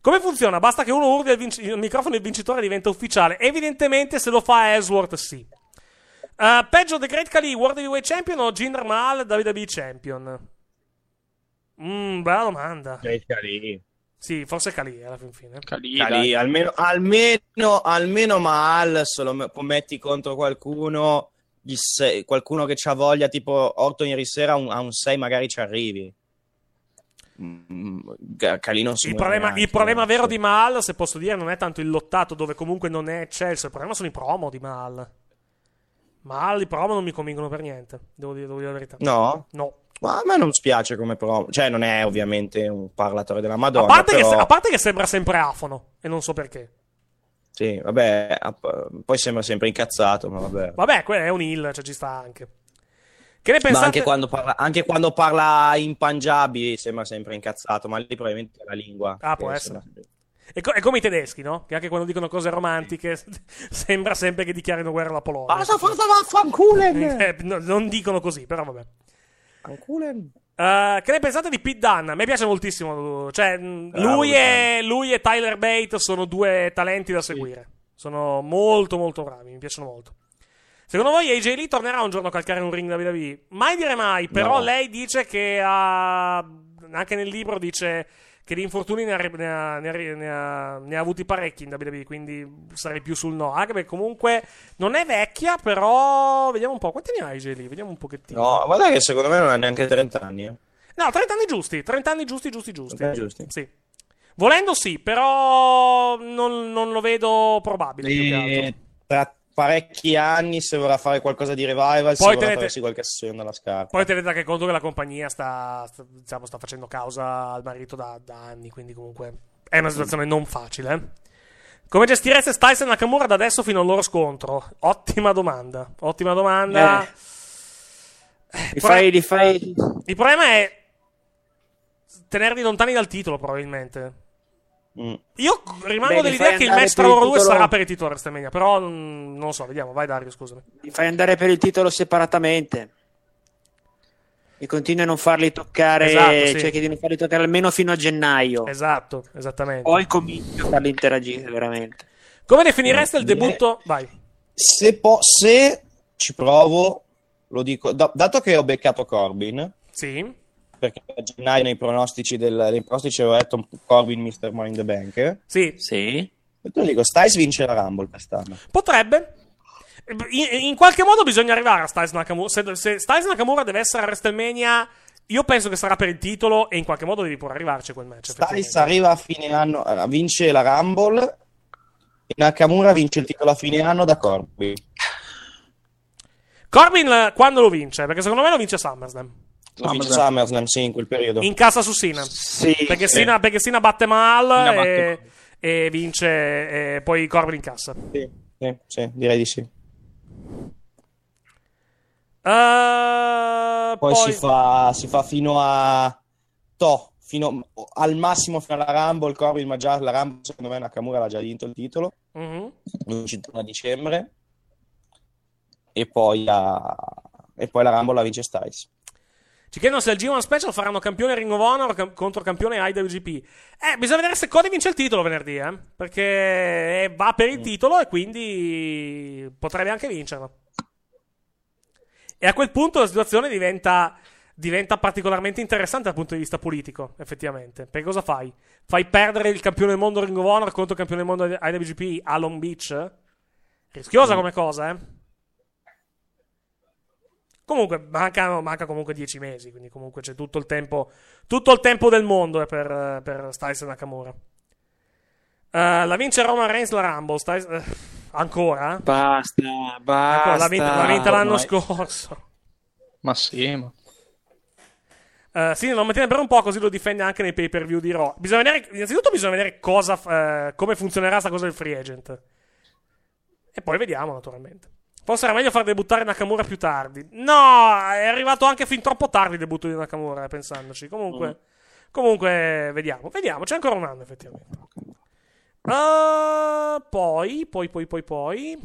Come funziona? Basta che uno urli il, vinci- il microfono e il vincitore diventa ufficiale. Evidentemente se lo fa Ellsworth sì. Eh, peggio The Great Khali, World Heavyweight Champion o Jinder Mahal, WWE Champion? Mm, bella domanda. Sì, forse Khali alla fin fine. Cali, Cali, almeno, almeno, almeno Mahal se lo me- metti contro qualcuno, gli se- qualcuno che c'ha voglia, tipo Orton ieri sera, un- a un 6 magari ci arrivi. Mm, Cali non si Il problema, neanche, il problema eh, vero sì. di Mahal, se posso dire, non è tanto il lottato dove comunque non è eccelso. Il problema sono i promo di Mahal. Mahal, i promo non mi convincono per niente. Devo dire, devo dire la verità. No? No. Ma a me non spiace come promo. Cioè, non è ovviamente un parlatore della Madonna. a, parte però... che, a parte che sembra sempre afono, e non so perché. Sì, vabbè, app- poi sembra sempre incazzato, ma vabbè. Vabbè, quello è un heal, cioè ci sta anche. Che ne Ma pensate? anche quando, parla, anche quando parla in Punjabi sembra sempre incazzato, ma lì probabilmente è la lingua. Ah, può sembra- essere. È, co- è come i tedeschi, no? Che anche quando dicono cose romantiche sembra sempre che dichiarino guerra alla Polonia. Basta fatta vaffanculen! Eh, no, non dicono così, però vabbè. Fanculen! Uh, che ne pensate di Pete Dunne? A me piace moltissimo. Cioè, Bravo, lui, e, lui e Tyler Bate sono due talenti da seguire. Sono molto, molto bravi. Mi piacciono molto. Secondo voi AJ Lee tornerà un giorno a calcare un ring da WWE? Mai dire mai, però No. lei dice che ha. Anche nel libro dice che di infortuni ne ha, ne ha- ne ha- ne ha- ne ha avuti parecchi in WWE, quindi sarei più sul no. Anche perché comunque non è vecchia, però vediamo un po'. Quanti ne ha AJ Lee? Vediamo un pochettino. No, guarda che secondo me non ha neanche 30 anni. eh. No, 30 anni giusti, 30 anni giusti, giusti, giusti. 30 anni giusti. Sì. Volendo sì, però non, non lo vedo probabile. più che altro. E tra parecchi anni, se vorrà fare qualcosa di revival, se Poi vorrà tenete- farsi qualche azione dalla scarpa. Poi tenete anche conto che la compagnia sta, sta- diciamo, sta facendo causa al marito da, da anni, quindi comunque è una situazione non facile. eh. Come gestireste Styles e Nakamura da adesso fino al loro scontro? Ottima domanda. Ottima domanda. Eh. Li fai, li fai... Il problema è tenerli lontani dal titolo, probabilmente. Mm. Io rimango Beh, dell'idea che il match tra il loro due titolo- sarà per il titolo WrestleMania, però non lo so, vediamo. Vai Dario, scusami. li fai andare per il titolo separatamente. E continui a non farli toccare, Esatto, sì. cerchi di non farli toccare almeno fino a gennaio. Esatto, esattamente. Poi cominci a farli interagire veramente. Come definireste il Direi- debutto? Vai. Se, po- se ci provo, lo dico, da- dato che ho beccato Corbin, Sì. Perché a gennaio nei pronostici, del, nei pronostici avevo detto Corbin Mr. Money in the Bank, Sì. Sì. e lo dico, Styles vince la Rumble quest'anno. Potrebbe. In, in qualche modo bisogna arrivare a Styles Nakamura. Se, se Styles Nakamura deve essere a WrestleMania, io penso che sarà per il titolo e in qualche modo devi pure arrivarci a quel match. Styles arriva a fine anno, eh, vince la Rumble e Nakamura vince il titolo a fine anno da Corbin. Corbin eh, quando lo vince? Perché secondo me lo vince SummerSlam. Lo vince SummerSlam, sì, in quel periodo. Incassa su Sina. Sì. Perché, sì. Sina, perché Sina batte Mal e, batte e vince e poi Corbin incassa. Sì, sì, sì, direi di sì. Eh, Poi, poi Si, fa, si fa fino a... To, fino al massimo fino alla Rumble, Corbin, ma già la Rumble secondo me Nakamura l'ha già vinto il titolo. Vince a dicembre e poi, la... e poi la Rumble la vince Styles. Ci chiedono se al G1 Special faranno campione Ring of Honor cam- contro campione IWGP. Eh, bisogna vedere se Cody vince il titolo venerdì, eh? Perché eh, va per il titolo e quindi potrebbe anche vincerlo. E a quel punto la situazione diventa, diventa particolarmente interessante dal punto di vista politico, effettivamente. Perché cosa fai? Fai perdere il campione del mondo Ring of Honor contro il campione del mondo IWGP a Long Beach? Rischiosa come cosa, eh? Comunque, mancano, manca comunque 10 mesi, quindi comunque c'è tutto il tempo, tutto il tempo del mondo eh, per, per Styles e Nakamura. Eh, la vince Roman Reigns la Rumble, Styles- eh, ancora? Basta, basta. Ancora, l'ha vinta, l'ha vinta l'anno ormai. scorso. Ma sì, ma... Eh, sì, lo mantiene per un po', così lo difende anche nei pay per view di Raw. Bisogna vedere, innanzitutto bisogna vedere cosa, eh, come funzionerà sta cosa del free agent. E poi vediamo, naturalmente. Forse era meglio far debuttare Nakamura più tardi. No, è arrivato anche fin troppo tardi il debutto di Nakamura, eh, pensandoci. Comunque, comunque, vediamo. Vediamo, c'è ancora un anno, effettivamente. Uh, poi, poi, poi, poi, poi.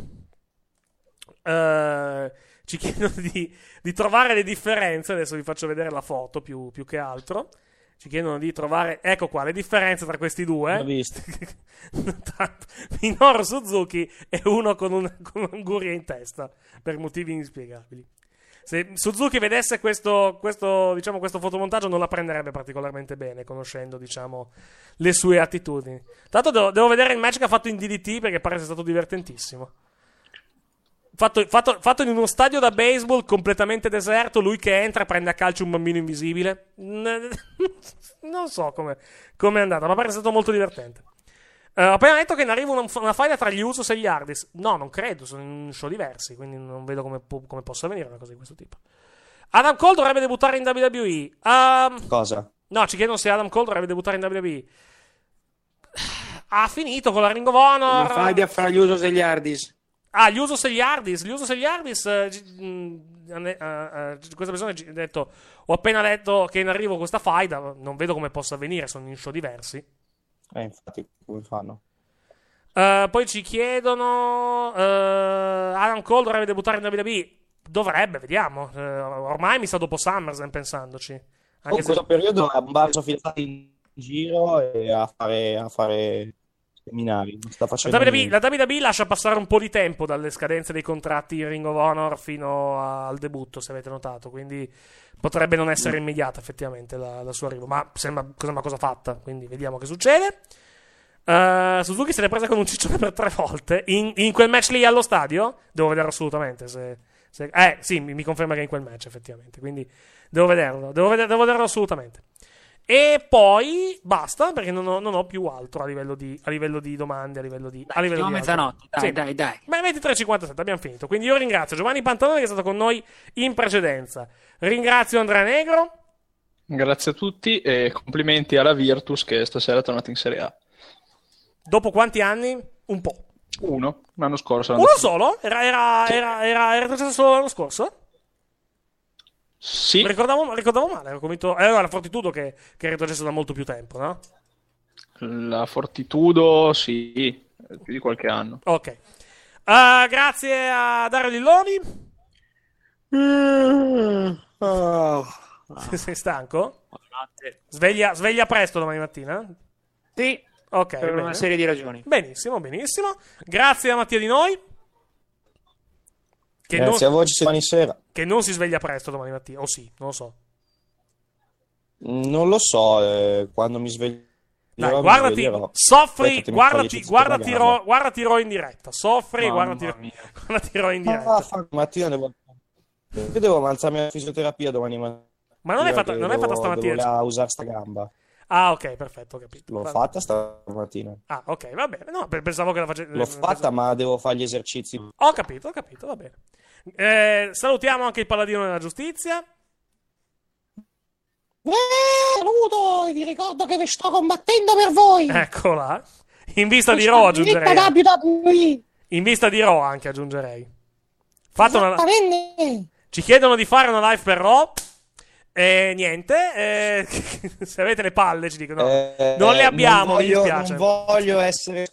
Uh, ci chiedono di, di trovare le differenze. Adesso vi faccio vedere la foto più, più che altro. Ci chiedono di trovare, ecco qua, le differenze tra questi due. L'ho visto. Minoru Suzuki e uno con, un, con un'anguria in testa per motivi inspiegabili. Se Suzuki vedesse questo, questo, diciamo, questo fotomontaggio non la prenderebbe particolarmente bene, conoscendo diciamo, le sue attitudini. Tanto devo, devo vedere il match che ha fatto in DDT perché pare sia stato divertentissimo. Fatto, fatto- fatto in uno stadio da baseball completamente deserto, lui che entra prende a calcio un bambino invisibile. Non so come è andata, ma pare sia stato molto divertente. Eh, ho appena detto che ne arriva una, una faida tra gli Usos e gli Hardys. No, non credo, sono in show diversi, quindi non vedo come, come possa avvenire una cosa di questo tipo. Adam Cole dovrebbe debuttare in WWE. Ehm, Cosa? no, ci chiedono se Adam Cole dovrebbe debuttare in WWE. Ha finito con la Ring of Honor. Una faida fra gli Usos e gli Hardys. Ah, gli Usos e gli Hardys. Gli Usos e gli Hardys. eh, gi- mh, eh, eh, questa persona ha detto: Ho appena letto che è in arrivo questa faida. Non vedo come possa avvenire. Sono in show diversi. Eh, infatti, come fanno? Eh, poi ci chiedono: eh, Adam Cole dovrebbe debuttare in WWE. Dovrebbe, vediamo. Eh, ormai mi sa dopo SummerSlam pensandoci. Oh, Anche in se- questo periodo è un balzo fidanzato in giro e a fare, a fare seminari. Sta La facendo WWE, niente. la WWE lascia passare un po' di tempo dalle scadenze dei contratti in Ring of Honor fino al debutto, se avete notato. Quindi potrebbe non essere immediata effettivamente la, la sua arrivo. Ma sembra cosa- una cosa fatta. Quindi vediamo che succede. Eh, Suzuki se l'è presa con un ciccione per tre volte. In, in quel match lì allo stadio? Devo vederlo assolutamente. Se, se- eh, sì, mi, mi conferma che è in quel match effettivamente. Quindi devo vederlo. Devo, veder- devo vederlo assolutamente. E poi basta perché non ho, non ho più altro a livello di, a livello di domande, a livello di, a livello di mezzanotte, dai, dai, dai. Ma 23.57 abbiamo finito. Quindi io ringrazio Giovanni Pantalone che è stato con noi in precedenza. Ringrazio Andrea Negro. Grazie a tutti e complimenti alla Virtus che stasera è tornata in Serie A. Dopo quanti anni? Un po'. Uno, l'anno scorso. Uno solo? Era, era, era, era, era retrocesso solo l'anno scorso? Sì. Ricordavo, ricordavo male. Ero convinto. Eh, era Fortitudo che, che è retrocesso da molto più tempo, no? La Fortitudo, sì, più di qualche anno. Ok. Eh, grazie a Dario Lilloni. Sei stanco? Sveglia, sveglia presto domani mattina? Sì. Ok. Per una bene. serie di ragioni. Benissimo, benissimo. Grazie a Mattia di noi. Che, Grazie non, a voi, ci domani sera. che non si sveglia presto domani mattina. O sì, non lo so. Non lo so, eh, quando mi sveglierò. Dai, guardati, soffri, Aspetta, guardati, guardati, Ro, guardati Ro in diretta. Soffri, Mamma guardati, guardati Ro in diretta. Ah, mattina devo... Io devo alzarmi alla fisioterapia domani mattina. Ma non è fatta- non è fatta stamattina? Devo usare sta gamba. Ah, ok, perfetto, ho capito. L'ho Va- fatta stamattina. Ah, ok, va bene. No, pe- pensavo che la facevi. L'ho fatta, ma devo fare gli esercizi. Ho capito, ho capito, va bene. Eh, salutiamo anche il paladino della giustizia. Eh, Ludo, vi ricordo che vi sto combattendo per voi. Eccola. In vista di Raw aggiungerei. In vista di Raw anche aggiungerei. Fate una... Ci chiedono di fare una live per Raw. E niente, eh, se avete le palle ci dicono. Eh, non le abbiamo, non mi voglio, dispiace. Non voglio essere,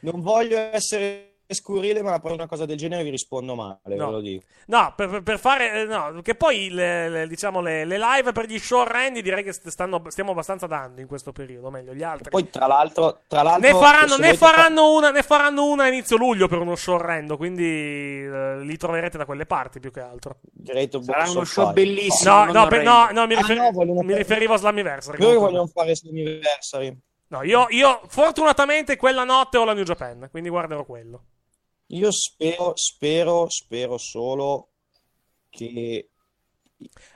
non voglio essere scurrile, ma per una cosa del genere vi rispondo male, No. ve lo dico. No, per, per- fare. eh, No, che poi le, le- diciamo le, le live per gli show orrendi direi che st- stanno, stiamo abbastanza dando in questo periodo. Meglio, gli altri. Poi, tra l'altro, tra l'altro Ne faranno, ne, faranno una, ne faranno una a inizio luglio per uno show orrendo. Quindi eh, li troverete da quelle parti più che altro. Of Sarà uno show Fire. bellissimo. No, no, per- no, no, mi, Ah, rifer- no, vogliono mi fare- riferivo a Slammiversary. Comunque. vogliono fare Slammiversary. No, io, io fortunatamente quella notte ho la New Japan, quindi guarderò quello. Io spero, spero, spero solo che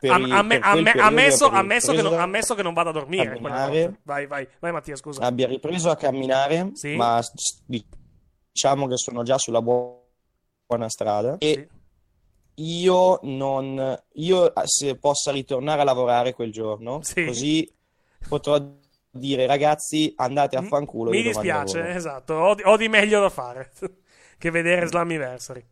Am- amme- amme- ammesso, che non, ammesso che non vada a dormire. notte. Vai, vai, vai, Mattia, scusa. abbia ripreso a camminare, Sì. ma diciamo che sono già sulla buona strada. E io non io se possa ritornare a lavorare quel giorno, Sì. così potrò dire ragazzi andate a fanculo. Mi dispiace, lavoro". esatto. Ho di, ho di meglio da fare che vedere Slammiversary.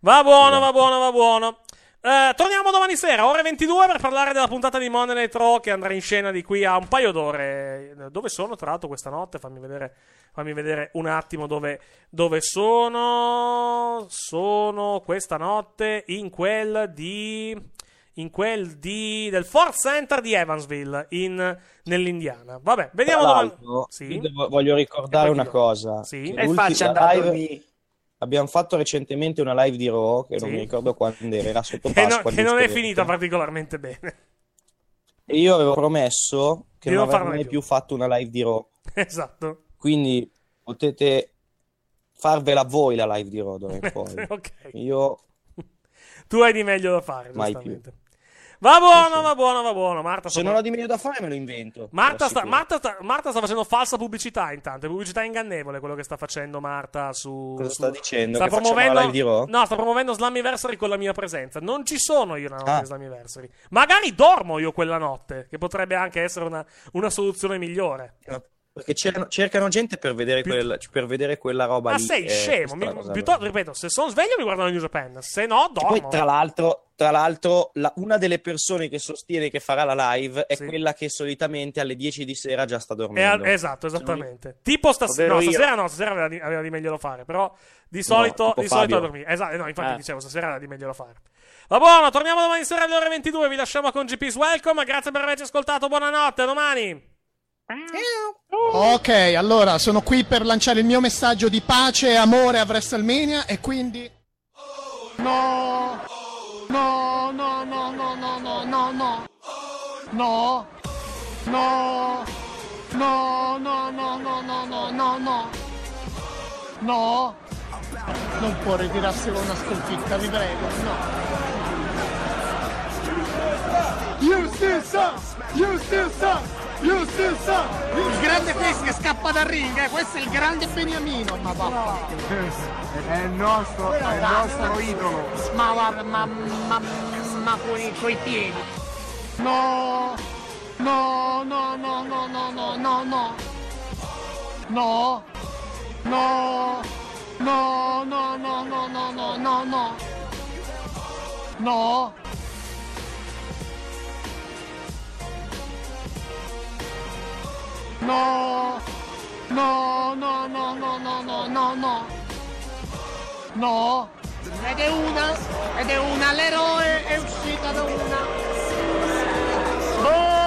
Va buono, va buono, va buono. Eh, torniamo domani sera, ore 22, per parlare della puntata di Monday Night Raw che andrà in scena di qui a un paio d'ore. Dove sono, tra l'altro, questa notte? Fammi vedere, fammi vedere un attimo dove, dove sono. Sono questa notte in quel di. In quel di, del Ford Center di Evansville, in, nell'Indiana. Vabbè, vediamo l'altro, Sì. voglio ricordare una cosa. Sì. E faccia andare a dormire. Abbiamo fatto recentemente una live di Raw, che non Sì. mi ricordo quando era, era sotto che, Pasqua. non- che non è giustamente. finita particolarmente bene. E io avevo promesso che Di non non avrei mai più. più fatto una live di Raw. esatto. Quindi potete farvela voi la live di Raw d'ora in poi. Ok. Io Tu hai di meglio da fare, Mai giustamente. Va buono, va buono, va buono. Marta Se non ho di meglio da fare, me lo invento. Marta sta. Marta, sta, Marta sta facendo falsa pubblicità intanto, è pubblicità ingannevole quello che sta facendo Marta su... Cosa su- sta dicendo? Sta promuovendo, no, sta promuovendo Slammiversary con la mia presenza. Non ci sono io la notte Ah. di Slammiversary. Magari dormo io quella notte, che potrebbe anche essere una, una soluzione migliore. Perché cercano, cercano gente per vedere, quel- per vedere quella roba Ma lì. sei eh, scemo? Mi- è piuttosto, ripeto, se sono sveglio mi guardo la New Japan, se no dormo. Poi, tra l'altro, tra l'altro la- una delle persone che sostiene che farà la live è quella che solitamente alle 10 di sera già sta dormendo. esatto, esattamente. Tipo stas- Ovvero no, stasera no, stasera aveva di, aveva di meglio da fare, però di solito, tipo di solito a dormire. Esatto, no, infatti Eh. dicevo, stasera aveva di meglio da fare. Va buono, torniamo domani sera alle ore 22, vi lasciamo con GP's Welcome, grazie per averci ascoltato, buonanotte, a domani. Ok, allora sono qui per lanciare il mio messaggio di pace e amore a WrestleMania e quindi. No! No, no, no, no, no, no, no, no! No! No! No, no, no, no, no, no, no, no! No! Non può ritirarsi con una sconfitta, vi prego, no! You still suck! You still suck! Suck! Il grande Face che scappa dal ring, eh, questo è il grande Beniamino, ma va. È il nostro, è il nostro idolo. Ma guarda, ma, ma, ma coi, coi piedi. No, no, no, no, no, no, no, no, no. No, no, no, no, no, no, no, no, no, no. No. No! No, no, no, no, no, no, no, no! No! Ed è una, ed è una, l'eroe è uscita da una! Oh!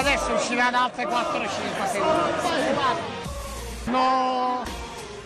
adesso uscirà da altre 4 o 5 secondi. No!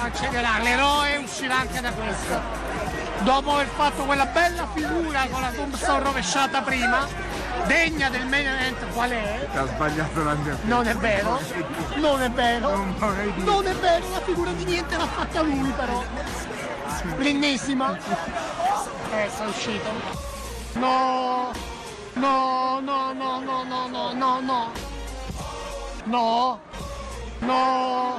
Accederà, l'eroe uscirà anche da questo. Dopo aver fatto quella bella figura con la tombstone rovesciata prima, degna del main event qual è? Ha sbagliato l'Undertaker. Non è vero, non è vero, Non è vero, la figura di niente l'ha fatta lui però. L'ennesima. Eh, è uscito. No, no, no, no, no, no, no, no, no. No, no,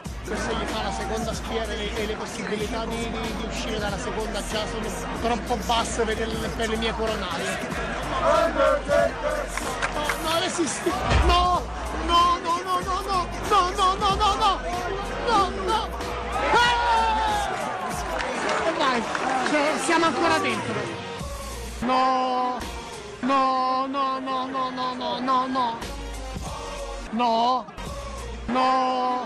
Questo gli fa la seconda schiera e le possibilità di, di, di uscire dalla seconda già sono troppo basse per, il, per le mie coronarie. No, no, esisti! No! No, no, no, no, no! No, no, no, no, no! No, no! Eh! Dai, cioè, siamo ancora dentro. No! No, no, no, no, no, no, no, no! No! No!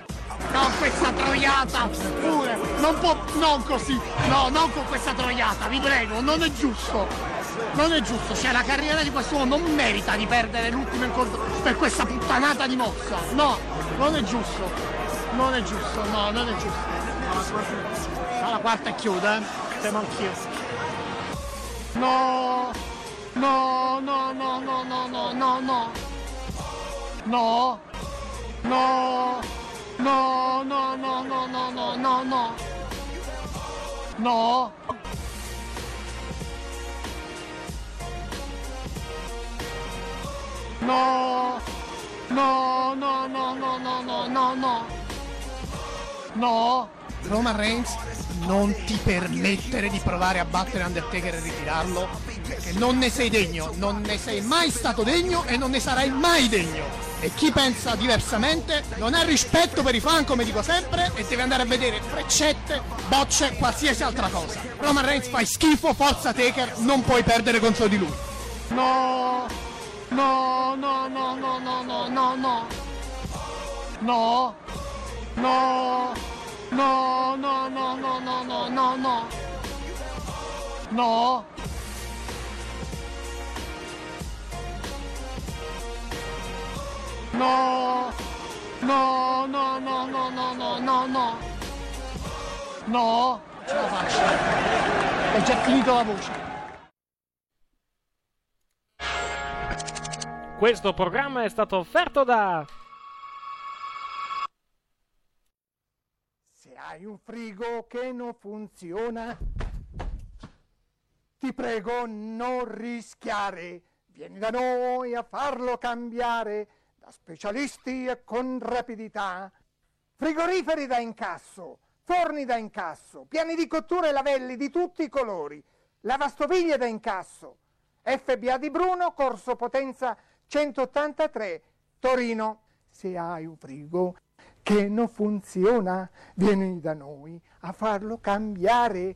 No, questa troiata! Pure! Non può. Non così! No, non con questa troiata, vi prego, non è giusto! Non è giusto, cioè la carriera di quest'uomo non merita di perdere l'ultimo incontro per questa puttanata di mossa! No, non è giusto! Non è giusto, no, non è giusto! Alla quarta e chiude, eh? Temo anch'io. No! No, no, no, no, no, no, no, no! No! No! No, no, no, no, no, no, no, no. No. No. No, no, no, no, no, no, no, no. No, Roman Reigns, non ti permettere di provare a battere Undertaker e ritirarlo, perché non ne sei degno, non ne sei mai stato degno e non ne sarai mai degno. E chi pensa diversamente non ha rispetto per i fan, come dico sempre, e deve andare a vedere freccette, bocce, qualsiasi altra cosa. Roman Reigns fai schifo, forza Taker, non puoi perdere contro di lui. No, no, no, no, no, no, no, no, no. No, no, no, no, no, no, no, no, no, no. No. No! No, no, no, no, no, no, no, no! No! Non ce la faccio! È già finita la voce! Questo programma è stato offerto da... Se hai un frigo che non funziona, ti prego non rischiare. Vieni da noi a farlo cambiare specialisti e con rapidità. Frigoriferi da incasso, forni da incasso, piani di cottura e lavelli di tutti i colori, lavastoviglie da incasso. FBA di Bruno, corso potenza 183, Torino. Se hai un frigo che non funziona, vieni da noi a farlo cambiare.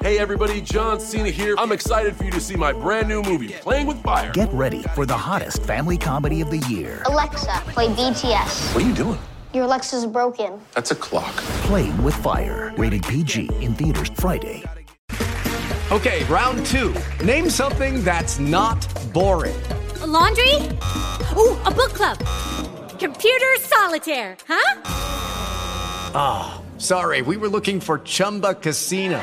Hey everybody, John Cena here. I'm excited for you to see my brand new movie, Playing with Fire. Get ready for the hottest family comedy of the year. Alexa, play BTS. What are you doing? Your Alexa's broken. That's a clock. Playing with Fire. Rated PG in theaters Friday. Okay, round two. Name something that's not boring. A laundry? Ooh, a book club. Computer solitaire, huh? Ah, oh, sorry, we were looking for Chumba Casino.